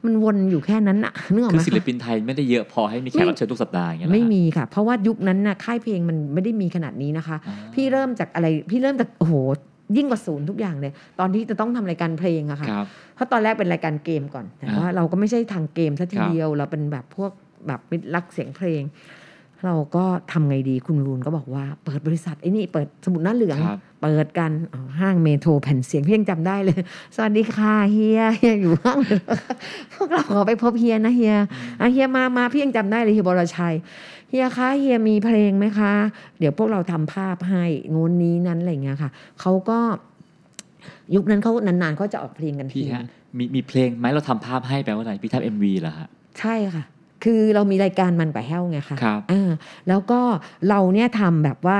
มันวนอยู่แค่นั้นอะนึกออกคืไหอมศิลปินไทยไม่ได้เยอะพอให้มีแขไม่กรับเชิญทุกสัปดาห์อย่างเงี้ยเหรอไม่ฮะมีค่ะ เพราะว่ายุคนั้นน่ะค่ายเพลงมันไม่ได้มีขนาดนี้นะคะอ่าพี่เริ่มจากอะไรพี่เริ่มจากโอ้โห ยิ่งกว่าศูนย์ทุกอย่างเลย ตอนที่จะต้องทำรายการเพลงอะค่ะครับเพราะตอนแรกเป็นรายการเกมก่อนแต่อ่าว่าเราก็ไม่ใช่ทางเกมซะทีครับเดียวเราเป็นแบบพวกแบบมิตรรักเสียงเพลง เราก็ทำไงดีคุณรูนก็บอกว่าเปิดบริษัทไอ้นี่เปิดสมุดหน้าเหลืองครับเปิดกันอ๋อห้างเมโทรแผ่นเสียงพี่ยังจำได้เลย สวัสดีค่ะเฮียเฮียอยู่ห้างพวกเราขอไปพบเฮียนะเฮียอะเฮียมามาพี่ยังจำได้เลยเฮียบรชัย เฮียคะเฮียมีเพลงไหมคะ เดี๋ยวพวกเราทำภาพให้งนนี้นั้นอะไรอย่างเงี้ยค่ะเขาก็ยุคนั้นเขานานๆเขาจะออกเพลงกันพี่ทีฮะมีมีเพลงไหมเราทำภาพให้แปลว่าอะไรพี่ทำเอ็มวีเหรอฮะใช่ค่ะคือเรามีรายการมันกับแห้วไงคะครับอ่าแล้วก็เราเนี่ยทำแบบว่า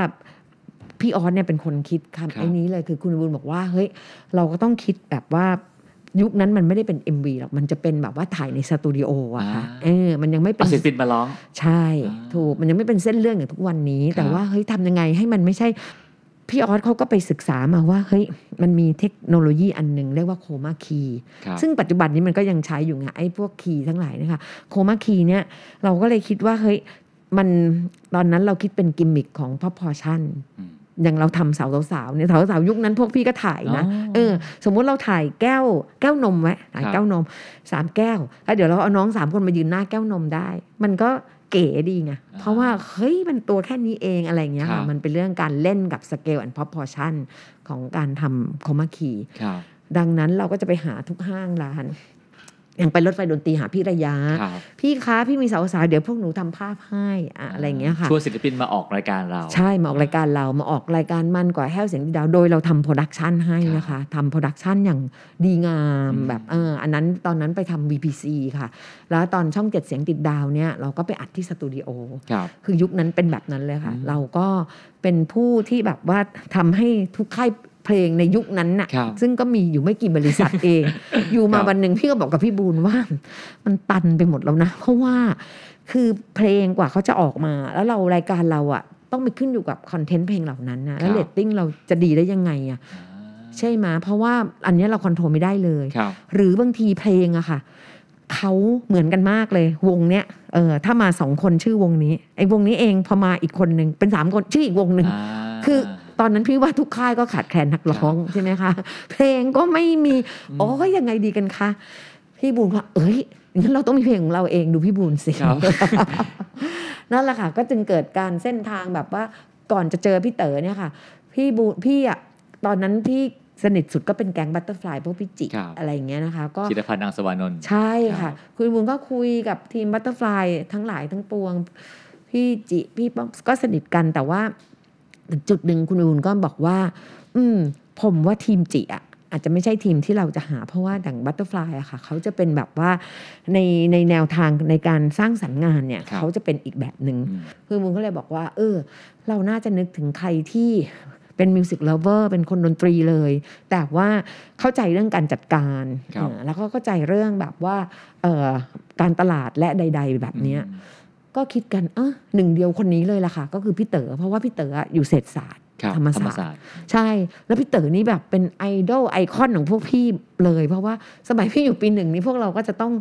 พี่ออสเนี่ยเป็นคนคิดครับคำไอ้นี้เลยคือคุณบุญบอกว่าเฮ้ยเราก็ต้องคิดแบบว่า ยุคนั้นมันไม่ได้เป็น MV หรอกมันจะเป็นแบบว่าถ่ายในสตูดิโออะค่ะเออมันยังไม่เป็เอานศิลปินมาร้อง ใช่อ่าถูกมันยังไม่เป็นเส้นเรื่องอย่างทุกวันนี้ครับแต่ว่าเฮ้ยทำยังไงให้มันไม่ใช่พี่ออสเขาก็ไปศึกษามาว่าเฮ้ยมันมีเทคโนโลยีอันหนึ่งเรียกว่าโคมาคีครับซึ่งปัจจุบันนี้มันก็ยังใช้อยู่ไงไอ้พวกคีย์ทั้งหลายนะคะโคมาคีเนี่ยเราก็เลยคิดว่าเฮ้ยมันตอนนั้นเราคิดเป็นกิมมิคของ proportion อืมอ ย่างเราทำสาวสาวๆเนี่ยสาวสาวๆยุคนั้นพวกพี่ก็ถ่ายนะอ๋อเออ สมมุติเราถ่ายแก้ว แก้วนมไว้ถ่ายครับแก้วนมสามแก้วแล้วเดี๋ยวเราเอาน้องสามคนมายืนหน้าแก้วนมได้ มันก็เก๋ดีไงเพราะว่าเฮ้ยมันตัวแค่นี้เองอะไรอย่างเงี้ยครัค่ะบมันเป็นเรื่องการเล่นกับสเกล and proportion ของการทำโคมาคีครับดังนั้นเราก็จะไปหาทุกห้างร้าน อย่างไปรถไฟดนตรีหาพี่ระยะครับพี่คะพี่มีสาวๆเดี๋ยวพวกหนูทำภาพให้อะอะไรอย่างเงี้ยค่ะชวนศิลปินมาออกรายการเรา ใช่มาออกรายการเรามาออกรายการมันกว่าแห้วเสียงดีดาวโดยเราทำโปรดักชันให้นะคะทำโปรดักชันอย่างดีงามอืมแบบเอออันนั้นตอนนั้นไปทำ VPC ค่ะ แล้วตอนช่องเจ็ดเสียงติดดาวเนี่ยเราก็ไปอัดที่สตูดิโอครับคือยุคนั้นเป็นแบบนั้นเลยค่ะอืมเราก็เป็นผู้ที่แบบว่าทำให้ทุกค่าย เพลงในยุคนั้นน่ะครับซึ่งก็มีอยู่ไม่กี่บริษัทเอง อยู่มาครับวันหนึ่งพี่ก็บอกกับพี่บูลว่า มันตันไปหมดแล้วนะ เพราะว่าคือเพลงกว่าเขาจะออกมา แล้วเรารายการเราอะต้องไปขึ้นอยู่กับ content เพลงเหล่านั้นนะแล้วครับเรตติ้งเราจะดีได้ยังไงอะใช่ไหมเพราะว่าอันเนี้ยเราคอนโทรลไม่ได้เลยครับหรือบางทีเพลงอะค่ะเขาเหมือนกันมากเลยวงเนี้ยเออถ้ามาสองคนชื่อวงนี้ไอ้วงนี้เองพอมาอีกคนหนึ่งเป็นสามคนชื่ออีกวงหนึ่งอ่าคือ ตอนนั้นพี่ว่าทุกค่ายก็ขาดแคลนนักร้องใช่ไหมคะเพลงก็ไม่มีโอ้ยยังไงดีกันคะพี่บูนว่า เอ้ยงั้นเราต้องมีเพลงของเราเองดูพี่บูนสิครับนั่นแหละค่ะ ก็จึงเกิดการเส้นทางแบบว่าก่อนจะเจอพี่เต๋อเนี่ยค่ะ พี่บูพี่อะตอนนั้นพี่สนิทสุดก็เป็นแก๊ง Butterfly พวกพี่จิครับอะไรอย่างเงี้ยนะคะ ก็จิตรพันธ์อังสวานนท์ใช่ครัค่ะบคุณบูลย์ก็คุยกับทีม Butterfly ทั้งหลายทั้งปวง พี่จิพี่ป้อมก็สนิทกันแต่ว่า จุดหนึ่งคุณบูลย์ก็บอกว่า อืม ผมว่าทีมจิอะอาจจะไม่ใช่ทีมที่เราจะหาเพราะว่าดัง Butterfly อะค่ะ เขาจะเป็นแบบว่าในในแนวทางในการสร้างสรรค์งานเนี่ยครับเขาจะเป็นอีกแบบหนึ่งอืมคุณบูลย์ก็เลยบอกว่า เออ เราน่าจะนึกถึงใครที่เป็น music lover เป็นคนดนตรีเลย แต่ว่าเข้าใจเรื่องการจัดการครับเออแล้วก็เข้าใจเรื่องแบบว่าเอ่อการตลาดและใด ๆ แบบเนี้ยอืม ก็คิดกันเออหนึ่งเดียวคนนี้เลยล่ะค่ะ ก็คือพี่เต๋อเพราะว่าพี่เต๋ออะอยู่เศรษฐศาสตร์ครับธรรมศาสตร์ใช่ แล้วพี่เต๋อนี่แบบเป็นไอดอลไอคอนของพวกพี่เลย เพราะว่าสมัยพี่อยู่ปีหนึ่งนี่พวกเราก็จะต้อง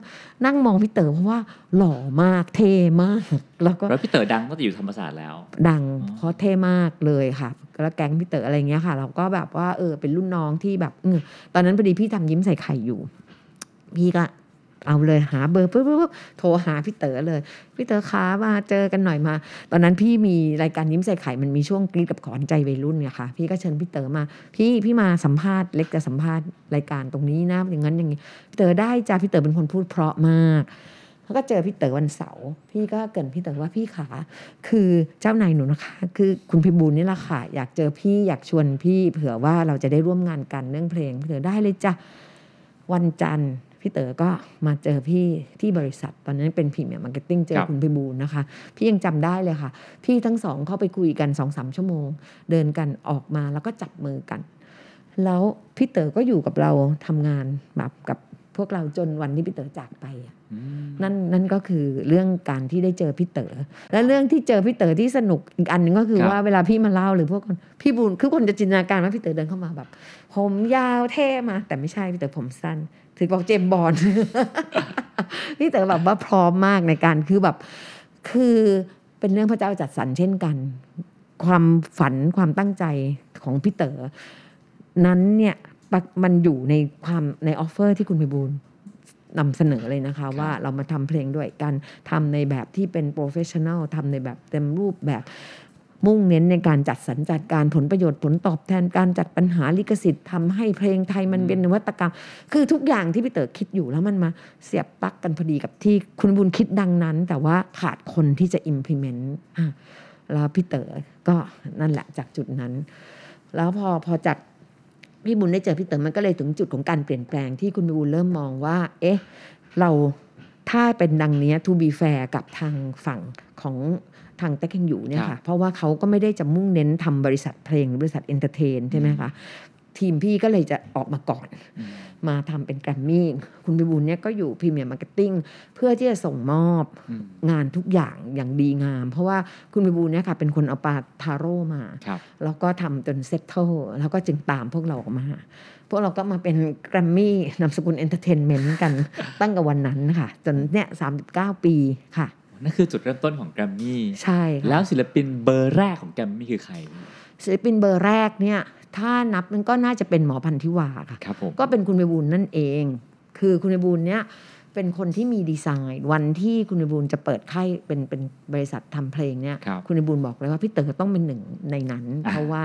นั่งมองพี่เต๋อเพราะว่าหล่อมากเท่มาก แล้วก็แล้วพี่เต๋อดังตั้งแต่อยู่ธรรมศาสตร์แล้ว ดังอ๋อเพราะเท่มากเลยค่ะ แล้วแก๊งพี่เต๋ออะไรเงี้ยค่ะ เราก็แบบว่าเออเป็นรุ่นน้องที่แบบเออตอนนั้นพอดีพี่ทำยิ้มใส่ไข่อยู่ พี่ก็ เอาเลยหาเบอร์ปุ๊บปุ๊บปุ๊บโทรหาพี่เต๋อเลย พี่เต๋อขามาเจอกันหน่อยมา ตอนนั้นพี่มีรายการยิ้มใส่ไข่มันมีช่วงกรีดกับขวัญใจวัยรุ่นไงค่ะ พี่ก็เชิญพี่เต๋อมา พี่พี่มาสัมภาษณ์เล็กจะสัมภาษณ์รายการตรงนี้นะอย่างนั้นอย่างนี้พี่เต๋อได้จ้าพี่เต๋อเป็นคนพูดเพราะมากแล้วก็เจอพี่เต๋อวันเสาร์พี่ก็เกริ่นพี่เต๋อว่าพี่ขาคือเจ้านายหนูนะคะ คือคุณพิบูลนี่แหละค่ะ อยากเจอพี่อยากชวนพี่เผื่อว่าเราจะได้ร่วมงานกันเรื่องเพลงพี่เต๋อได้เลยจ้ะวันจันทร์ พี่เต๋อก็มาเจอพี่ที่บริษัท ตอนนั้นเป็น Premier Marketing เจอครับคุณพิบูลนะคะ พี่ยังจำได้เลยค่ะ พี่ทั้งสองเข้าไปคุยกันสองสามชั่วโมง เดินกันออกมาแล้วก็จับมือกัน แล้วพี่เต๋อก็อยู่กับเราทำงานแบบกับพวกเราจนวันที่พี่เต๋อจากไปอะอืมนั่นนั่นก็คือเรื่องการที่ได้เจอพี่เต๋อและเรื่องที่เจอพี่เต๋อที่สนุกอีกอันหนึ่งก็คือครับว่าเวลาพี่มาเล่าหรือพวกคนพี่บุญคือคนจะจินตนาการว่าพี่เต๋อเดินเข้ามาแบบ ผมยาวเท่มา แต่ไม่ใช่พี่เต๋อผมสั้น ถือบอกเจมส์บอลพี่เต๋อแบบว่าพร้อมมากในการคือแบบ คือเป็นเรื่องพระเจ้าจัดสรรเช่นกัน ความฝันความตั้งใจของพี่เต๋อนั้นเนี่ยปะมันอยู่ในความใน offer ที่คุณพิบูลนำเสนอเลยนะคะว่าเรามาทำเพลงด้วยกันทำในแบบที่เป็นโปรเฟชชั่น a ลทำในแบบเต็มรูปแบบ มุ่งเน้นในการจัดสรรจัดการผลประโยชน์ผลตอบแทนการจัดปัญหาลิขสิทธิ์ทำให้เพลงไทยมันเป็นนวัตกรรม คือทุกอย่างที่พี่เต๋อคิดอยู่แล้วมันมาเสียบปลั๊กกันพอดีกับที่คุณบูลย์คิดดังนั้น แต่ว่าขาดคนที่จะ implement อะแล้วพี่เต๋อก็นั่นแหละจากจุดนั้น แล้วพอพอจากพี่บุญได้เจอพี่เต๋อมันก็เลยถึงจุดของการเปลี่ยนแปลงที่คุณบูลย์เริ่มมองว่า เอ๊ะ เราถ้าเป็นดังเนี้ย to be fair กับทางฝั่งของทางเต็กเฮงหยูเนี่ยครัค่ะบเพราะว่าเขาก็ไม่ได้จะมุ่งเน้นทำบริษัทเพลงหรือบริษัท entertain ใช่ไหมคะทีมพี่ก็เลยจะออกมาก่อนอืมมาทำเป็นแกรมมี่คุณพิบูลเนี่ยก็อยู่ Premier Marketing เพื่อที่จะส่งมอบอืมงานทุกอย่างอย่างดีงาม เพราะว่าคุณพิบูลเนี่ยค่ะเป็นคนเอาปลาทาโร่มาครับแล้วก็ทำจน settle แล้วก็จึงตามพวกเราออกมา พวกเราก็มาเป็นแกรมมี่นามสกุล entertainment กันตั้งแต่วันนั้นค่ะ จนเนี่ยสามปีค่ะ นั่นคือจุดเริ่มต้นของแกรมมี่ใช่ค่ะแล้วศิลปินเบอร์แรกของแกรมมี่คือใคร ศิลปินเบอร์แรกเนี่ย ถ้านับมันก็น่าจะเป็นหมอพันทิวาค่ะครับผมก็เป็นคุณไพบูลย์นั่นเอง คือคุณไพบูลย์เนี่ยเป็นคนที่มีดีไซน์ วันที่คุณไพบูลย์จะเปิดค่ายเป็นเป็นบริษัททำเพลงเนี่ยครับคุณไพบูลย์บอกเลยว่าพี่เต๋อต้องเป็นหนึ่งในนั้นอ่าเพราะว่า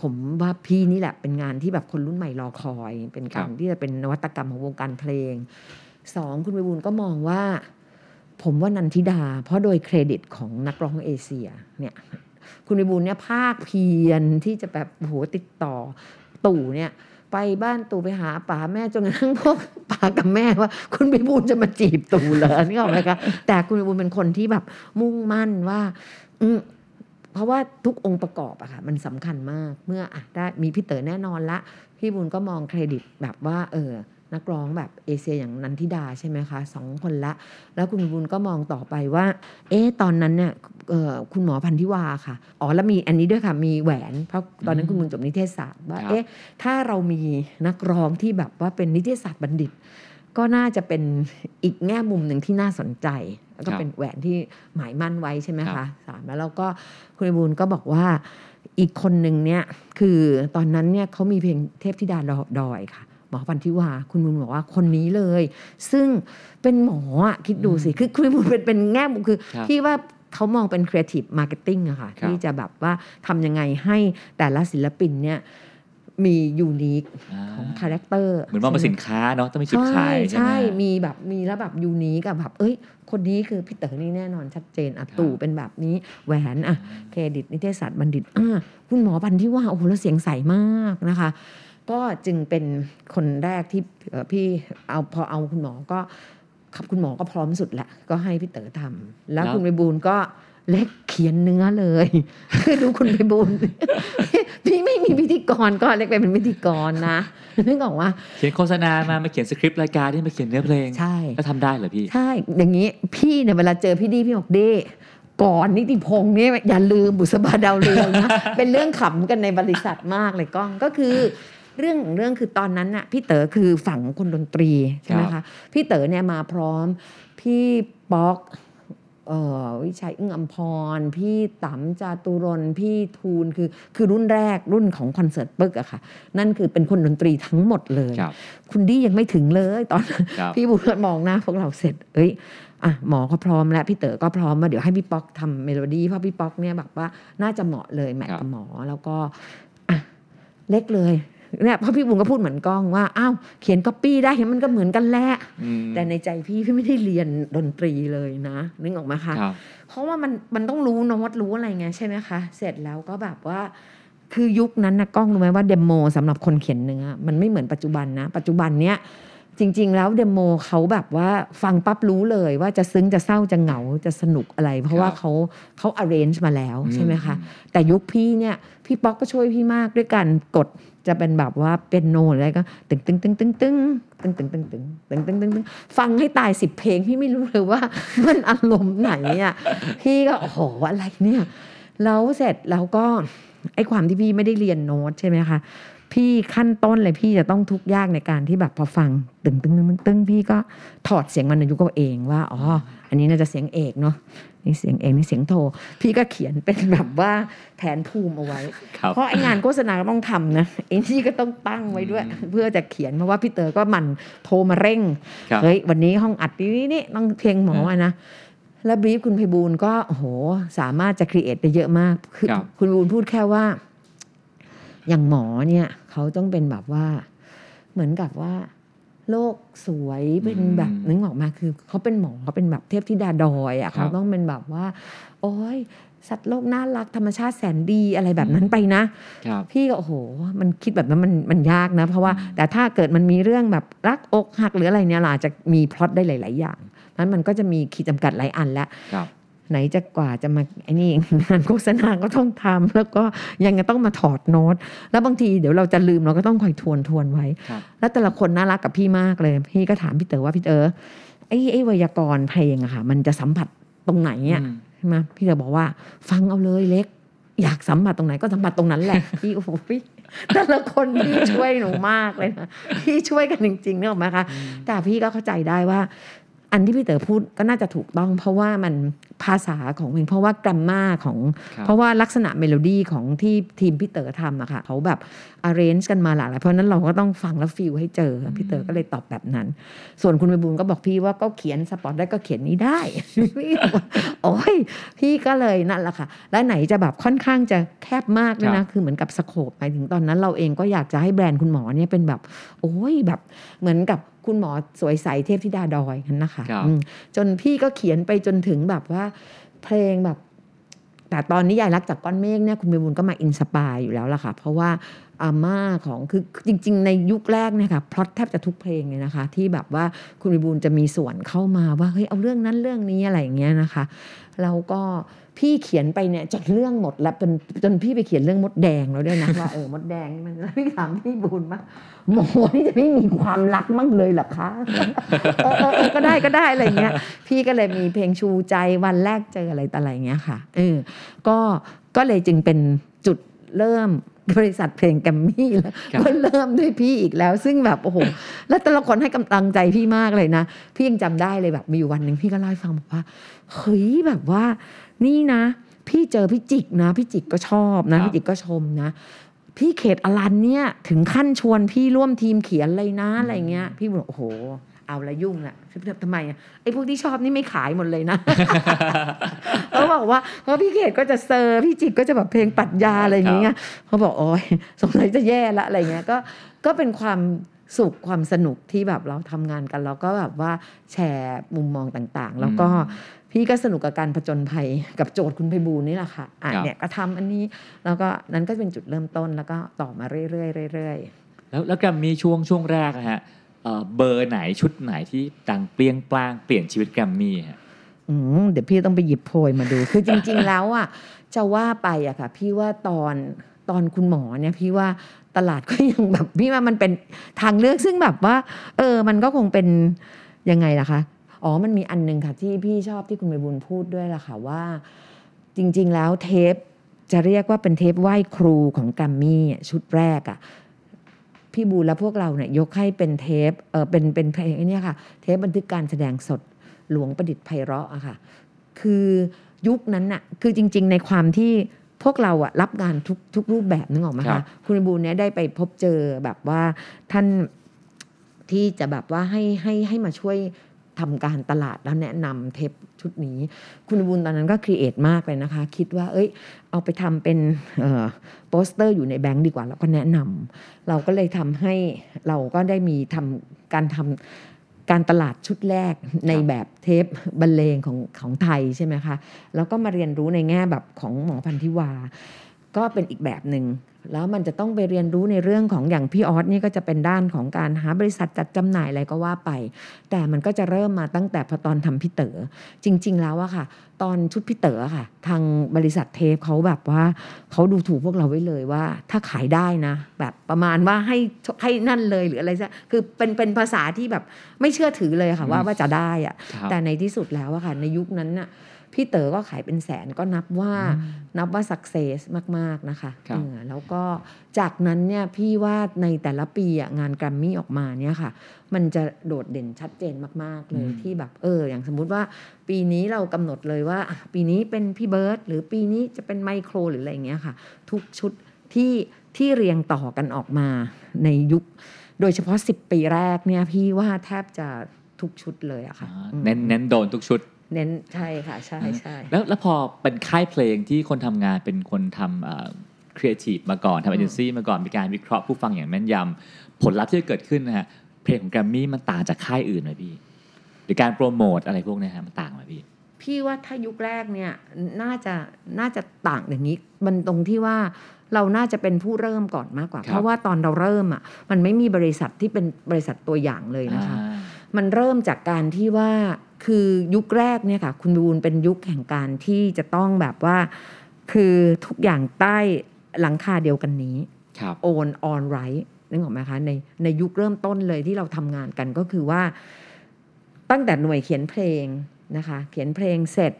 ผมว่าพี่นี่แหละเป็นงานที่แบบคนรุ่นใหม่รอคอย เป็นการครับที่จะเป็นนวัตกรรมของวงการเพลงสองคุณไพบูลย์ก็มองว่า ผมว่านันทิดา เพราะโดยเครดิตของนักร้องเอเชียเนี่ยคุณไพบูลเนี่ยภาคเพียรที่จะแบบโอ้โหติดต่อตู่เนี่ยไปบ้านตู่ไปหาป๋าแม่จนกระทั่งพวกป๋ากับแม่ว่า คุณไพบูลจะมาจีบตู่เหรอนี่ออกไหมคะแต่คุณไพบูลเป็นคนที่แบบมุ่งมั่นว่า อืมเพราะว่าทุกองค์ประกอบอะค่ะมันสำคัญมากเมื่ออะได้มีพี่เต๋อแน่นอนละ พี่บุญก็มองเครดิตแบบว่า เออ นักร้องแบบเอเชียอย่างนันทิดาใช่ไหมคะสองคนละ แล้วคุณบุญก็มองต่อไปว่า เอ๊ะตอนนั้นเนี่ยเอ่อคุณหมอพันธิวาค่ะอ๋อแล้วมีอันนี้ด้วยค่ะมีแหวน เพราะตอนนั้นคุณบุญจบนิเทศศาสตร์ว่าครับเอ๊ะถ้าเรามีนักร้องที่แบบว่าเป็นนิเทศศาสตร์บัณฑิต ก็น่าจะเป็นอีกแง่มุมหนึ่งที่น่าสนใจแล้วก็ครับเป็นแหวนที่หมายมั่นไว้ใช่ไหมครัคะบสามแล้วเราก็คุณไพบูลย์ก็บอกว่าอีกคนหนึ่งเนี่ยคือตอนนั้นเนี่ยเขามีเพลงเทพธิดาดอยค่ะ หมอพันทิวา คุณไพบูลย์บอกว่าคนนี้เลย ซึ่งเป็นหมออะคิดดูสิ คือคุณไพบูลย์เป็นเป็นแง่มุมคือครับที่ว่าเขามองเป็น Creative Marketing อะค่ะ ครับที่จะแบบว่าทำยังไงให้แต่ละศิลปินเนี่ยมี unique อ่าของ character เหมือนมองเป็นสินค้าเนาะต้องมีจุดขายใช่ไหม ใช่มีแบบมีแล้วแบบ unique กับแบบเอ้ย คนนี้คือพี่เต๋อนี่แน่นอนชัดเจนอะครับตู่เป็นแบบนี้แหวนอะเครดิตนิเทศศาสตร์บัณฑิตอ่าคุณหมอพันที่ว่าโอ้โหแล้วเสียงใสมากนะคะ ก็จึงเป็นคนแรกที่เอ่อพี่เอาพอเอาคุณหมอก็ครับคุณหมอก็พร้อมสุดแหละ ก็ให้พี่เต๋อทำแล้วแล้วคุณไปบูลย์ก็เล็กเขียนเนื้อเลย คือดูคุณไปบูลย์พี่ไม่มีพิธีกรก็เล็กไปเป็นพิธีกรนะนึกออกว่าเขียนโฆษณามามาเขียนสคริปต์รายการที่มาเขียนเนื้อเพลงใช่แล้วทำได้เหรอพี่ ใช่ อย่างนี้พี่เนี่ยเวลาเจอพี่ดีพี่บอกเด้ก่อนนิติพงษ์นี่อย่าลืมบุษบาดาวเรืองนะเป็นเรื่องขำกันในบริษัทมากเลยก้องก็คือ เรื่องของเรื่องคือตอนนั้นน่ะพี่เต๋อคือฝั่งคนดนตรีใช่ไหมครัคะบพี่เต๋อเนี่ยมาพร้อมพี่ป๊อกเอ่อวิชัยอึ้งอัมพร พี่ต๋ำจาตุรนต์พี่ทูลคือคือรุ่นแรกรุ่นของคอนเสิร์ตปึ๊กอะค่ะ นั่นคือเป็นคนดนตรีทั้งหมดเลยครับคุณดี้ยังไม่ถึงเลยตอนนั้นครับพี่บุญมองหน้าพวกเราเสร็จ เอ้ยอะหมอก็พร้อมแล้ว พี่เต๋อก็พร้อมมาเดี๋ยวให้พี่ป๊อกทำเมโลดี้เพราะพี่ป๊อกเนี่ยแบบว่าน่าจะเหมาะเลย match ครับกับหมอแล้วก็อะเล็กเลย เนี่ยเพราะพี่บูลย์ก็พูดเหมือนก้องว่าอ้าวเขียนก๊อปปี้ได้เห็นมันก็เหมือนกันแหละอืมแต่ในใจพี่พี่ไม่ได้เรียนดนตรีเลยนะนึกออกไหมคะครับเพราะว่ามันมันต้องรู้โน้ตรู้อะไรไงใช่ไหมคะ เสร็จแล้วก็แบบว่าคือยุคนั้นนะก้องรู้ไหมว่า demo สำหรับคนเขียนเนื้อมันไม่เหมือนปัจจุบันนะ ปัจจุบันเนี้ยจริง ๆ แล้วเดโมเขาแบบว่าฟังปั๊บรู้เลยว่าจะซึ้งจะเศร้าจะเหงาจะสนุกอะไร เพราะว่าครับเขาเขา arrange มาแล้วใช่ไหมคะอืมแต่ยุคพี่เนี่ยพี่ป๊อกก็ช่วยพี่มากด้วยการกด จะเป็นแบบว่าเป็นโนหรืออะไรก็ตึงตึงตึงตึงตึงตึงตึงตึงตึงตึงตึงตึงตึงฟังให้ตายสิบเพลงพี่ไม่รู้เลยว่า มันอารมณ์ไหนอะพี่ก็โอ้โหอะไรเนี่ยแล้วเสร็จแล้วก็ไอ้ความที่พี่ไม่ได้เรียนโน้ตใช่ไหมคะ พี่ขั้นต้นเลยพี่จะต้องทุกข์ยากในการที่แบบพอฟังตึงตึงตึงตึงพี่ก็ถอดเสียงมันในยุกเอาเองว่าอ๋ออันนี้น่าจะเสียงเอกเนาะนี่เสียงเอกนี่เสียงโทพี่ก็เขียนเป็นแบบว่าแผนภูมิเอาไว้ครับเพราะไอ้งานโฆษณาก็ต้องทำนะไอ้นี่ก็ต้องตั้งไว้ด้วย เพื่อจะเขียนเพราะว่าพี่เต๋อก็หมันโทรมาเร่งครับเฮ้ยวันนี้ห้องอัดนี้นี่ต้องเพลงหมออะนะแล้วบรีฟคุณไพบูลย์ก็โอ้โหสามารถจะครีเอทได้เยอะมากคือครับคุณไพบูลย์พูดแค่ว่า อย่างหมอเนี่ยเขาต้องเป็นแบบว่า เหมือนกับว่า โลกสวยเป็นแบบนึกออกมาคือเขาเป็นหมอเขาเป็นแบบเทพธิดาดอยอะครับเขาต้องเป็นแบบว่า โอ้ยสัตว์โลกน่ารักธรรมชาติแสนดีอะไรแบบนั้นไปนะครับพี่ก็โอ้โห มันคิดแบบนั้นมันมันยากนะ เพราะว่าแต่ถ้าเกิดมันมีเรื่องแบบรักอกหักหรืออะไรเนี่ยเราอาจจะมีพล็อตได้หลาย ๆ อย่างนั้นมันก็จะมีขีดจำกัดหลายอันแล้วครับ ไหนจะกว่าจะมาไอ้นี่งานโฆษณาก็ต้องทำแล้วก็ยังจะต้องมาถอดโน้ต แล้วบางทีเดี๋ยวเราจะลืมเราก็ต้องคอยทวนทวนไว้ครับแล้วแต่ละคนน่ารักกับพี่มากเลย พี่ก็ถามพี่เต๋อว่าพี่เต๋อไอ้ไอ้ไวยากรณ์เพลงอะค่ะ มันจะสัมผัสตรงไหนอะอืมใช่ไหมพี่เต๋อบอกว่า ฟังเอาเลยเล็ก อยากสัมผัสตรงไหนก็สัมผัสตรงนั้นแหละพี่โอ้โหแต่ละคนพี่ช่วยหนูมากเลยนะพี่ช่วยกันจริงๆนึกออกไหมคะแต่พี่ก็เข้าใจได้ว่า อันที่พี่เต๋อพูดก็น่าจะถูกต้อง เพราะว่ามัน ภาษาของเพลงเพราะว่า grammar ของครับเพราะว่าลักษณะเมโลดี้ของที่ทีมพี่เต๋อทำอะค่ะเขาแบบ arrange กันมาหลากหลายเพราะฉะนั้นเราก็ต้องฟังแล้ว feel ให้เจออะพี่เต๋อก็เลยตอบแบบนั้น ส่วนคุณไพบูลย์ก็บอกพี่ว่าก็เขียน spot ได้ก็เขียนนี้ได้พี่บอกว่าโอ้ยพี่ก็เลยนั่นแหละค่ะ แล้วไหนจะแบบค่อนข้างจะแคบมากด้วยครันะบคือเหมือนกับ scope หมายถึงตอนนั้นเราเองก็อยากจะให้แบรนด์คุณหมอเนี่ยเป็นแบบ โอ้ยแบบเหมือนกับคุณหมอสวยใสเทพธิดาดอยนั่นนะคะครับอืมจนพี่ก็เขียนไปจนถึงแบบว่าเพลงแบบ แต่ตอนนิยายรักจากก้อนเมฆเนี่ยคุณไพบูลย์ก็มา inspire อยู่แล้วล่ะค่ะ เพราะว่า อาม่าของคือจริง ๆ ในยุคแรกเนี่ยค่ะพล็อตแทบจะทุกเพลงเลยนะคะ ที่แบบว่าคุณไพบูลย์จะมีส่วนเข้ามาว่าเฮ้ยเอาเรื่องนั้นเรื่องนี้อะไรอย่างเงี้ยนะคะแล้วก็พี่เขียนไปเนี่ยจนเรื่องหมดแล้วจนจนพี่ไปเขียนเรื่องมดแดงแล้วด้วยนะว่าเออมดแดงมันแล้วพี่ถามพี่บุญว่าหมอนี่จะไม่มีความรักมั่งเลยเหรอคะเออเออก็ได้ก็ได้อะไรเงี้ย พี่ก็เลยมีเพลงชูใจวันแรกเจออะไรต่ออะไรเงี้ยค่ะเออก็ก็เลยจึงเป็นจุดเริ่ม บริษัทเพลงแกรมมี่แล้วครับก็เริ่มด้วยพี่อีกแล้ว ซึ่งแบบโอ้โหแล้วแต่ละคนให้กำลังใจพี่มากเลยนะ พี่ยังจำได้เลยแบบมีอยู่วันหนึ่งพี่ก็เล่าให้ฟังบอกว่าเฮ้ยแบบว่า นี่นะ พี่เจอพี่จิกนะพี่จิกก็ชอบนะครับพี่จิกก็ชมนะพี่เขตอลันเนี่ยถึงขั้นชวนพี่ร่วมทีมเขียนเลยนะอะไรเงี้ย พี่บอกโอ้โห เอาละยุ่งละทำไมอะไอ้พวกที่ชอบนี่ไม่ขายหมดเลยนะเขาบอกว่าเพราะพี่เขตก็จะเซอร์พี่จิกก็จะแบบเพลงปรัดยาอะไรอย่างเงี้ยเขาบอกโอ้ยสงสัยจะแย่ละอะไรเงี้ยก็ก็เป็นความสุขความสนุกที่แบบเราทำงานกันเราก็แบบว่าแชร์มุมมองต่างๆ แล้วก็พี่ก็สนุกกับการผจญภัยกับโจทย์คุณไพบูลย์นี่แหละค่ะอะครับเนี่ยก็ทำอันนี้แล้วก็นั้นก็เป็นจุดเริ่มต้นแล้วก็ต่อมาเรื่อยๆเรื่อยๆแล้วแล้วแกรมมี่ช่วงช่วงแรกนะฮะ เบอร์ไหนชุดไหนที่ดังเปรี้ยงปร้างเปลี่ยนชีวิตแกรมมี่ฮะอืมเดี๋ยวพี่ต้องไปหยิบโพยมาดู คือจริง ๆ แล้วอะจะว่าไปอะค่ะ พี่ว่าตอนตอนคุณหมอเนี่ยพี่ว่าตลาดก็ยังแบบพี่ว่ามันเป็นทางเลือกซึ่งแบบว่า เออ มันก็คงเป็นยังไงล่ะคะ อ๋อมันมีอันหนึงค่ะ ที่พี่ชอบที่คุณใบบุญพูดด้วยล่ะค่ะว่า จริง ๆ แล้วเทปจะเรียกว่าเป็นเทปไหว้ครูของแกรมมี่ชุดแรกอะ พี่บูลและพวกเราเนี่ยยกให้เป็นเทปเออเป็นเป็นเพลงไอ้เนี่ยค่ะ เทปบันทึกการแสดงสดหลวงประดิษฐ์ไพเราะอะค่ะ คือยุคนั้นน่ะคือจริง ๆ ในความที่พวกเราอะรับงานทุกทุกรูปแบบนึกออกไหมครัคะบคุณบูลเนี่ยได้ไปพบเจอแบบว่าท่านที่จะแบบว่าให้ให้ให้มาช่วยทำการตลาดแล้วแนะนำเทปชุดนี้ คุณไพบูลย์ตอนนั้นก็ create มากเลยนะคะ คิดว่า เอ้ย เอาไปทำเป็นโปสเตอร์อยู่ในแบงค์ดีกว่าแล้วก็แนะนำเราก็เลยทำให้เราก็ได้มีทำการทำการตลาดชุดแรกในแบบเทปบรรเลงของของไทยใช่ไหมคะ แล้วก็มาเรียนรู้ในแง่แบบของหมอพันทิวา ก็เป็นอีกแบบหนึ่งแล้วมันจะต้องไปเรียนรู้ในเรื่องของอย่างพี่ออสนี่ก็จะเป็นด้านของการหาบริษัทจัดจำหน่ายอะไรก็ว่าไป แต่มันก็จะเริ่มมาตั้งแต่พอตอนทำพี่เต๋อจริง ๆ แล้วอะค่ะ ตอนชุดพี่เต๋ออะค่ะ ทางบริษัทเทปเขาแบบว่าเขาดูถูกพวกเราไว้เลยว่า ถ้าขายได้นะ แบบประมาณว่าให้ให้นั่นเลยหรืออะไรซะคือเป็นเป็นภาษาที่แบบไม่เชื่อถือเลยค่ะว่าว่าจะได้อะครับแต่ในที่สุดแล้วอะค่ะในยุคนั้นน่ะ พี่เต๋อก็ขายเป็นแสนก็นับว่าอืมนับว่าสักเซสมาก ๆ นะคะครับเออแล้วก็จากนั้นเนี่ยพี่ว่าในแต่ละปีอะงานแกรมมี่ออกมาเนี่ยค่ะ มันจะโดดเด่นชัดเจนมาก ๆ เลยที่แบบเออ อย่างสมมุติว่าปีนี้เรากำหนดเลยว่าอะปีนี้เป็นพี่เบิร์ดหรือปีนี้จะเป็นไมโครหรืออะไรอย่างเงี้ยค่ะ ทุกชุดที่ที่เรียงต่อกันออกมาในยุค โดยเฉพาะ 10 ปีแรกเนี่ยพี่ว่าแทบจะทุกชุดเลยอะค่ะอ่าอืมเน้นเน้นโดนทุกชุด เน้นใช่ค่ะใช่ใช่แล้วแล้วพอเป็นค่ายเพลงที่คนทำงานเป็นคนทำครีเอทีฟมาก่อนทำเอเจนซี่มาก่อนมีการวิเคราะห์ผู้ฟังอย่างแม่นยำผลลัพธ์ที่จะเกิดขึ้นนะฮะเพลงของแกรมมี่มันต่างจากค่ายอื่นไหมพี่ หรือการโปรโมทอะไรพวกเนี้ยฮะมันต่างไหมพี่ พี่ว่าถ้ายุคแรกเนี่ยน่าจะน่าจะต่างอย่างนี้มันตรงที่ว่าเราน่าจะเป็นผู้เริ่มก่อนมากกว่าครับเพราะว่าตอนเราเริ่มอะมันไม่มีบริษัทที่เป็นบริษัทตัวอย่างเลยนะคะอ่ามันเริ่มจากการที่ว่า คือยุคแรกเนี่ยค่ะ คุณบูนเป็นยุคแห่งการที่จะต้องแบบว่า คือทุกอย่างใต้หลังคาเดียวกันนี้ครับโอนออนไรท์นึกออกไหมคะในในยุคเริ่มต้นเลยที่เราทำงานกันก็คือว่า ตั้งแต่หน่วยเขียนเพลงนะคะ เขียนเพลงเสร็จ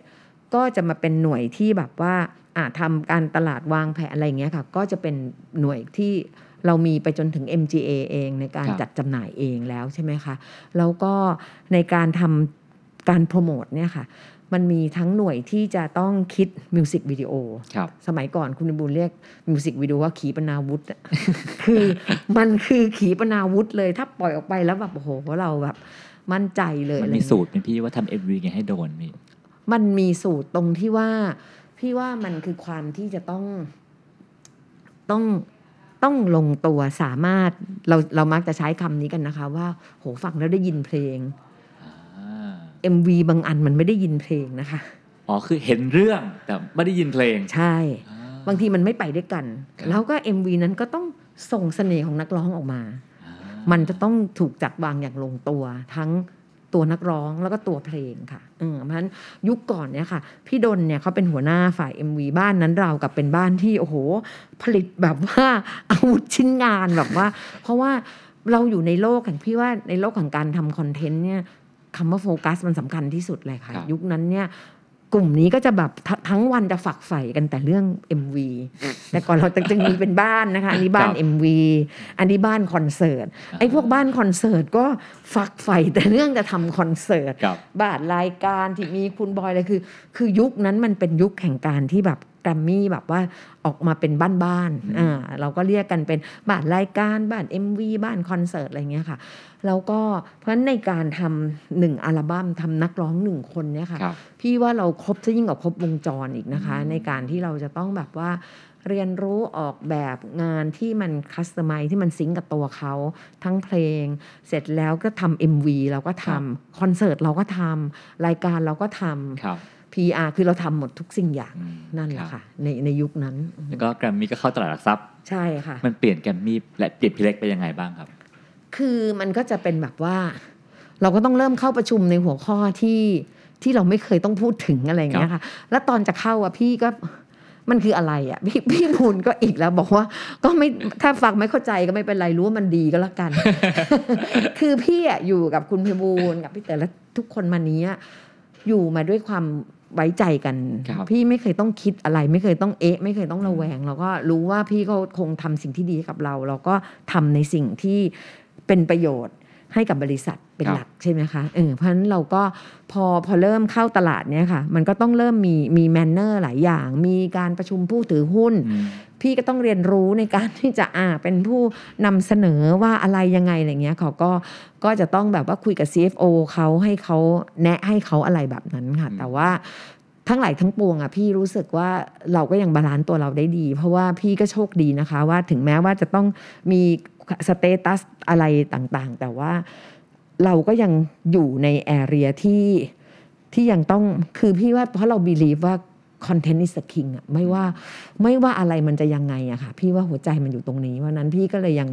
ก็จะมาเป็นหน่วยที่แบบว่าอ่าทำการตลาดวางแผนอะไรอย่างเงี้ยค่ะ ก็จะเป็นหน่วยที่เรามีไปจนถึง MGA เองในการครับจัดจำหน่ายเองแล้วใช่ไหมคะ แล้วก็ในการทำ การโปรโมทเนี่ยค่ะมันมีทั้งหน่วยที่จะต้องคิดมิวสิกวิดีโอครับสมัยก่อนคุณไพบูลย์เรียกมิวสิกวิดีโอว่าขีปนาวุธอะคือมันคือขีปนาวุธเลย ถ้าปล่อยออกไปแล้วแบบโอ้โหเราแบบมั่นใจเลยมันอะไรมีเงี้ยสูตรไหมพี่ว่าทำ MV ไงให้โดนพี่มันมีสูตรตรงที่ว่า พี่ว่ามันคือความที่จะต้องต้องต้องลงตัวสามารถเราเรามักจะใช้คำนี้กันนะคะ ว่าโหฟังแล้วได้ยินเพลงอ่า MV บางอันมันไม่ได้ยินเพลงนะคะ อ๋อ คือเห็นเรื่องแต่ไม่ได้ยินเพลง ใช่อ่าบางทีมันไม่ไปด้วยกันครับแล้วก็ MV นั้นก็ต้องส่งเสน่ห์ของนักร้องออกมาอ่ามันจะต้องถูกจัดวางอย่างลงตัว ทั้งตัวนักร้องแล้วก็ตัวเพลงค่ะเออเพราะฉะนั้นยุคก่อนเนี่ยค่ะ พี่ดนเนี่ยเขาเป็นหัวหน้าฝ่าย MV บ้านนั้นเรากับเป็นบ้านที่โอ้โห ผลิตแบบว่าอาวุธชิ้นงานแบบว่า เพราะว่าเราอยู่ในโลกแห่งพี่ว่าในโลกของการทำคอนเทนต์เนี่ย คำว่าโฟกัสมันสำคัญที่สุดเลยค่ะครับยุคนั้นเนี่ยกลุ่มนี้ก็จะแบบททั้งวันจะฝักใฝ่กันแต่เรื่อง MV แต่ก่อนเราจะมีเป็นบ้านนะคะ อันนี้บ้านครับ MV อันนี้บ้านคอนเสิร์ตไอ้พวกบ้านคอนเสิร์ตก็ฝักใฝ่แต่เรื่องจะทำคอนเสิร์ตครับบ้านรายการที่มีคุณบอยอะไรคือ คือยุคนั้นมันเป็นยุคแห่งการที่แบบแก รมมี่แบบว่าออกมาเป็นบ้านๆอ่าเราก็เรียกกันเป็นบ้านรายการบ้าน MV บ้านคอนเสิร์ตอะไรเงี้ยค่ะแล้วก็เพราะฉะนั้นในการทำหนึ่งอัลบั้มทำนักร้องหนึ่งคนเนี่ยค่ะครับพี่ว่าเราครบซะยิ่งกว่าครบวงจรอีกนะคะอืมในการที่เราจะต้องแบบว่าเรียนรู้ออกแบบงานที่มันคัสตอมไมที่มันซิงก์กับตัวเขาทั้งเพลง เสร็จแล้วก็ทำ MV เราก็ทำคอนเสิร์ตเราก็ทำรายการเราก็ทครับำ PR คือเราทำหมดทุกสิ่งอย่างอืมนั่นแหครัละบค่ะในในยุคนั้น แล้วก็แกรมมี่ก็เข้าตลาดหลักทรัพย์ใช่ค่ะ มันเปลี่ยนแกรมมี่และเปลี่ยนพี่เล็กไปยังไงบ้างครับ คือมันก็จะเป็นแบบว่า เราก็ต้องเริ่มเข้าประชุมในหัวข้อที่ที่เราไม่เคยต้องพูดถึงอะไรอย่างเงี้ยค่ะ แล้วตอนจะเข้าอะพี่ก็มันคืออะไรอะพี่พี่มูลก็อีกแล้วบอกว่า ก็ไม่ถ้าฟังไม่เข้าใจก็ไม่เป็นไรรู้ว่ามันดีก็แล้วกัน คือพี่อะอยู่กับคุณเพบูลย์กับพี่เต๋อและทุกคนมานี้อะอยู่มาด้วยความ ไว้ใจกันครับพี่ไม่เคยต้องคิดอะไร ไม่เคยต้องเอ๊ะ ไม่เคยต้องระแวงเราก็รู้ว่าพี่ก็คงทำสิ่งที่ดีกับเรา เราก็ทำในสิ่งที่เป็นประโยชน์ให้กับบริษัทเป็นครับหลักใช่ไหมคะเออเพราะฉะนั้นเราก็พอพอเริ่มเข้าตลาดเนี่ยค่ะ มันก็ต้องเริ่มมีมี manner หลายอย่าง มีการประชุมผู้ถือหุ้นอืม พี่ก็ต้องเรียนรู้ในการที่จะอ่าเป็นผู้นำเสนอว่าอะไรยังไงอะไรเงี้ยเขาก็ก็จะต้องแบบว่าคุยกับ CFO เขาให้เขาแนะให้เขาอะไรแบบนั้นค่ะอืมแต่ว่าทั้งหลายทั้งปวงอะพี่รู้สึกว่าเราก็ยัง balance ตัวเราได้ดี เพราะว่าพี่ก็โชคดีนะคะ ว่าถึงแม้ว่าจะต้องมี statusอะไรต่างๆ แต่ว่าเราก็ยังอยู่ในแอเรียที่ที่ยังต้องคือพี่ว่าเพราะเราบีลีฟว่า คอนเทนต์ is the king อะไม่ว่าไม่ว่าอะไรมันจะยังไงอะค่ะ พี่ว่าหัวใจมันอยู่ตรงนี้ เพราะฉะนั้นพี่ก็เลยยัง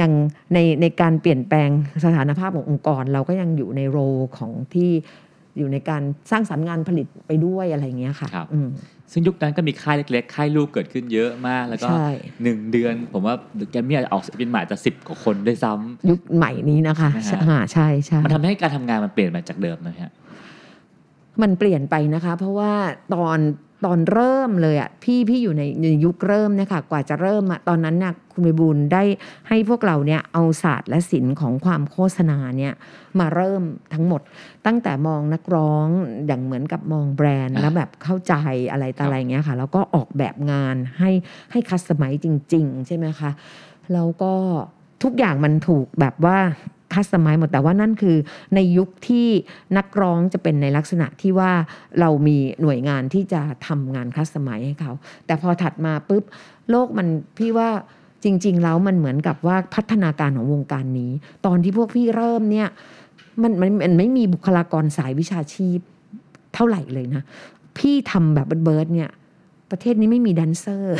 ยังในในการเปลี่ยนแปลงสถานภาพขององค์กร เราก็ยังอยู่ในโรของที่อยู่ในการสร้างสรรค์งานผลิตไปด้วยอะไรอย่างเงี้ยค่ะครับอืมซึ่งยุคนั้นก็มีค่ายเล็กๆ ค่ายลูกเกิดขึ้นเยอะมาก แล้วก็ใช่หนึ่งเดือน ผมว่าแกรมมี่อาจจะออกศิลปินใหม่จะสิบกว่าคนด้วยซ้ำยุคใหม่นี้นะคะนะฮะใช่อ่าใช่ใช่มันทำให้การทำงานมันเปลี่ยนไปจากเดิมนะฮะ มันเปลี่ยนไปนะคะ เพราะว่าตอนตอนเริ่มเลยอะพี่พี่อยู่ในในยุคเริ่มเนี่ยค่ะกว่าจะเริ่มอะตอนนั้นน่ะคุณไปบุญได้ให้พวกเราเนี่ยเอาศาสตร์และศิลป์ของความโฆษณาเนี่ยมาเริ่มทั้งหมด ตั้งแต่มองนักร้องอย่างเหมือนกับมองแบรนด์อะแล้วแบบเข้าใจอะไรต่ออะไรเงี้ยค่ะแล้วก็ออกแบบงานให้ให้ customize จริง ๆ ใช่ไหมคะแล้วก็ทุกอย่างมันถูกแบบว่า customize หมดแต่ว่านั่นคือในยุคที่นักร้องจะเป็นในลักษณะที่ว่าเรามีหน่วยงานที่จะทำงาน customize ให้เขา แต่พอถัดมาปุ๊บโลกมันพี่ว่าจริง ๆ แล้วมันเหมือนกับว่าพัฒนาการของวงการนี้ ตอนที่พวกพี่เริ่มเนี่ยมันมันมันไม่มีบุคลากรสายวิชาชีพเท่าไหร่เลยนะ พี่ทำแบบเบิร์ดเนี่ย ประเทศนี้ไม่มีแดนเซอร์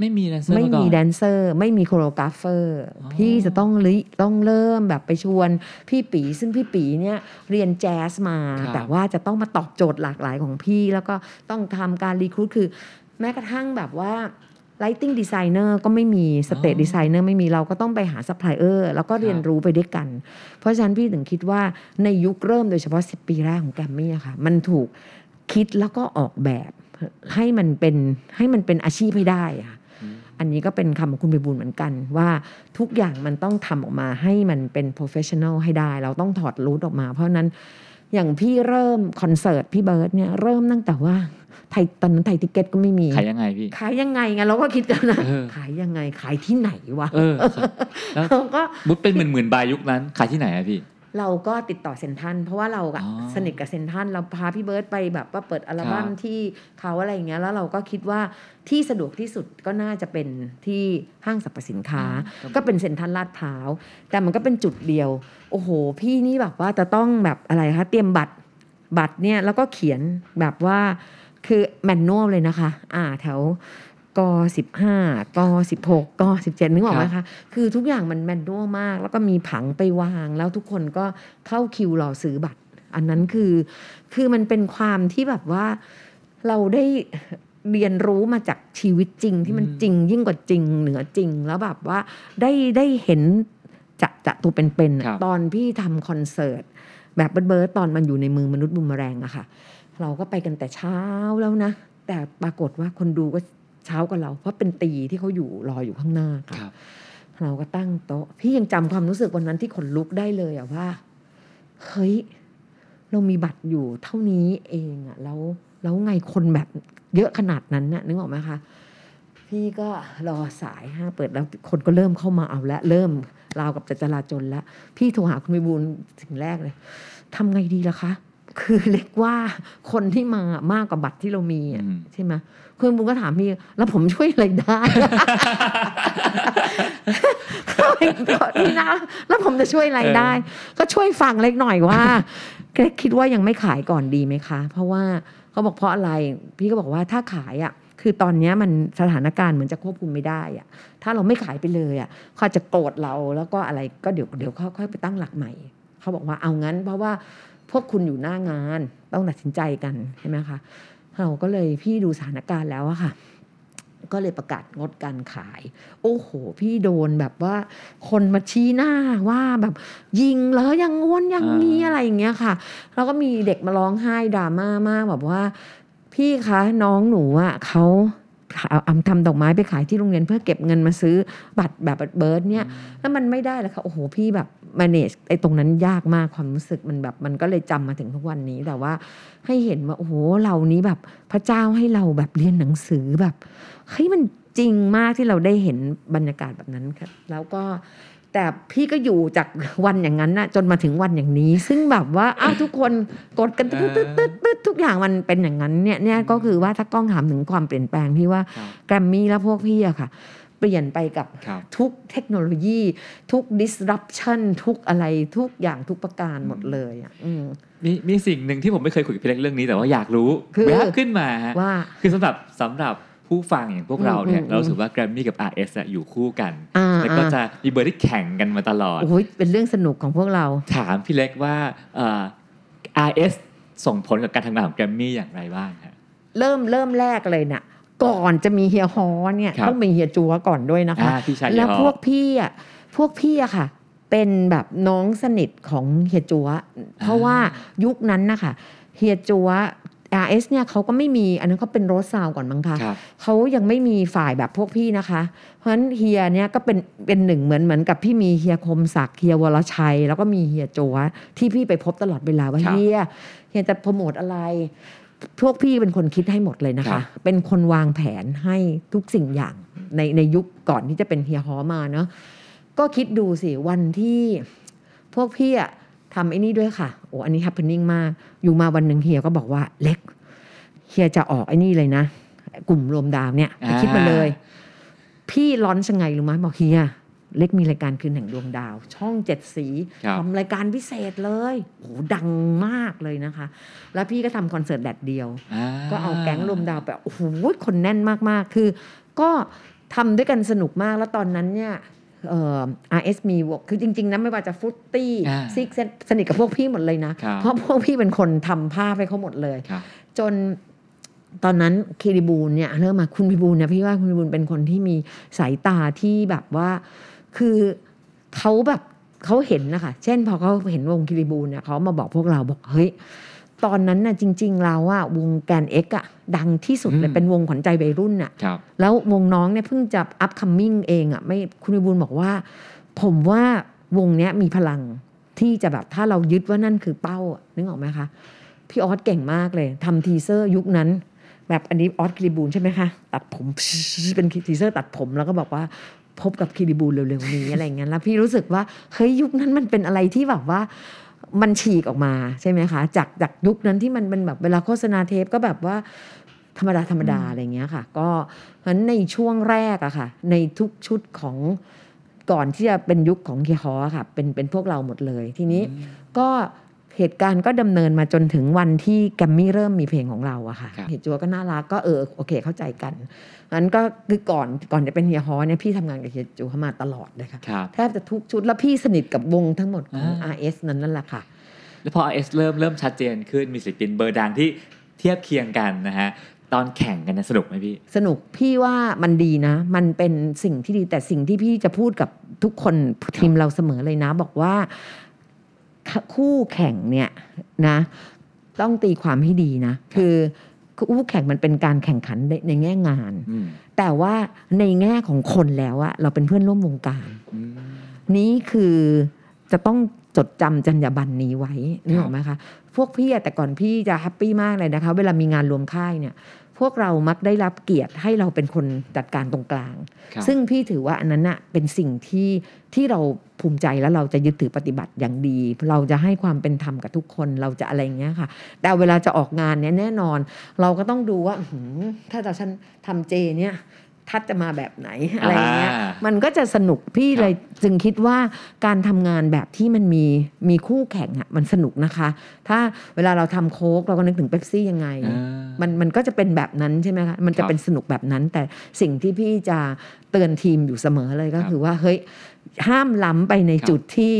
ไม่มีแดนเซอร์ไม่มาก่อนมีแดนเซอร์ ไม่มี choreographer อ๋อพี่จะต้องลิต้องเริ่มแบบไปชวนพี่ปี ซึ่งพี่ปีเนี่ยเรียนแจ๊สมาครับแต่ว่าจะต้องมาตอบโจทย์หลากหลายของพี่ แล้วก็ต้องทำการ recruit คือ แม้กระทั่งแบบว่า lighting designer ก็ไม่มี stage designer ไม่มีเราก็ต้องไปหา supplier แล้วก็เรียนรู้ไปด้วยกัน เพราะฉะนั้นพี่ถึงคิดว่าในยุคเริ่มโดยเฉพาะ 10 ปีแรกของแกรมมี่อะค่ะ มันถูกคิดแล้วก็ออกแบบให้มันเป็นให้มันเป็นอาชีพให้ได้อะค่ะ อันนี้ก็เป็นคำของคุณไพบูลย์เหมือนกันว่าทุกอย่างมันต้องทำออกมาให้มันเป็น professional ให้ได้ เราต้องถอด root ออกมา เพราะฉะนั้นอย่างพี่เริ่มคอนเสิร์ตพี่เบิร์ดเนี่ยเริ่มตั้งแต่ว่าไทยตอนนั้นไทยทิคเก็ตก็ไม่มี ขายยังไงพี่ ขายยังไงไงเราก็คิดกันนะเออขายยังไงขายที่ไหนวะเออแล้วเราก็มุดเป็นหมื่นหมื่นๆใบยุคนั้น ขายที่ไหนอะพี่ เราก็ติดต่อเซนทรันเพราะว่าเราอะอ๋อสนิทกับเซนทรันเราพาพี่เบิร์ตไปแบบว่าเปิดอัลบั้มครับที่เขาอะไรอย่างเงี้ยแล้วเราก็คิดว่าที่สะดวกที่สุดก็น่าจะเป็นที่ห้างสรรพสินค้า ก็เป็นเซ็นทรัลลาดพร้าวแต่มันก็เป็นจุดเดียว โอ้โห พี่นี่แบบว่าจะต้องแบบอะไรคะเตรียมบัตรบัตรเนี่ยแล้วก็เขียนแบบว่าคือแมนนวลเลยนะคะ อ่าแถว กสิบห้ากสิบหกกสิบเจ็ดนึกออกไหมคะคือทุกอย่างมันแมนนวลมาก แล้วก็มีผังไปวาง แล้วทุกคนก็เข้าคิวรอซื้อบัตร อันนั้นคือคือมันเป็นความที่แบบว่าเราได้เรียนรู้มาจากชีวิตจริงที่มันจริงยิ่งกว่าจริงเหนือจริง แล้วแบบว่าได้ได้เห็นจะจะตัวเป็นๆครัอะบตอนพี่ทำคอนเสิร์ตแบบเบิร์ดๆตอนมันอยู่ในมือมนุษย์บุมแมลงอะค่ะ เราก็ไปกันแต่เช้าแล้วนะ แต่ปรากฏว่าคนดูก็เช้ากว่าเรา เพราะเป็นตีที่เขาอยู่รออยู่ข้างหน้าค่ะครับเราก็ตั้งโต๊ะ พี่ยังจำความรู้สึกวันนั้นที่ขนลุกได้เลยอะว่า เฮ้ย เรามีบัตรอยู่เท่านี้เองอะแล้วแล้วไงคนแบบเยอะขนาดนั้นน่ะนึกออกไหมคะพี่ก็รอสายฮะเปิดแล้วคนก็เริ่มเข้ามาเอาแล้วเริ่มราวกับจะจราจนแล้วพี่โทรหาคุณวิบูลย์ถึงแรกเลยทำไงดีล่ะคะ คือเล็กว่าคนที่มามากกว่าบัตรที่เรามีอะอืมใช่ไหมคุณวิบูลย์ก็ถามพี่แล้วผมช่วยอะไรได้พี่นะแล้วผมจะช่วยอะไรได้ ก็ช่วยฟังเล็กหน่อยว่าเล็กคิดว่ายังไม่ขายก่อนดีไหมคะ เพราะว่าเขาบอกเพราะอะไร พี่ก็บอกว่าถ้าขายอะ คือตอนเนี้ยมันสถานการณ์เหมือนจะควบคุมไม่ได้อะ ถ้าเราไม่ขายไปเลยอะเขาอาจจะโกรธเราแล้วก็อะไรก็เดี๋ยวเดี๋ยวเขาค่อยไปตั้งหลักใหม่เขาบอกว่าเอางั้น เพราะว่า พวกคุณอยู่หน้างานต้องตัดสินใจกันใช่ไหมคะเราก็เลยพี่ดูสถานการณ์แล้วอะค่ะก็เลยประกาศงดการขาย โอ้โห พี่โดนแบบว่า คนมาชี้หน้าว่าแบบยิงเหรออยังงวนอย่างนี้อ่าอะไรอย่างเงี้ยค่ะ แล้วก็มีเด็กมาร้องไห้ดราม่ามากแบบว่า พี่คะน้องหนูอะเขาเอาเอาทำดอกไม้ไปขายที่โรงเรียนเพื่อเก็บเงินมาซื้อบัตรแบบเบิร์ดเนี่ยแล้วมันไม่ได้เลยค่ะโอ้โหพี่แบบ manage ไอ้ตรงนั้นยากมากความรู้สึกมันแบบ มันก็เลยจำมาถึงทุกวันนี้แต่ว่าให้เห็นว่าโอ้โหเรานี้แบบพระเจ้าให้เราแบบเรียนหนังสือแบบเฮ้ยมันจริงมากที่เราได้เห็นบรรยากาศแบบนั้นค่ะแล้วก็แต่พี่ก็อยู่จากวันอย่างนั้นนะจนมาถึงวันอย่างนี้ ซึ่งแบบว่าอ้าวทุกคนกดกันตึ๊ดตึ๊ดตึ๊ดตึ๊ดทุกอย่างมันเป็นอย่างนั้นเนี่ยเนี่ยก็คือว่าถ้ากล้องถามถึงความเปลี่ยนแปลงพี่ว่าครับแกรมมี่และพวกพี่อะค่ะ เปลี่ยนไปกับครับทุกเทคโนโลยี ทุก disruption ทุกอะไรทุกอย่างทุกประการหมดเลยอะอืมมีมีสิ่งหนึ่งที่ผมไม่เคยคุยกับพี่เล็กเรื่องนี้แต่ว่าอยากรู้คือแวบขึ้นมาฮะว่าคือสำหรับสำหรับผู้ฟังอย่างพวกเราเนี่ยอืมอืมเรารู้สึกว่าแกรมมี่กับ RS อะอยู่คู่กันอ่าแล้วก็อ่าจะมีเบอร์ที่แข่งกันมาตลอดโอ้ยเป็นเรื่องสนุกของพวกเรา ถามพี่เล็กว่าเอ่อ RS ส่งผลกับการทำงานของแกรมมี่อย่างไรบ้างฮะเริ่มเริ่มแรกเลยเนี่ย ก่อนจะมีเฮียฮอเนี่ยครับต้องมีเฮียจัวก่อนด้วยนะคะอ่าพี่ชายแล้วเฮียฮอพวกพี่อะพวกพี่อะค่ะ เป็นแบบน้องสนิทของเฮียจัวเพราะว่ายุคนั้นนะคะเฮียจัว RS เนี่ยเขาก็ไม่มีอันนั้นเขาเป็นโรสซาวก่อนมั้งคะครับเขายังไม่มีฝ่ายแบบพวกพี่นะคะ เพราะฉะนั้นเฮียเนี่ยก็เป็นเป็นหนึ่งเหมือนเหมือนกับพี่มีเฮียคมศักดิ์เฮียวรชัย แล้วก็มีเฮียโจวะที่พี่ไปพบตลอดเวลาว่าครับเฮียเฮียจะโปรโมทอะไร พวกพี่เป็นคนคิดให้หมดเลยนะครัคะบเป็นคนวางแผนให้ทุกสิ่งอย่างในในยุคก่อนที่จะเป็นเฮียฮอมาเนาะก็คิดดูสิวันที่พวกพี่อะทำไอ้นี่ด้วยค่ะโอ้อันนี้ happening มาก อยู่มาวันหนึ่งเฮียก็บอกว่าเล็กเฮียจะออกไอ้นี่เลยนะ กลุ่มรวมดาวเนี่ยไปคิดมาเลย พี่ร้อนยังไงรู้ไหมบอกเฮีย เล็กมีรายการคืนแห่งดวงดาว ช่องเจ็ดสีครับทำรายการพิเศษเลยโอ้โหดังมากเลยนะคะ แล้วพี่ก็ทำคอนเสิร์ตแดดเดียวอ่าก็เอาแก๊งรวมดาวไปโอ้โหคนแน่นมากๆ คือ ก็ทำด้วยกันสนุกมากแล้วตอนนั้นเนี่ยเอ่อ RS มีวงคือจริง ๆ นะไม่ว่าจะฟุตตี้อ่าซิกเซนสนิทกับพวกพี่หมดเลยนะครับเพราะพวกพี่เป็นคนทำภาพให้เขาหมดเลยครับจนตอนนั้นคิริบูลเนี่ยเริ่มมาคุณพิบูลเนี่ยพี่ว่าคุณพิบูลเป็นคนที่มีสายตาที่แบบว่า คือเขาแบบเขาเห็นนะคะ เช่นพอเขาเห็นวงคีรีบูนเนี่ยเขามาบอกพวกเราบอกเฮ้ยตอนนั้นน่ะจริง ๆ เราอะวงแกรนด์เอ็กซ์อะดังที่สุดเลยอืมเป็นวงขวัญใจวัยรุ่นอะครับแล้ววงน้องเนี่ยเพิ่งจะ upcoming เองอะค่ะไม่คุณวิบูลย์บอกว่า ผมว่าวงเนี้ยมีพลังที่จะแบบถ้าเรายึดว่านั่นคือเป้าอะนึกออกไหมคะ พี่อ๊อดเก่งมากเลยทำ teaser ยุคนั้น แบบอันนี้อ๊อดคีรีบูนใช่ไหมคะ ตัดผมเป็น teaser ตัดผมแล้วก็บอกว่า พบกับคีรีบูนเร็วๆนี้อะไรอย่างเงี้ยแล้วพี่รู้สึกว่าเฮ้ยยุคนั้นมันเป็นอะไรที่แบบว่ามันฉีกออกมาใช่ไหมคะ จากจากยุคนั้นที่มันเป็นแบบเวลาโฆษณาเทปก็แบบว่าธรรมดาธรรมดาอะไรเงี้ยค่ะ ก็เพราะฉะนั้นในช่วงแรกอะค่ะ ในทุกชุดของก่อนที่จะเป็นยุคของเฮียฮ้ออะค่ะ เป็นเป็นพวกเราหมดเลย ทีนี้ก็เหตุการณ์ก็ดำเนินมาจนถึงวันที่แกรมมี่เริ่มมีเพลงของเราอะค่ะครับเหตุจัวก็น่ารักก็เออโอเคเข้าใจกัน งั้นก็คือก่อนก่อนจะเป็นเฮียฮอเนี่ยพี่ทำงานกับเฮียจูเขามาตลอดเลยค่ะครับแทบจะทุกชุดแล้วพี่สนิทกับวงทั้งหมดของอ่า RS นั้นนั่นแหละค่ะ แล้วพอ RS เริ่มเริ่มชัดเจนขึ้นมีศิลปินเบอร์ดังที่เทียบเคียงกันนะฮะตอนแข่งกันเนี่ยสนุกไหมพี่ สนุกพี่ว่ามันดีนะ มันเป็นสิ่งที่ดีแต่สิ่งที่พี่จะพูดกับทุกคนทีมเราเสมอเลยนะ บอกว่าคู่แข่งเนี่ยนะ ต้องตีความให้ดีนะ คือ คู่แข่งมันเป็นการแข่งขันในในแง่งานอืมแต่ว่าในแง่ของคนแล้วอะเราเป็นเพื่อนร่วมวงการอืมนี้คือจะต้องจดจำจรรยาบรรณนี้ไว้นึกออกไหมคะ พวกพี่อะแต่ก่อนพี่จะแฮปปี้มากเลยนะคะ เวลามีงานรวมค่ายเนี่ย พวกเรามักได้รับเกียรติให้เราเป็นคนจัดการตรงกลางครับซึ่งพี่ถือว่าอันนั้นน่ะเป็นสิ่งที่ที่เราภูมิใจแล้วเราจะยึดถือปฏิบัติอย่างดี เราจะให้ความเป็นธรรมกับทุกคนเราจะอะไรอย่างเงี้ยค่ะ แต่เวลาจะออกงานเนี่ยแน่นอน เราก็ต้องดูว่าอื้อหือถ้าเราฉันทำเจเนี่ย ทัดจะมาแบบไหนอะไรอย่างเงี้ยอ่ามันก็จะสนุกพี่ครับเลยจึงคิดว่าการทำงานแบบที่มันมีมีคู่แข่งอะมันสนุกนะคะ ถ้าเวลาเราทำโค้กเราก็นึกถึงเป๊ปซี่ยังไงอ่ามันมันก็จะเป็นแบบนั้นใช่ไหมคะมันคจะรับเป็นสนุกแบบนั้น แต่สิ่งที่พี่จะเตือนทีมอยู่เสมอเลยก็ครับคือว่าเฮ้ยห้ามล้ำไปในครับจุดที่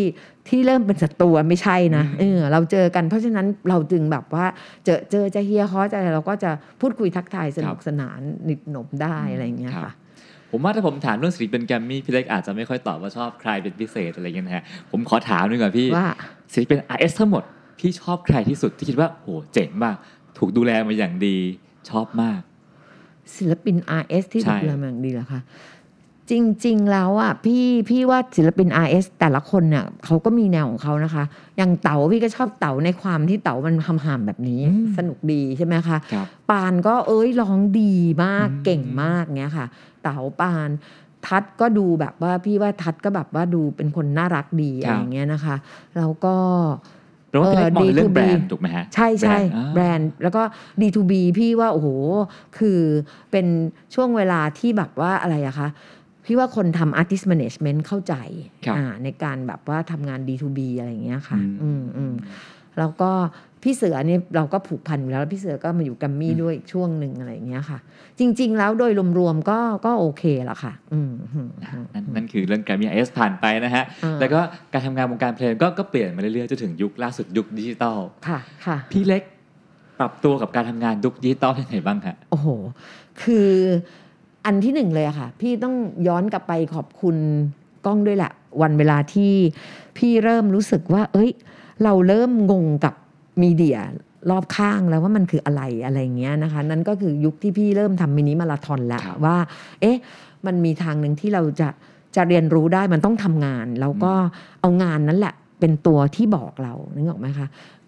ที่เริ่มเป็นศัตรูไม่ใช่นะอืมเออเราเจอกันเพราะฉะนั้นเราจึงแบบว่าเจอเจอจะเฮียฮอจะอะไรเราก็จะพูดคุยทักทายสนุกสนานหนิดหนมได้อะไรอย่างเงี้ยครับค่ะผมว่าถ้าผมถามเรื่องศิลปินแกรมมี่พี่เล็กอาจจะไม่ค่อยตอบว่าชอบใครเป็นพิเศษอะไรเงี้ยนะฮะผมขอถามหน่อยก่อนพี่ว่าศิลปิน RS ทั้งหมดพี่ชอบใครที่สุดที่คิดว่าโหเจ๋งมาก ถูกดูแลมาอย่างดีชอบมาก ศิลปิน RS ที่ใช่ดูแลมาอย่างดีเหรอคะ จริง ๆ แล้วอะพี่พี่ว่าศิลปิน RS แต่ละคนเนี่ยเขาก็มีแนวของเขานะคะ อย่างเต๋าพี่ก็ชอบเต๋าในความที่เต๋ามันหำๆแบบนี้อืมสนุกดีใช่ไหมคะครับ ปานก็เอ้ยร้องดีมากอืม เก่งมากเงี้ยค่ะ เต๋าปานทัดก็ดูแบบว่าพี่ว่าทัดก็แบบว่าดูเป็นคนน่ารักดีอะไรอย่างเงี้ยนะคะแล้วก็ แปลว่าพี่เล็กมองในเรื่อง D2B แบรนด์ถูกไหมฮะใช่ใช่อ่าแบรนด์แล้วก็ D2B พี่ว่า โอ้โห คือเป็นช่วงเวลาที่แบบว่าอะไรอะคะ พี่ว่าคนทำ artist management เข้าใจครับอ่าในการแบบว่าทำงาน D2B อะไรอย่างเงี้ยค่ะ อืมอืมอืมแล้วก็พี่เสือนี่เราก็ผูกพันอยู่แล้วแล้วพี่เสือก็มาอยู่แกัมมี่ด้วยอีกช่วงหนึ่งอะไรอย่างเงี้ยค่ะ จริง ๆ แล้วโดยรวมๆก็ก็โอเคละค่ะ อืมอืมอืมนั่นนั่นคือเรื่องแกรมมี่ RS ผ่านไปนะฮะอ่าแล้วก็การทำงานวงการเพลงก็ก็เปลี่ยนมาเรื่อยๆจนถึงยุคล่าสุดยุคดิจิตอลค่ะค่ะ พี่เล็กปรับตัวกับการทำงานยุคดิจิตอลยังไงบ้างฮะโอ้โห คือ อันที่หนึ่งเลยอะค่ะ พี่ต้องย้อนกลับไปขอบคุณกล้องด้วยแหละวันเวลาที่พี่เริ่มรู้สึกว่า เอ้ย เราเริ่มงงกับมีเดียรอบข้างแล้วว่ามันคืออะไรอะไรเงี้ยนะคะ นั่นก็คือยุคที่พี่เริ่มทำมินิมาราธอนแล้วครับว่า เอ๊ะ มันมีทางหนึ่งที่เราจะจะเรียนรู้ได้มันต้องทำงาน แล้วก็เอางานนั้นแหละ เป็นตัวที่บอกเรานึกออกไหมคะ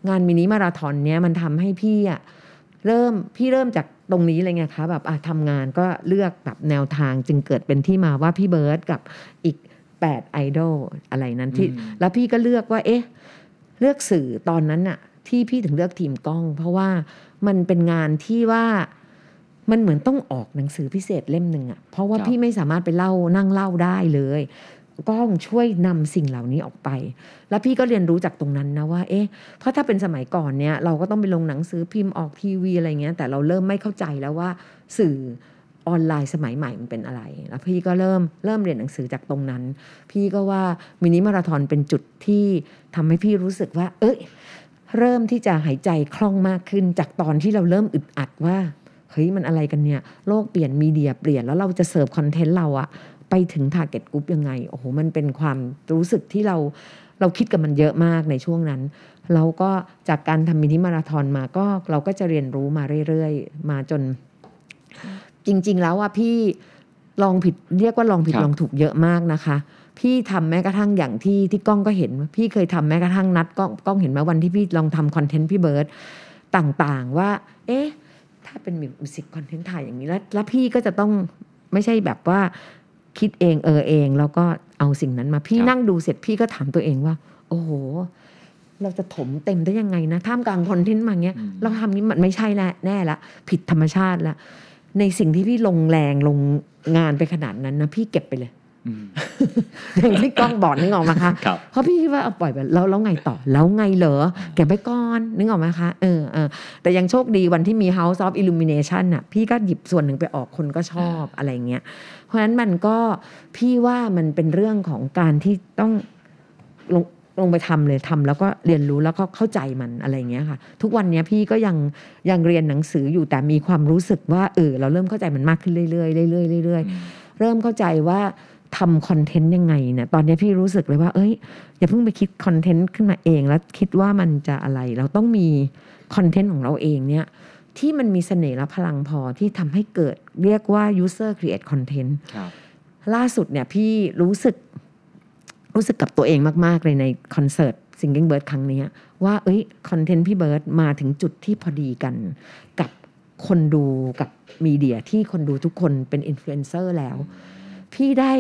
งานมินิมาราธอนเนี้ยมันทำให้พี่อะเริ่มพี่เริ่มจาก ตรงนี้เลยไงคะแบบอะทำงานก็เลือกแบบแนวทางจึงเกิดเป็นที่มาว่าพี่เบิร์ดกับอีก8ไอดอลอะไรนั้นที่อืมแล้วพี่ก็เลือกว่า เอ๊ะ เลือกสื่อตอนนั้นน่ะที่พี่ถึงเลือกทีมกล้อง เพราะว่ามันเป็นงานที่ว่ามันเหมือนต้องออกหนังสือพิเศษเล่มหนึ่งอะเพราะว่าครับพี่ไม่สามารถไปเล่านั่งเล่าได้เลย กล้องช่วยนำสิ่งเหล่านี้ออกไป แล้วพี่ก็เรียนรู้จากตรงนั้นนะว่า เอ๊ะ เพราะถ้าเป็นสมัยก่อนเนี่ยเราก็ต้องไปลงหนังสือพิมพ์ออกทีวีอะไรเงี้ย แต่เราเริ่มไม่เข้าใจแล้วว่าสื่อออนไลน์สมัยใหม่มันเป็นอะไร แล้วพี่ก็เริ่มเริ่มเรียนหนังสือจากตรงนั้น พี่ก็ว่ามินิมาราธอนเป็นจุดที่ทำให้พี่รู้สึกว่า เอ้ย เริ่มที่จะหายใจคล่องมากขึ้นจากตอนที่เราเริ่มอึดอัดว่าเฮ้ยมันอะไรกันเนี่ย โลกเปลี่ยนมีเดียเปลี่ยนแล้วเราจะเสิร์ฟคอนเทนต์เราอะ ไปถึง t a r g e t group ยังไง โอ้โห มันเป็นความรู้สึกที่เราเราคิดกับมันเยอะมากในช่วงนั้นแล้วก็จากการทำมินิมาราธอนมาก็เราก็จะเรียนรู้มาเรื่อยๆ มาจน จริง ๆ แล้วว่าพี่ลองผิดเรียกว่าลองผิดครับลองถูกเยอะมากนะคะ พี่ทำแม้กระทั่งอย่างที่ที่กล้องก็เห็น พี่เคยทำแม้กระทั่งนัดกล้องกล้องเห็นไหมวันที่พี่ลองทำคอนเทนต์พี่เบิร์ตต่างๆ ว่า เอ๊ะ ถ้าเป็นมิวสิกคอนเทนต์ถ่ายอย่างนี้แล้วแล้วพี่ก็จะต้องไม่ใช่แบบว่า คิดเองเออเอง แล้วก็เอาสิ่งนั้นมาพี่ครับนั่งดูเสร็จพี่ก็ถามตัวเองว่า โอ้โห เราจะถมเต็มได้ยังไงนะท่ามกลางคอนเทนต์มาเงี้ยอืมเราทำนี้มันไม่ใช่แล้วแน่ละผิดธรรมชาติละในสิ่งที่พี่ลงแรงลงงานไปขนาดนั้นนะพี่เก็บไปเลยอืมอย่างที่กล้องบอกนึกออกไหมคะครับเพราะพี่คิดว่าเอาปล่อยไปแล้วแล้วไงต่อ แล้วไงเหรอเก็บไว้ก่อนนึกออกไหมคะเออเออแต่ยังโชคดีวันที่มี House of Illumination น่ะพี่ก็หยิบส่วนหนึ่งไปออกคนก็ชอบอะไรเงี้ยเพ ราะฉะนั้นมันก็พี่ว่ามันเป็นเรื่องของการที่ต้องลงลงไปทำเลยทำแล้วก็เรียนรู้แล้วก็เข้าใจมันอะไรเงี้ยค่ะ ทุกวันเนี้ยพี่ก็ยังยังเรียนหนังสืออยู่แต่มีความรู้สึกว่าเออเราเริ่มเข้าใจมันมากขึ้นเรื่อยๆเรื่อยๆเรื่อยๆเริ่มเข้าใจว่าทำคอนเทนต์ยังไงเนี่ยตอนนี้พี่รู้สึกเลยว่า เอ้ย อย่าเพิ่งไปคิดคอนเทนต์ขึ้นมาเอง แล้วคิดว่ามันจะอะไร เราต้องมีคอนเทนต์ของเราเองเนี่ย ที่มันมีเสน่ห์และพลังพอที่ทำให้เกิดเรียกว่า user create content ครับล่าสุดเนี่ยพี่รู้สึกรู้สึกกับตัวเองมาก ๆ เลยในคอนเสิร์ต Singing Bird ครั้งเนี้ยว่าเอ้ย content พี่เบิร์ดมาถึงจุดที่พอดีกัน กับคนดูกับ media ที่คนดูทุกคนเป็นอินฟลูเอนเซอร์แล้ว พี่ได้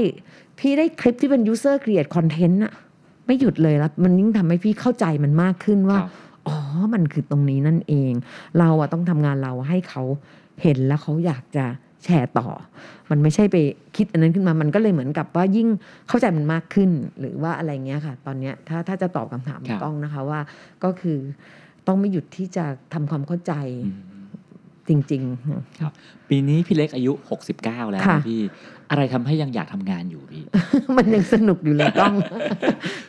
พี่ได้คลิปที่เป็น user create content อะไม่หยุดเลยแล้วมันยิ่งทำให้พี่เข้าใจมันมากขึ้นว่าครับ อ๋อมันคือตรงนี้นั่นเอง เราอะต้องทำงานเราให้เขาเห็นแล้วเขาอยากจะแชร์ต่อ มันไม่ใช่ไปคิดอันนั้นขึ้นมา มันก็เลยเหมือนกับว่ายิ่งเข้าใจมันมากขึ้น หรือว่าอะไรเงี้ยค่ะ ตอนเนี้ยถ้าถ้าจะตอบคำถามครับกล้องนะคะว่าก็คือต้องไม่หยุดที่จะทำความเข้าใจอืมจริง ๆ ครับ ปีนี้พี่เล็กอายุ 69 แล้วค่ะนะพี่ อะไรทำให้ยังอยากทำงานอยู่พี่ มันยังสนุกอยู่เลยกล้อง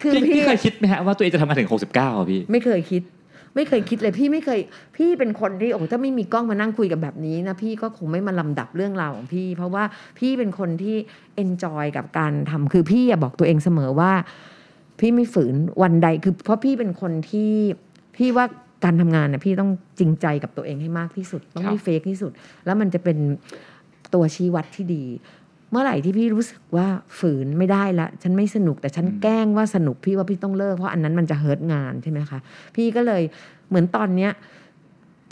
คือพี่พี่ พี่เคยคิดไหมฮะว่าตัวเองจะทำงานถึง 69อะพี่ ไม่เคยคิด ไม่เคยคิดเลยพี่ไม่เคย พี่เป็นคนที่โอ้โหถ้าไม่มีกล้องมานั่งคุยกับแบบนี้นะพี่ก็คงไม่มาลำดับเรื่องราวของพี่ เพราะว่าพี่เป็นคนที่ enjoy กับการทำคือพี่อะบอกตัวเองเสมอว่า พี่ไม่ฝืนวันใดคือ เพราะพี่เป็นคนที่พี่ว่าการทำงานเนี่ยพี่ต้องจริงใจกับตัวเองให้มากที่สุด ต้องไม่ครับ fake ที่สุด แล้วมันจะเป็นตัวชี้วัดที่ดี เมื่อไหร่ที่พี่รู้สึกว่าฝืนไม่ได้ละฉันไม่สนุกแต่ฉันแกล้งว่าสนุกพี่ว่าพี่ต้องเลิกเพราะอันนั้นมันจะ hurt งานใช่ไหมคะพี่ก็เลยเหมือนตอนเนี้ย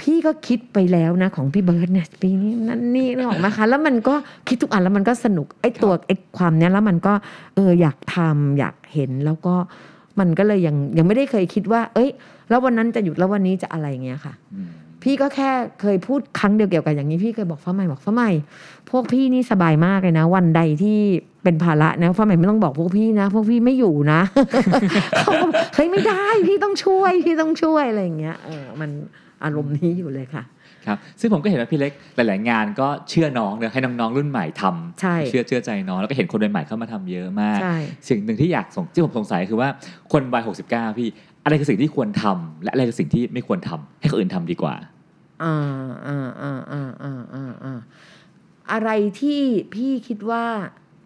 พี่ก็คิดไปแล้วนะของพี่เบิร์ดเนี่ยปีนี้นั่นนี่นึกออกไหมคะแล้วมันก็คิดทุกอันแล้วมันก็สนุกไอ้ตัวไอ้ความเนี้ยแล้วมันก็เอออยากทำอยากเห็นแล้วก็มันก็เลยยังยังไม่ได้เคยคิดว่า เอ้ย แล้ววันนั้นจะหยุดแล้ววันนี้จะอะไรเงี้ยค่ะอืม พี่ก็แค่เคยพูดครั้งเดียวเกี่ยวกับอย่างนี้พี่เคยบอกฟ้าใหม่บอกฟ้าใหม่พวกพี่นี่สบายมากเลยนะ วันใดที่เป็นภาระนะฟ้าใหม่ไม่ต้องบอกพวกพี่นะ พวกพี่ไม่อยู่นะเขาก็บอกเฮ้ยไม่ได้พี่ต้องช่วยพี่ต้องช่วยอะไรอย่างเงี้ยเออมันอารมณ์นี้อยู่เลยค่ะครับซึ่งผมก็เห็นว่าพี่เล็กหลาย ๆ งานก็เชื่อน้องเนอะให้น้อง ๆ รุ่นใหม่ทำใช่เชื่อเชื่อใจน้อง แล้วก็เห็นคนใหม่ๆเข้ามาทำเยอะมากใช่สิ่งหนึ่งที่อยากสงที่ผมสงสัยคือว่าคนวัย69พี่ อะไรคือสิ่งที่ควรทำและอะไรคือสิ่งที่ไม่ควรทำให้คนอื่นทำดีกว่าอ่าอ่าอ่าอ่าอ่าอ่าอ่าอะไรที่พี่คิดว่า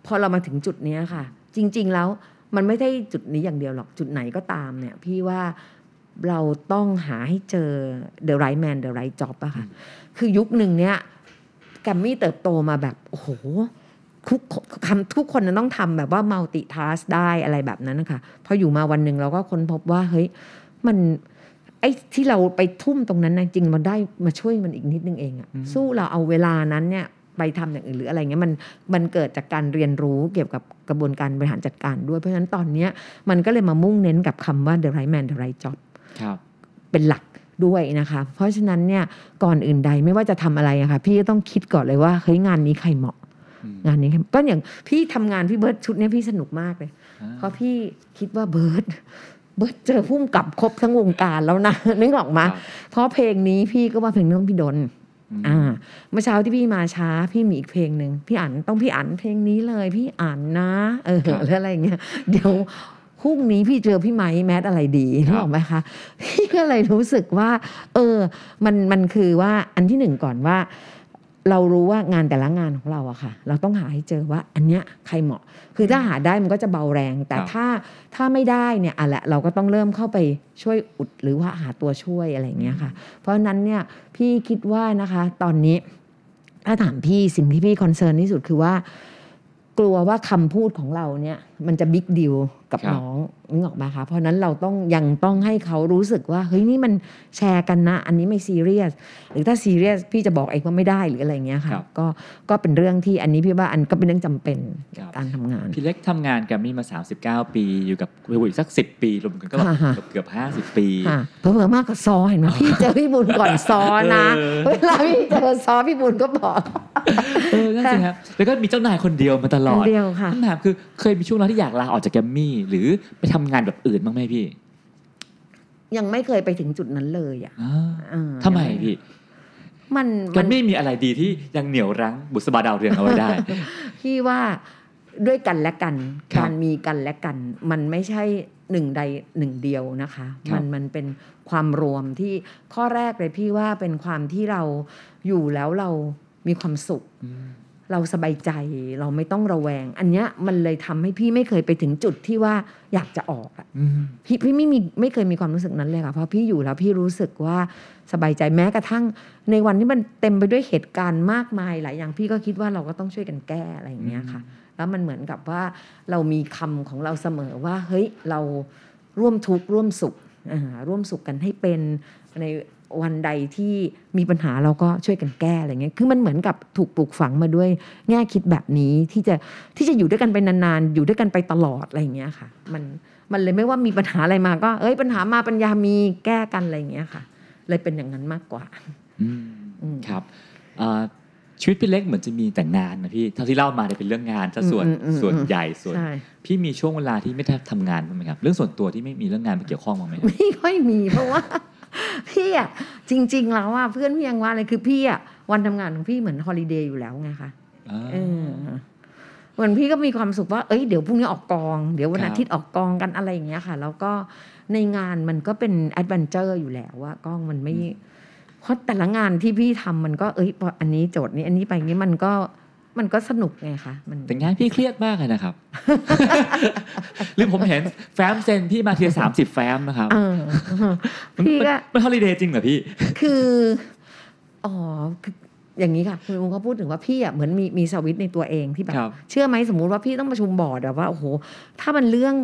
พอเรามาถึงจุดเนี้ยค่ะ จริง ๆ แล้วมันไม่ได้จุดนี้อย่างเดียวหรอกจุดไหนก็ตามเนี่ย พี่ว่าเราต้องหาให้เจอ the right man the right job อะค่ะ คือยุคหนึ่งเนี้ยแกรมมี่เติบโตมาแบบ โอ้โห ทุกคำทุกคนจะต้องทำแบบว่า multi task ได้อะไรแบบนั้นนะคะพออยู่มาวันหนึ่งเราก็ค้นพบว่าเฮ้ยมันไอ้ที่เราไปทุ่มตรงนั้นนะจริงมันได้มาช่วยมันอีกนิดนึงเองอะสู้เราเอาเวลานั้นเนี่ยไปทำอย่างอื่นหรืออะไรเงี้ยมันมันเกิดจากการเรียนรู้เกี่ยวกับกระบวนการบริหารจัดการด้วยเพราะฉะนั้นตอนเนี้ยมันก็เลยมามุ่งเน้นกับคำว่า the right man the right job ครับเป็นหลักด้วยนะคะ เพราะฉะนั้นเนี่ยก่อนอื่นใดไม่ว่าจะทำอะไรอะค่ะพี่ก็ต้องคิดก่อนเลยว่าเฮ้ยงานนี้ใครเหมาะอืม งานนี้ใครก็อย่างพี่ทำงานพี่เบิร์ดชุดเนี้ยพี่สนุกมากเลยอ่าเพราะพี่คิดว่าเบิร์ดเบิร์ดเจอพุ่มกับครบทั้งวงการแล้วนะนึกออกมาครับเพราะเพลงนี้พี่ก็ว่าเพลงน้องพี่ดนอืมอ่าเมื่อเช้าที่พี่มาช้า พี่มีอีกเพลงหนึ่งพี่อ่านต้องพี่อ่านเพลงนี้เลย พี่อ่านนะ เออครับหรืออะไรอย่างเงี้ยเดี๋ยวพรุ่งนี้พี่เจอพี่ไม้แมทอะไรดีครับนึกออกไหมคะพี่ก็เลยรู้สึกว่า เออ มันมันคือว่าอันที่หนึ่งก่อนว่า เรารู้ว่างานแต่ละงานของเราอะค่ะ เราต้องหาให้เจอว่าอันเนี้ยใครเหมาะ คือถ้าหาได้มันก็จะเบาแรง แต่ครับถ้าถ้าไม่ได้เนี่ยอะแหละเราก็ต้องเริ่มเข้าไปช่วยอุดหรือว่าหาตัวช่วยอะไรอย่างเงี้ยค่ะ เพราะฉะนั้นเนี่ยพี่คิดว่านะคะตอนนี้ถ้าถามพี่สิ่งที่พี่ concern ที่สุดคือว่า กลัวว่าคำพูดของเราเนี่ย มันจะ big deal กับครับน้องนึกออกไหมคะเพราะฉะนั้นเราต้องยังต้องให้เขารู้สึกว่าเฮ้ยนี่มันแชร์กันนะ อันนี้ไม่ซีเรียสหรือถ้าซีเรียสพี่จะบอกเองว่าไม่ได้หรืออะไรเงี้ยค่ะครับก็ก็เป็นเรื่องที่อันนี้พี่ว่าอันก็เป็นเรื่องจำเป็นครับการทำงาน พี่เล็กทำงานแกรมมี่มา 39 ปีอยู่กับคุณอีกสัก 10 ปีรวมกันก็แบบค่ะค่ะเกือบ50ปีค่ะเผื่อๆมากกว่าซอเห็นไหมพี่เจอพี่บุญก่อนซอนะเออเวลาพี่เจอซอพี่บุญก็บอกเออนั่นสิครับแล้วก็มีเจ้านายคนเดียวมาตลอดคนเดียวค่ะคำถามคือเคยมีช่วงเวลาที่อยากลาออกจากแกรมมี่หรือไปทำงานแบบอื่นบ้างไหมพี่ ยังไม่เคยไปถึงจุดนั้นเลยอะอ่าเออทำไมพี่มันแกรมันมมี่มีอะไรดีที่ยังเหนียวรั้งบุษบาดาวเรืองเอาไว้ได้ พี่ว่าด้วยกันและกันครับการมีกันและกัน มันไม่ใช่หนึ่งใดหนึ่งเดียวนะคะครับมันมันเป็นความรวมที่ข้อแรกเลยพี่ว่าเป็นความที่เราอยู่แล้วเรามีความสุขอืม เราสบายใจเราไม่ต้องระแวง อันเนี้ยมันเลยทำให้พี่ไม่เคยไปถึงจุดที่ว่าอยากจะออกอะอืมพี่พี่ไม่มีไม่เคยมีความรู้สึกนั้นเลยค่ะเพราะพี่อยู่แล้วพี่รู้สึกว่าสบายใจแม้กระทั่ง ในวันที่มันเต็มไปด้วยเหตุการณ์มากมายหลายอย่างพี่ก็คิดว่าเราก็ต้องช่วยกันแก้อะไรอย่างเงี้ยค่ะ แล้วมันเหมือนกับว่าเรามีคำของเราเสมอว่าเฮ้ยเราร่วมทุกข์ร่วมสุขอ่าร่วมสุขกันให้เป็นในวันใดที่มีปัญหาเราก็ช่วยกันแก้อะไรเงี้ย คือมันเหมือนกับถูกปลูกฝังมาด้วยแง่คิดแบบนี้ที่จะที่จะอยู่ด้วยกันไปนานๆ อยู่ด้วยกันไปตลอดอะไรอย่างเงี้ยค่ะ มันมันเลยไม่ว่ามีปัญหาอะไรมาก็ เอ้ยปัญหามาปัญญามีแก้กันอะไรอย่างเงี้ยค่ะ เลยเป็นอย่างนั้นมากกว่าอืมอืมครับอ่าชีวิตพี่เล็กเหมือนจะมีแต่งานนะพี่เท่าที่เล่ามาเนี่ยเป็นเรื่องงานซะส่วนอืมอืมอืมส่วนใหญ่ส่วนใช่พี่มีช่วงเวลาที่ไม่ได้ทำงานบ้างไหมครับ เรื่องส่วนตัวที่ไม่มีเรื่องงานมาเกี่ยวข้องบ้างไหมครับไม่ค่อยมีเพราะว่า พี่อะจริง ๆ แล้วอะเพื่อนพี่ยังว่าเลยคือพี่อะวันทำงานของพี่เหมือนฮอลิเดย์อยู่แล้วไงคะอ่าเออเหมือนพี่ก็มีความสุขว่า เอ้ยเดี๋ยวพรุ่งนี้ออกกอง เดี๋ยววันครับอาทิตย์ออกกองกันอะไรอย่างเงี้ยค่ะ แล้วก็ในงานมันก็เป็น adventure อยู่แล้วว่ากล้องมันไม่เพราะแต่ละงานที่พี่ทำมันก็เอ้ยพออันนี้โจทย์นี้อันนี้ไปอย่างงี้มันก็ มันก็สนุกไงคะมันแต่งานพี่เครียดมากเลยนะครับ หรือผมเห็นแฟ้มเซ็นพี่มาเทียสามสิบแฟ้มนะครับเออมันพี่ก็มัน holiday จริงเหรอพี่ คืออ๋อคืออย่างนี้ค่ะคุณลุงเขาพูดถึงว่าพี่อะเหมือนมีมีสวิตช์ในตัวเองที่แบบครับเชื่อไหมสมมุติว่าพี่ต้องประชุมบอร์ดแบบว่าโอ้โหถ้ามันเรื่อง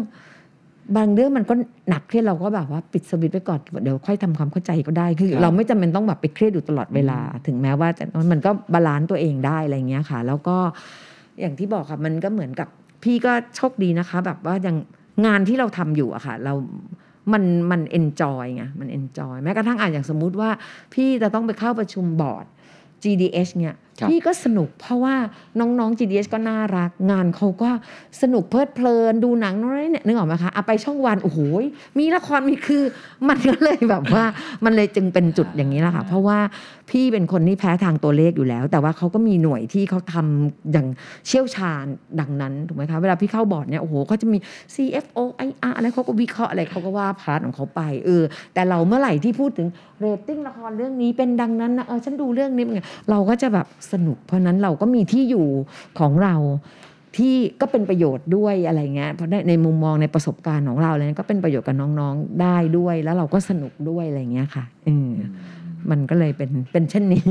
บางเรื่องมันก็หนักเครียดเราก็แบบว่าปิดสวิตช์ไปก่อนเดี๋ยวค่อยทำความเข้าใจก็ได้คือครับเราไม่จำเป็นต้องแบบไปเครียดอยู่ตลอดเวลา ถึงแม้ว่าจะมันก็ balance ตัวเองได้อะไรอย่างเงี้ยค่ะ แล้วก็อย่างที่บอกค่ะมันก็เหมือนกับพี่ก็โชคดีนะคะ แบบว่าอย่างงานที่เราทำอยู่อะค่ะ เรามันมัน enjoy ไงมัน enjoy แม้กระทั่งอ่านอย่างสมมุติว่า พี่จะต้องไปเข้าประชุมบอร์ด GDH เนี่ยครับ พี่ก็สนุกเพราะว่าน้องๆ GDH ก็น่ารักงานเขาก็สนุกเพลิดเพลินดูหนังน้อยเนี่ยนึกออกไหมคะเอาไปช่องวันโอ้โหมีละครมีคือมันก็เลยแบบว่ามันเลยจึงเป็นจุดอย่างนี้แหละค่ะเพราะว่าพี่เป็นคนที่แพ้ทางตัวเลขอยู่แล้ว แต่ว่าเขาก็มีหน่วยที่เขาทำอย่างเชี่ยวชาญดังนั้นถูกไหมคะเวลาพี่เข้าบอร์ดเนี่ยโอ้โหเขาจะมี CFO IR อะไรเขาก็วิเคราะห์อะไรเขาก็ว่า part ของเขาไปเออแต่เราเมื่อไหร่ที่พูดถึงเรตติ้งละครเรื่องนี้เป็นดังนั้นนะเออฉันดูเรื่องนี้เป็นไงเราก็จะแบบสนุก เพราะฉะนั้นเราก็มีที่อยู่ของเราที่ก็เป็นประโยชน์ด้วยอะไรเงี้ยเพราะในในมุมมองในประสบการณ์ของเราเลยก็เป็นประโยชน์กับน้องๆได้ด้วย แล้วเราก็สนุกด้วยอะไรเงี้ยค่ะอืมมันก็เลยเป็นเป็นเช่นนี้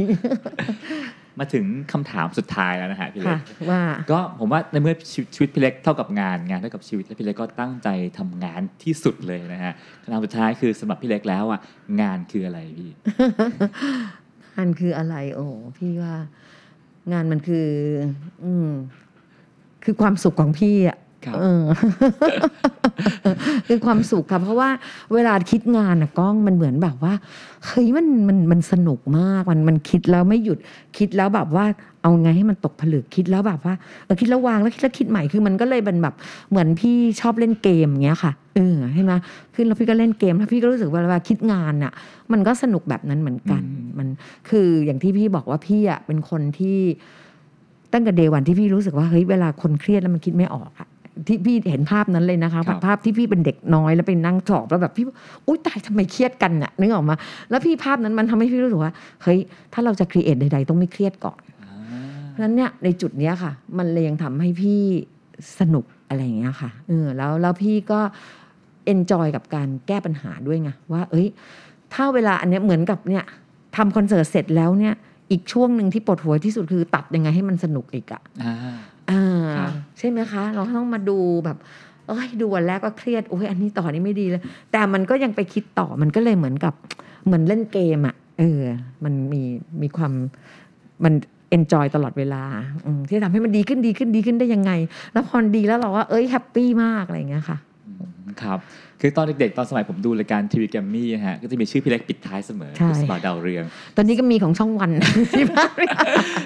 มาถึงคำถามสุดท้ายแล้วนะฮะพี่เล็ค่ะกว่าก็ผมว่าในเมื่อชีวิตชีวิตพี่เล็กเท่ากับงานงานเท่ากับชีวิตแล้วพี่เล็กก็ตั้งใจทำงานที่สุดเลยนะฮะคำถามสุดท้ายคือสำหรับพี่เล็กแล้วอะงานคืออะไรพี่งานคืออะไร โอ้พี่ว่า งานมันคือ อืมคือความสุขของพี่อะ ครับเออคือความสุขค่ะเพราะว่าเวลาคิดงานอะกล้องมันเหมือนแบบว่าเฮ้ยมันมันมันสนุกมากมันมันคิดแล้วไม่หยุดคิดแล้วแบบว่าเอาไงให้มันตกผลึกคิดแล้วแบบว่าเออคิดแล้ววางแล้วคิดแล้วคิดใหม่คือมันก็เลยเป็นแบบเหมือนพี่ชอบเล่นเกมอย่างเงี้ยค่ะเออใช่ไหมขึ้นแล้วพี่ก็เล่นเกมแล้วพี่ก็รู้สึกว่าเวลาคิดงานอะ มันก็สนุกแบบนั้นเหมือนกันอืมมันคืออย่างที่พี่บอกว่าพี่อะเป็นคนที่ตั้งแต่เดวันที่พี่รู้สึกว่าเฮ้ยเวลาคนเครียดแล้วมันคิดไม่ออกอะ ที่พี่เห็นภาพนั้นเลยนะคะครับภาพที่พี่เป็นเด็กน้อยแล้วไปนั่งสอบแล้วแบบพี่อุ้ยตายทำไมเครียดกันน่ะนึกออกมา แล้วพี่ภาพนั้นมันทำให้พี่รู้สึกว่าเฮ้ยถ้าเราจะ create ใดๆ ต้องไม่เครียดก่อนอ่าเพราะฉะนั้นเนี่ยในจุดเนี้ยค่ะ มันเลยยังทำให้พี่สนุกอะไรอย่างเงี้ยค่ะเออแล้วแล้วพี่ก็ enjoy กับการแก้ปัญหาด้วยไงว่า เอ้ย ถ้าเวลาอันเนี้ยเหมือนกับเนี่ยทำคอนเสิร์ตเสร็จแล้วเนี่ยอีกช่วงหนึ่งที่ปวดหัวที่สุดคือตัดยังไงให้มันสนุกอีกอะ อ่าอ่าครับใช่ไหมคะ เราต้องมาดูแบบเอ้ยดูวันแรกก็เครียดโอ้ยอันนี้ต่อนี้ไม่ดีเลย แต่มันก็ยังไปคิดต่อมันก็เลยเหมือนกับเหมือนเล่นเกมอะเออ มันมีมีความมัน enjoy ตลอดเวลาอืมที่ทำให้มันดีขึ้นดีขึ้นดีขึ้นได้ยังไง แล้วพอดีแล้วเราว่าเอ้ย happy มากอะไรอย่างเงี้ยค่ะอืมครับ คือตอนเด็กๆ ตอนสมัยผมดูรายการทีวีแกรมมี่ฮะก็จะมีชื่อพี่เล็กปิดท้ายเสมอใช่บุษบาดาวเรือง ตอนนี้ก็มีของช่องวันที่บ้าน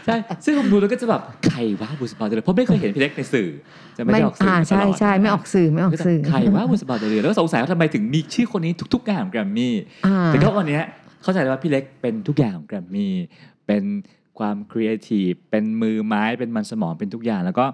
ใช่ซึ่งผมดูแล้วก็จะแบบใครวะบุษบาดาวเรืองเพราะไม่เคยเห็นพี่เล็กในสื่อจะไม่ได้ออกสื่ออ่ามาตใช่ลอดใช่ไม่ออกสื่อไม่ออกสื่อใครวะบุษบาดาวเรืองแล้วก็สงสัยว่าทำไมถึงมีชื่อคนนี้ทุกๆงานของแกรมมี่อ่าแต่ก็วันเนี้ยเข้าใจแล้วว่าพี่เล็กเป็นทุกอย่างของแกรมมี่เป็นความครีเอทีฟเป็นมือไม้เป็นมันสมองเป็นทุกอย่างแล้วก็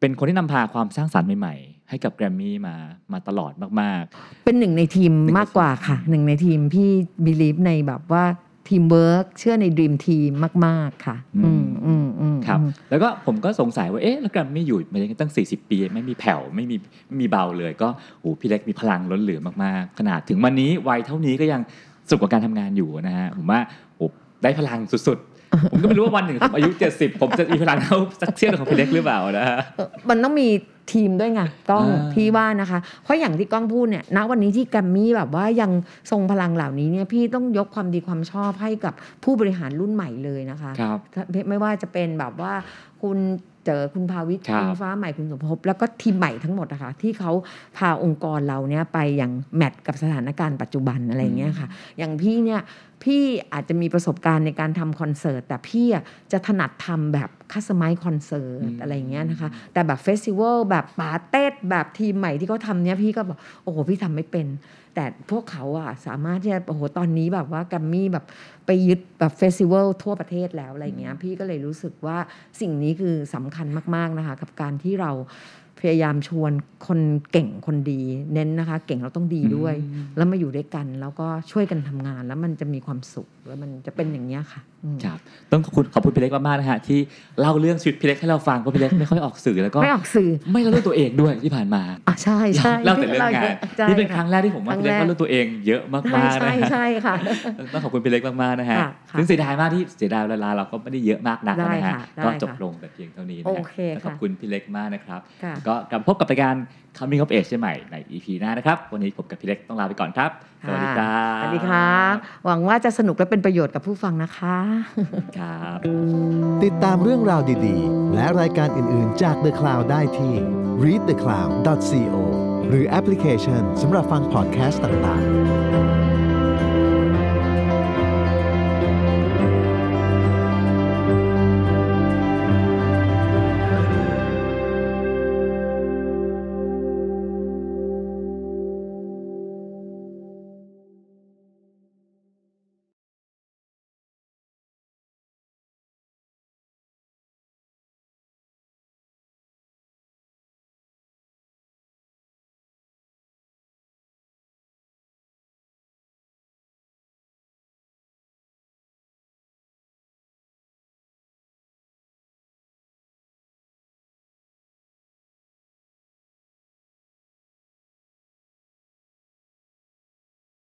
เป็นคนที่นำพาความสร้างสรรค์ใหม่ๆ ให้กับแกรมมี่มามาตลอดมากเป็นหนึ่งในทีมหนึ่งในมากกว่าค่ะ หนึ่งในทีมพี่ believe ในแบบว่าทีมเวิร์กเชื่อใน dream team มาก ๆ ค่ะ อืมอืมอืมๆครับ แล้วก็ผมก็สงสัยว่า เอ๊ะ แล้วแกรมมี่อยู่มาตั้ง 40 ปี ไม่มีแผ่ว ไม่มีไม่มีเบาเลย ก็โอ้พี่เล็กมีพลังล้นเหลือมาก ๆ ขนาดถึงวันนี้วัยเท่านี้ก็ยังสนุกกับการทำงานอยู่นะฮะ ผมว่าโอ้ได้พลังสุด ๆ ผมก็ไม่รู้ว่าวันหนึ่งผมอายุ 70 ผมจะมีพลังเท่าสักเทียบกับของพี่เล็กหรือเปล่านะฮะเอ่อมันต้องมีทีมด้วยไงกล้องอ่าพี่ว่านะคะ เพราะอย่างที่กล้องพูดเนี่ยณวันนี้ที่แกรมมี่แบบว่ายังทรงพลังเหล่านี้เนี่ยพี่ต้องยกความดีความชอบให้กับผู้บริหารรุ่นใหม่เลยนะคะครับถ้าไม่ว่าจะเป็นแบบว่าคุณ เจอคุณภาวิทย์ครับคุณฟ้าใหม่คุณสมภพแล้วก็ทีมใหม่ทั้งหมดนะคะที่เขาพาองค์กรเราเนี่ยไปอย่าง match กับสถานการณ์ปัจจุบันอะไรอย่างเงี้ยค่ะ อย่างพี่เนี่ยพี่อาจจะมีประสบการณ์ในการทำคอนเสิร์ต แต่พี่อะจะถนัดทำแบบ customize คอนเสิร์ตอืมอะไรอย่างเงี้ยนะคะ แต่แบบ festival แบบป๋าเต็ดแบบทีมใหม่ที่เขาทำเนี่ยพี่ก็บอกโอ้โหพี่ทำไม่เป็น แต่พวกเขาอะสามารถที่จะโอ้โหตอนนี้แบบว่าแกัมมี่แบบไปยึดแบบเฟสติวัลทั่วประเทศแล้วอะไรเงี้ยพี่ก็เลยรู้สึกว่าสิ่งนี้คือสำคัญมาก ๆนะคะ กับการที่เราพยายามชวนคนเก่งคนดีเน้นนะคะ เก่งเราต้องดีด้วยอืมแล้วมาอยู่ด้วยกัน แล้วก็ช่วยกันทำงาน แล้วมันจะมีความสุขแล้วมันจะเป็นอย่างนี้ยค่ะอืม ครับต้องขอบคุณขอบคุณพี่เล็กมากๆนะฮะที่เล่าเรื่องชีวิตพี่เล็กให้เราฟังเพราะพี่เล็กไม่ค่อยออกสื่อแล้วก็ไม่ออกสื่อไม่เล่าเรื่องตัวเองด้วยที่ผ่านมาอะใช่ใช่เล่าแต่เรื่องงานใช่นี่เป็นครั้งแรกที่ผมว่าครั้งพี่เล็กแรกเล่าเรื่องตัวเองเยอะมากใช่ๆใช่นะฮะใช่ค่ะต้องขอบคุณพี่เล็กมากๆนะฮะค่ะค่ะซึ่งเสียดายมากที่เสียดายเวลาเราก็ไม่ได้เยอะมากนักได้นะฮะค่ะได้ก็ค่ะจบลงแต่เพียงเท่านี้นะโอฮะเคแล้วขอบค่ะคุณพี่เล็กมากนะครับค่ะก็กลับมาพบกับรายการ Coming of Age ใหม่ใน EP หน้านะครับวันนี้ผมกับพี่เล็กต้องลาไปก่อนครับ สวัสดีครับสวัสดีค่ะหวังว่าจะสนุกและเป็นประโยชน์กับผู้ฟังนะคะครับติดตามเรื่องราวดีๆ และรายการอื่นๆจาก The Cloud ได้ที่ readthecloud.co หรือแอปพลิเคชันสำหรับฟังพอดแคสต์ต่างๆ